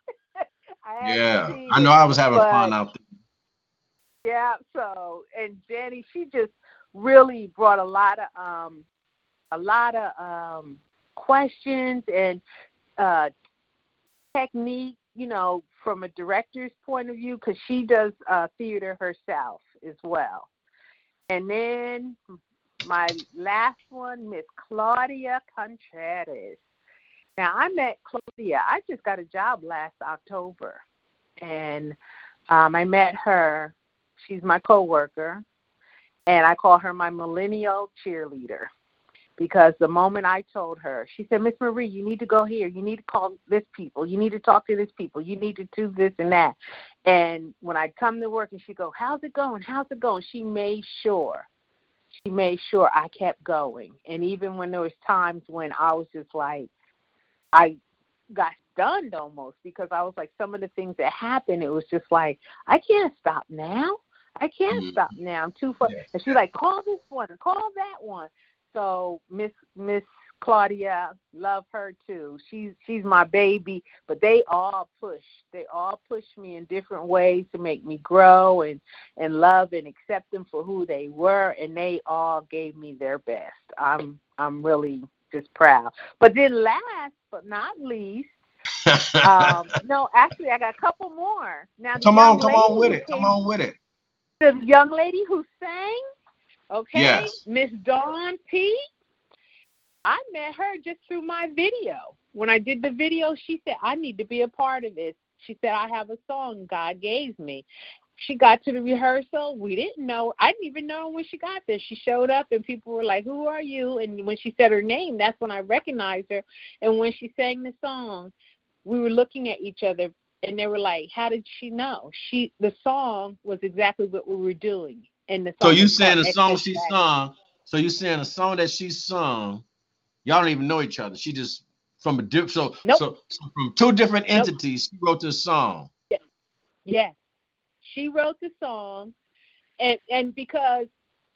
I
Yeah. I know I was having
but-
fun out there.
yeah, so and Jenny, she just really brought a lot of um a lot of um questions and uh technique, you know, from a director's point of view cuz she does uh theater herself as well. And then my last one, Miss Claudia Contreras. Now I met Claudia. I just got a job last October, and um, I met her. She's my coworker, and I call her my millennial cheerleader because the moment I told her, she said, Miss Marie, you need to go here. You need to call this people. You need to talk to this people. You need to do this and that. And when I come to work and she go, how's it going? How's it going? She made sure. She made sure I kept going. And even when there was times when I was just like, I got stunned almost because I was like, some of the things that happened, it was just like, I can't stop now. I can't
Mhm.
stop now. I'm too far.
Yes.
And she's like, call this one, call that one. So Miss Miss Claudia, love her too. She's she's my baby, but they all push. They all push me in different ways to make me grow and and love and accept them for who they were, and they all gave me their best. I'm I'm really proud. But then last but not least, um, no, actually I got a couple more. Now
come on, come on with it. Come on with it.
the young lady who sang, okay,
Yes.
Miss Dawn P. I met her just through my video. When I did the video, she said, I need to be a part of this. She said, I have a song God gave me. She got to the rehearsal. We didn't know. I didn't even know when she got there. She showed up, and people were like, Who are you? And when she said her name, that's when I recognized her. And when she sang the song, we were looking at each other and they were like, "How did she know?" She the song was exactly what we were doing, and the
So you saying the song she sung? So you saying a song that she sung? Y'all don't even know each other. She just from a diff. So
Nope.
so, so from two different
Nope.
entities, she wrote this song.
Yes, she wrote the song, and and because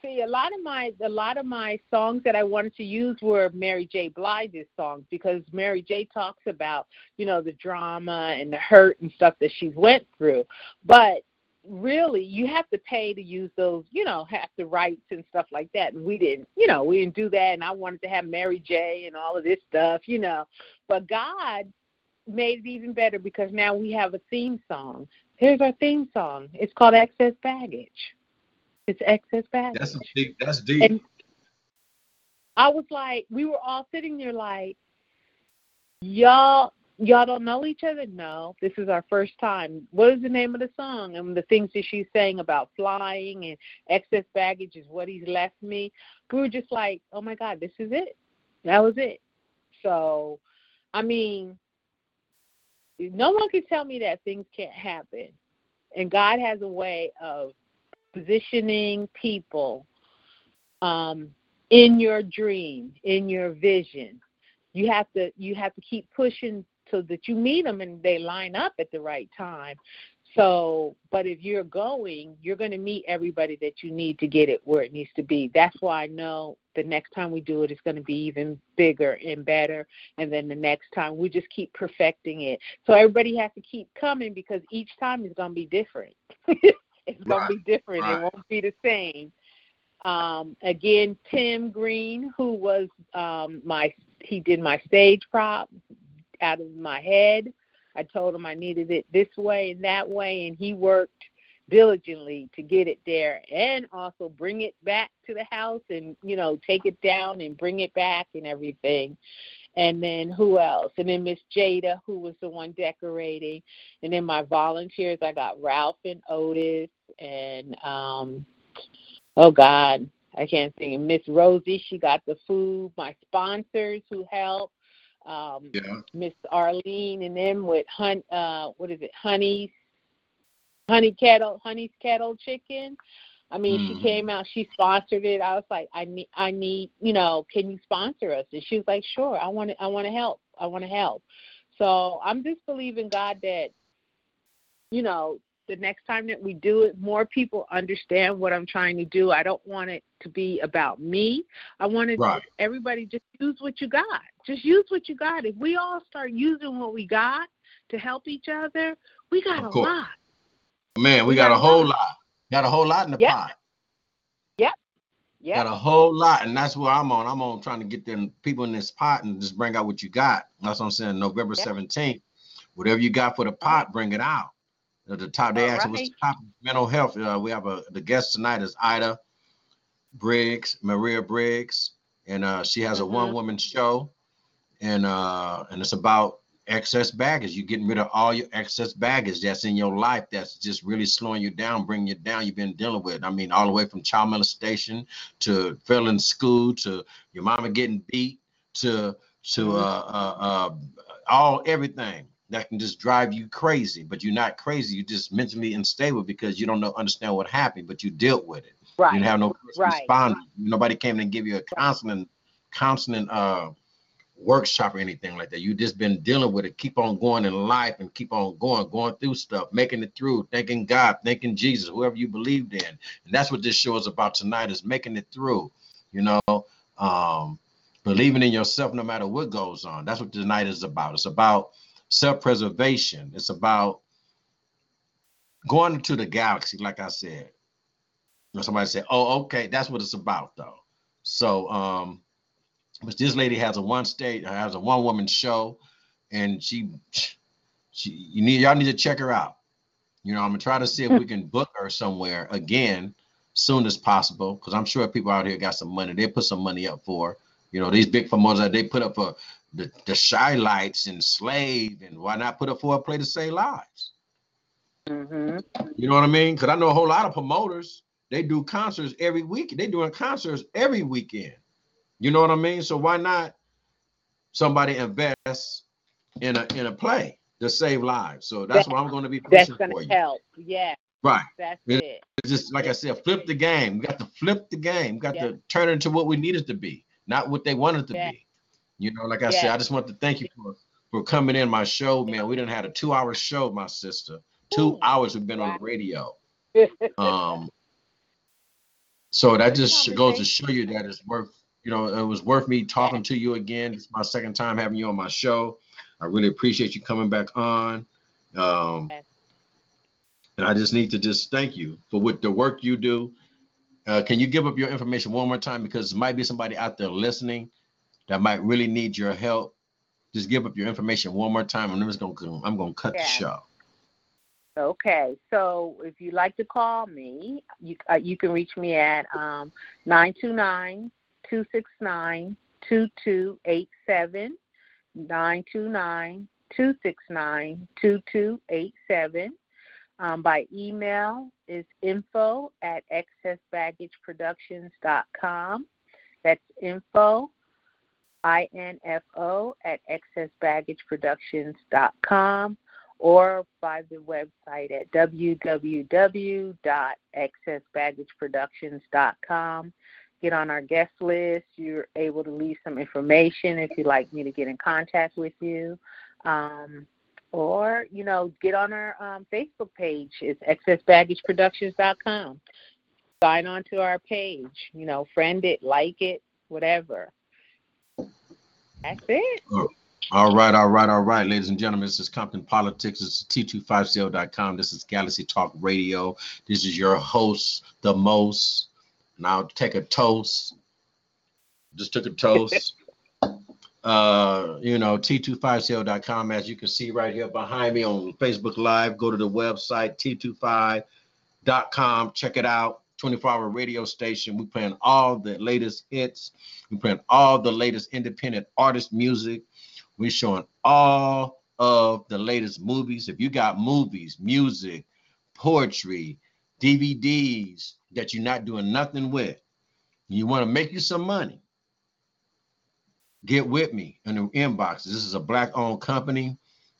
see a lot of my a lot of my songs that I wanted to use were Mary J. Blige's songs because Mary J. talks about you know the drama and the hurt and stuff that she went through, but really you have to pay to use those you know have the rights and stuff like that. And we didn't you know we didn't do that and i wanted to have mary j. and all of this stuff you know. But god made it even better because now we have a theme song here's our theme song it's called excess baggage it's excess baggage
That's a deep. That's deep.
and I was like, we were all sitting there like, y'all, y'all don't know each other? No, this is our first time. What is the name of the song? And the things that she's saying about flying and excess baggage is what he's left me. We were just like, oh my God, this is it. That was it. So, I mean, no one can tell me that things can't happen. And God has a way of positioning people um, in your dream, in your vision. You have to you have to keep pushing so that you meet them and they line up at the right time. So, but if you're going, you're going to meet everybody that you need to get it where it needs to be. That's why I know the next time we do it, it's going to be even bigger and better. And then the next time, we just keep perfecting it. So everybody has to keep coming because each time is going to be different. it's going
Right,
to be different.
right.
It won't be the same. Um, again, Tim Green, who was um, my, he did my stage prop out of my head. I told him I needed it this way and that way, and he worked diligently to get it there and also bring it back to the house and you know take it down and bring it back and everything. And then who else? And then miss jada who was the one decorating. And then my volunteers i got ralph and otis and um oh god i can't think. Miss rosie she got the food. My sponsors who helped um
Yeah.
Miss Arlene and them with hun uh what is it, honey's honey kettle honey's kettle chicken. I mean,
Mhm.
she came out, she sponsored it. I was like, I need I need, you know, can you sponsor us? And she was like, Sure, I want to I want to help. I want to help. So I'm just believing God that, you know, the next time that we do it, more people understand what I'm trying to do. I don't want it to be about me. I want it
Right.
everybody just use what you got. Just use what you got. If we all start using what we got to help each other, we got a lot.
Man, we
We
got
got
a whole
lot.
lot. Got a whole lot in the pot.
Yep.
pot.
Yeah.
Got a whole lot, and that's where I'm on. I'm on trying to get them people in this pot and just bring out what you got. That's what I'm saying. November
Yeah.
17th, whatever you got for the pot, bring it out. At the top, they asked what's
right.
the top mental health. Uh, we have a the guest tonight is Ida Briggs, Marie Briggs, and uh, she has a
Mhm.
one woman show, and uh, and it's about excess baggage. You're getting rid of all your excess baggage that's in your life that's just really slowing you down, bringing you down. You've been dealing with. I mean, all the way from child molestation to failing school to your mama getting beat to to
Mhm.
uh, uh, uh, all everything that can just drive you crazy. But you're not crazy. You're just mentally unstable because you don't know understand what happened, but you dealt with it. You
Right.
didn't have no
Right.
Nobody came and give you a counseling, counseling uh workshop or anything like that. You just been dealing with it. Keep on going in life and keep on going, going through stuff, making it through, thanking God, thanking Jesus, whoever you believed in. And that's what this show is about tonight is making it through, you know, um, believing in yourself no matter what goes on. That's what tonight is about. It's about self-preservation. It's about going into the galaxy, like I said. Somebody said, "Oh, okay, that's what it's about, though." So, um, but this lady has a one state, has a one woman show, and she, she, you need y'all need to check her out. You know, I'm gonna try to see if we can book her somewhere again soon as possible, because I'm sure people out here got some money. They put some money up for, you know, these big promoters that they put up for the the Chi-Lites and slave, and why not put up for a play to save lives?
Mhm.
You know what I mean? Because I know a whole lot of promoters. They do concerts every week. They doing concerts every weekend. You know what I mean? So why not somebody invest in a in a play to save lives? So that's
That-
what I'm going to be
That's
pushing
gonna
for you.
help. Yeah,
Right.
that's
Yeah.
it.
It's just like I said, flip the game. We got to flip the game. We got
Yeah.
to turn it into what we need it to be, not what they want it to
Yeah.
be. You know, like I said, I just want to thank you for for coming in my show, man. We didn't had a two hour show, my sister. Two
Ooh.
hours we've been on the radio. Um, so that just goes to show you that it's worth, you know, it was worth me talking to you again. It's my second time having you on my show. I really appreciate you coming back on. Um, and I just need to just thank you for what the work you do. Uh, can you give up your information one more time because there might be somebody out there listening that might really need your help. Just give up your information one more time, and I'm just gonna I'm gonna cut the show.
Okay, so if you'd like to call me, you uh, you can reach me at um, 929-269-2287, 929-269-2287. Um, by email is info at excessbaggageproductions.com. That's info, I-N-F-O, at excessbaggageproductions.com or by the website at www.excessbaggageproductions.com. Get on our guest list. You're able to leave some information if you'd like me to get in contact with you. Um, or, you know, get on our um, Facebook page. It's excessbaggageproductions.com. Sign on to our page. You know, friend it, like it, whatever. That's it.
All right, all right, all right, ladies and gentlemen. This is Compton Politics. This is T250.com. This is Galaxy Talk Radio. This is your host, the most. Now take a toast. Just took a toast. uh, you know, T250.com. As you can see right here behind me on Facebook Live, go to the website, T25.com. Check it out. 24 hour radio station. We playing all the latest hits. We playing all the latest independent artist music. We're showing all of the latest movies. If you got movies, music, poetry, DVDs that you're not doing nothing with, you want to make you some money, get with me in the inbox. This is a black owned company.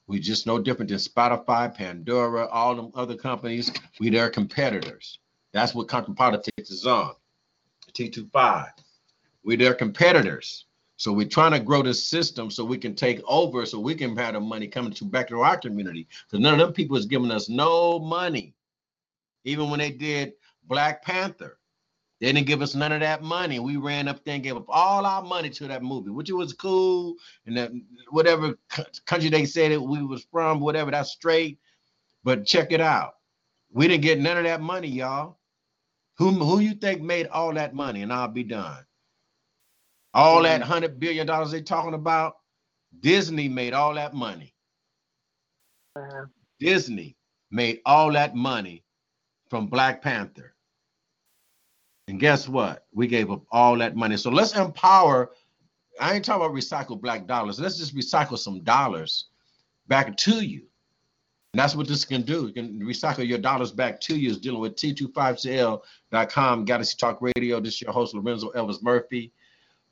We just no different than Spotify, Pandora, all them other companies. We their competitors. That's what Compton Politics is on. T25. We're their competitors. So we're trying to grow this system so we can take over, so we can have the money coming to back to our community. Because none of them people is giving us no money. Even when they did Black Panther, they didn't give us none of that money. We ran up there and gave up all our money to that movie, which was cool. And that whatever country they said it we was from, whatever, that's straight. But check it out. We didn't get none of that money, y'all. Who who you think made all that money? And I'll be done. All that hundred billion dollars they talking about, Disney made all that money.
Uh,
Disney made all that money from Black Panther. And guess what? We gave up all that money. So let's empower. I ain't talking about recycle black dollars. Let's just recycle some dollars back to you. And that's what this can do. You can recycle your dollars back to you. Is dealing with T25CL.com, Galaxy Talk Radio. This is your host, Lorenzo Elvis Murphy.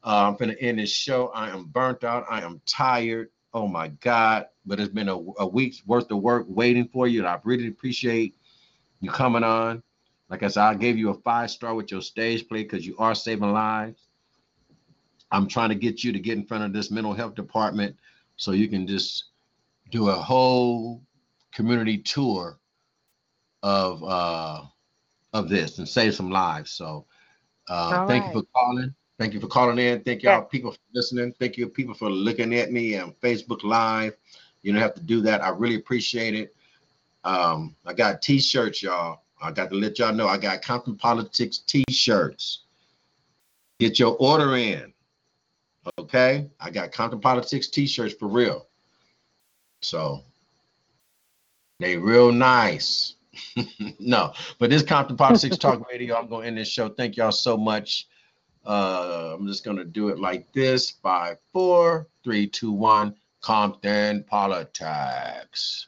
Uh, I'm going to end this show. I am burnt out. I am tired. Oh my God. But it's been a, a week's worth of work waiting for you. And I really appreciate you coming on. Like I said, I gave you a five star with your stage play because you are saving lives. I'm trying to get you to get in front of this mental health department so you can just do a whole community tour of uh of this and save some lives. So uh
All
thank
right.
you for calling. Thank you for calling in. Thank y'all people for listening. Thank you people for looking at me on Facebook Live. You don't have to do that. I really appreciate it. Um, I got t-shirts, y'all. I got to let y'all know I got Compton Politics t-shirts. Get your order in. Okay? I got Compton Politics t-shirts for real. So they real nice. no, but this Compton Politics Talk Radio, I'm going to end this show. Thank y'all so much. Uh, I'm just going to do it like this. Five, four, three, two, one. Compton Politics.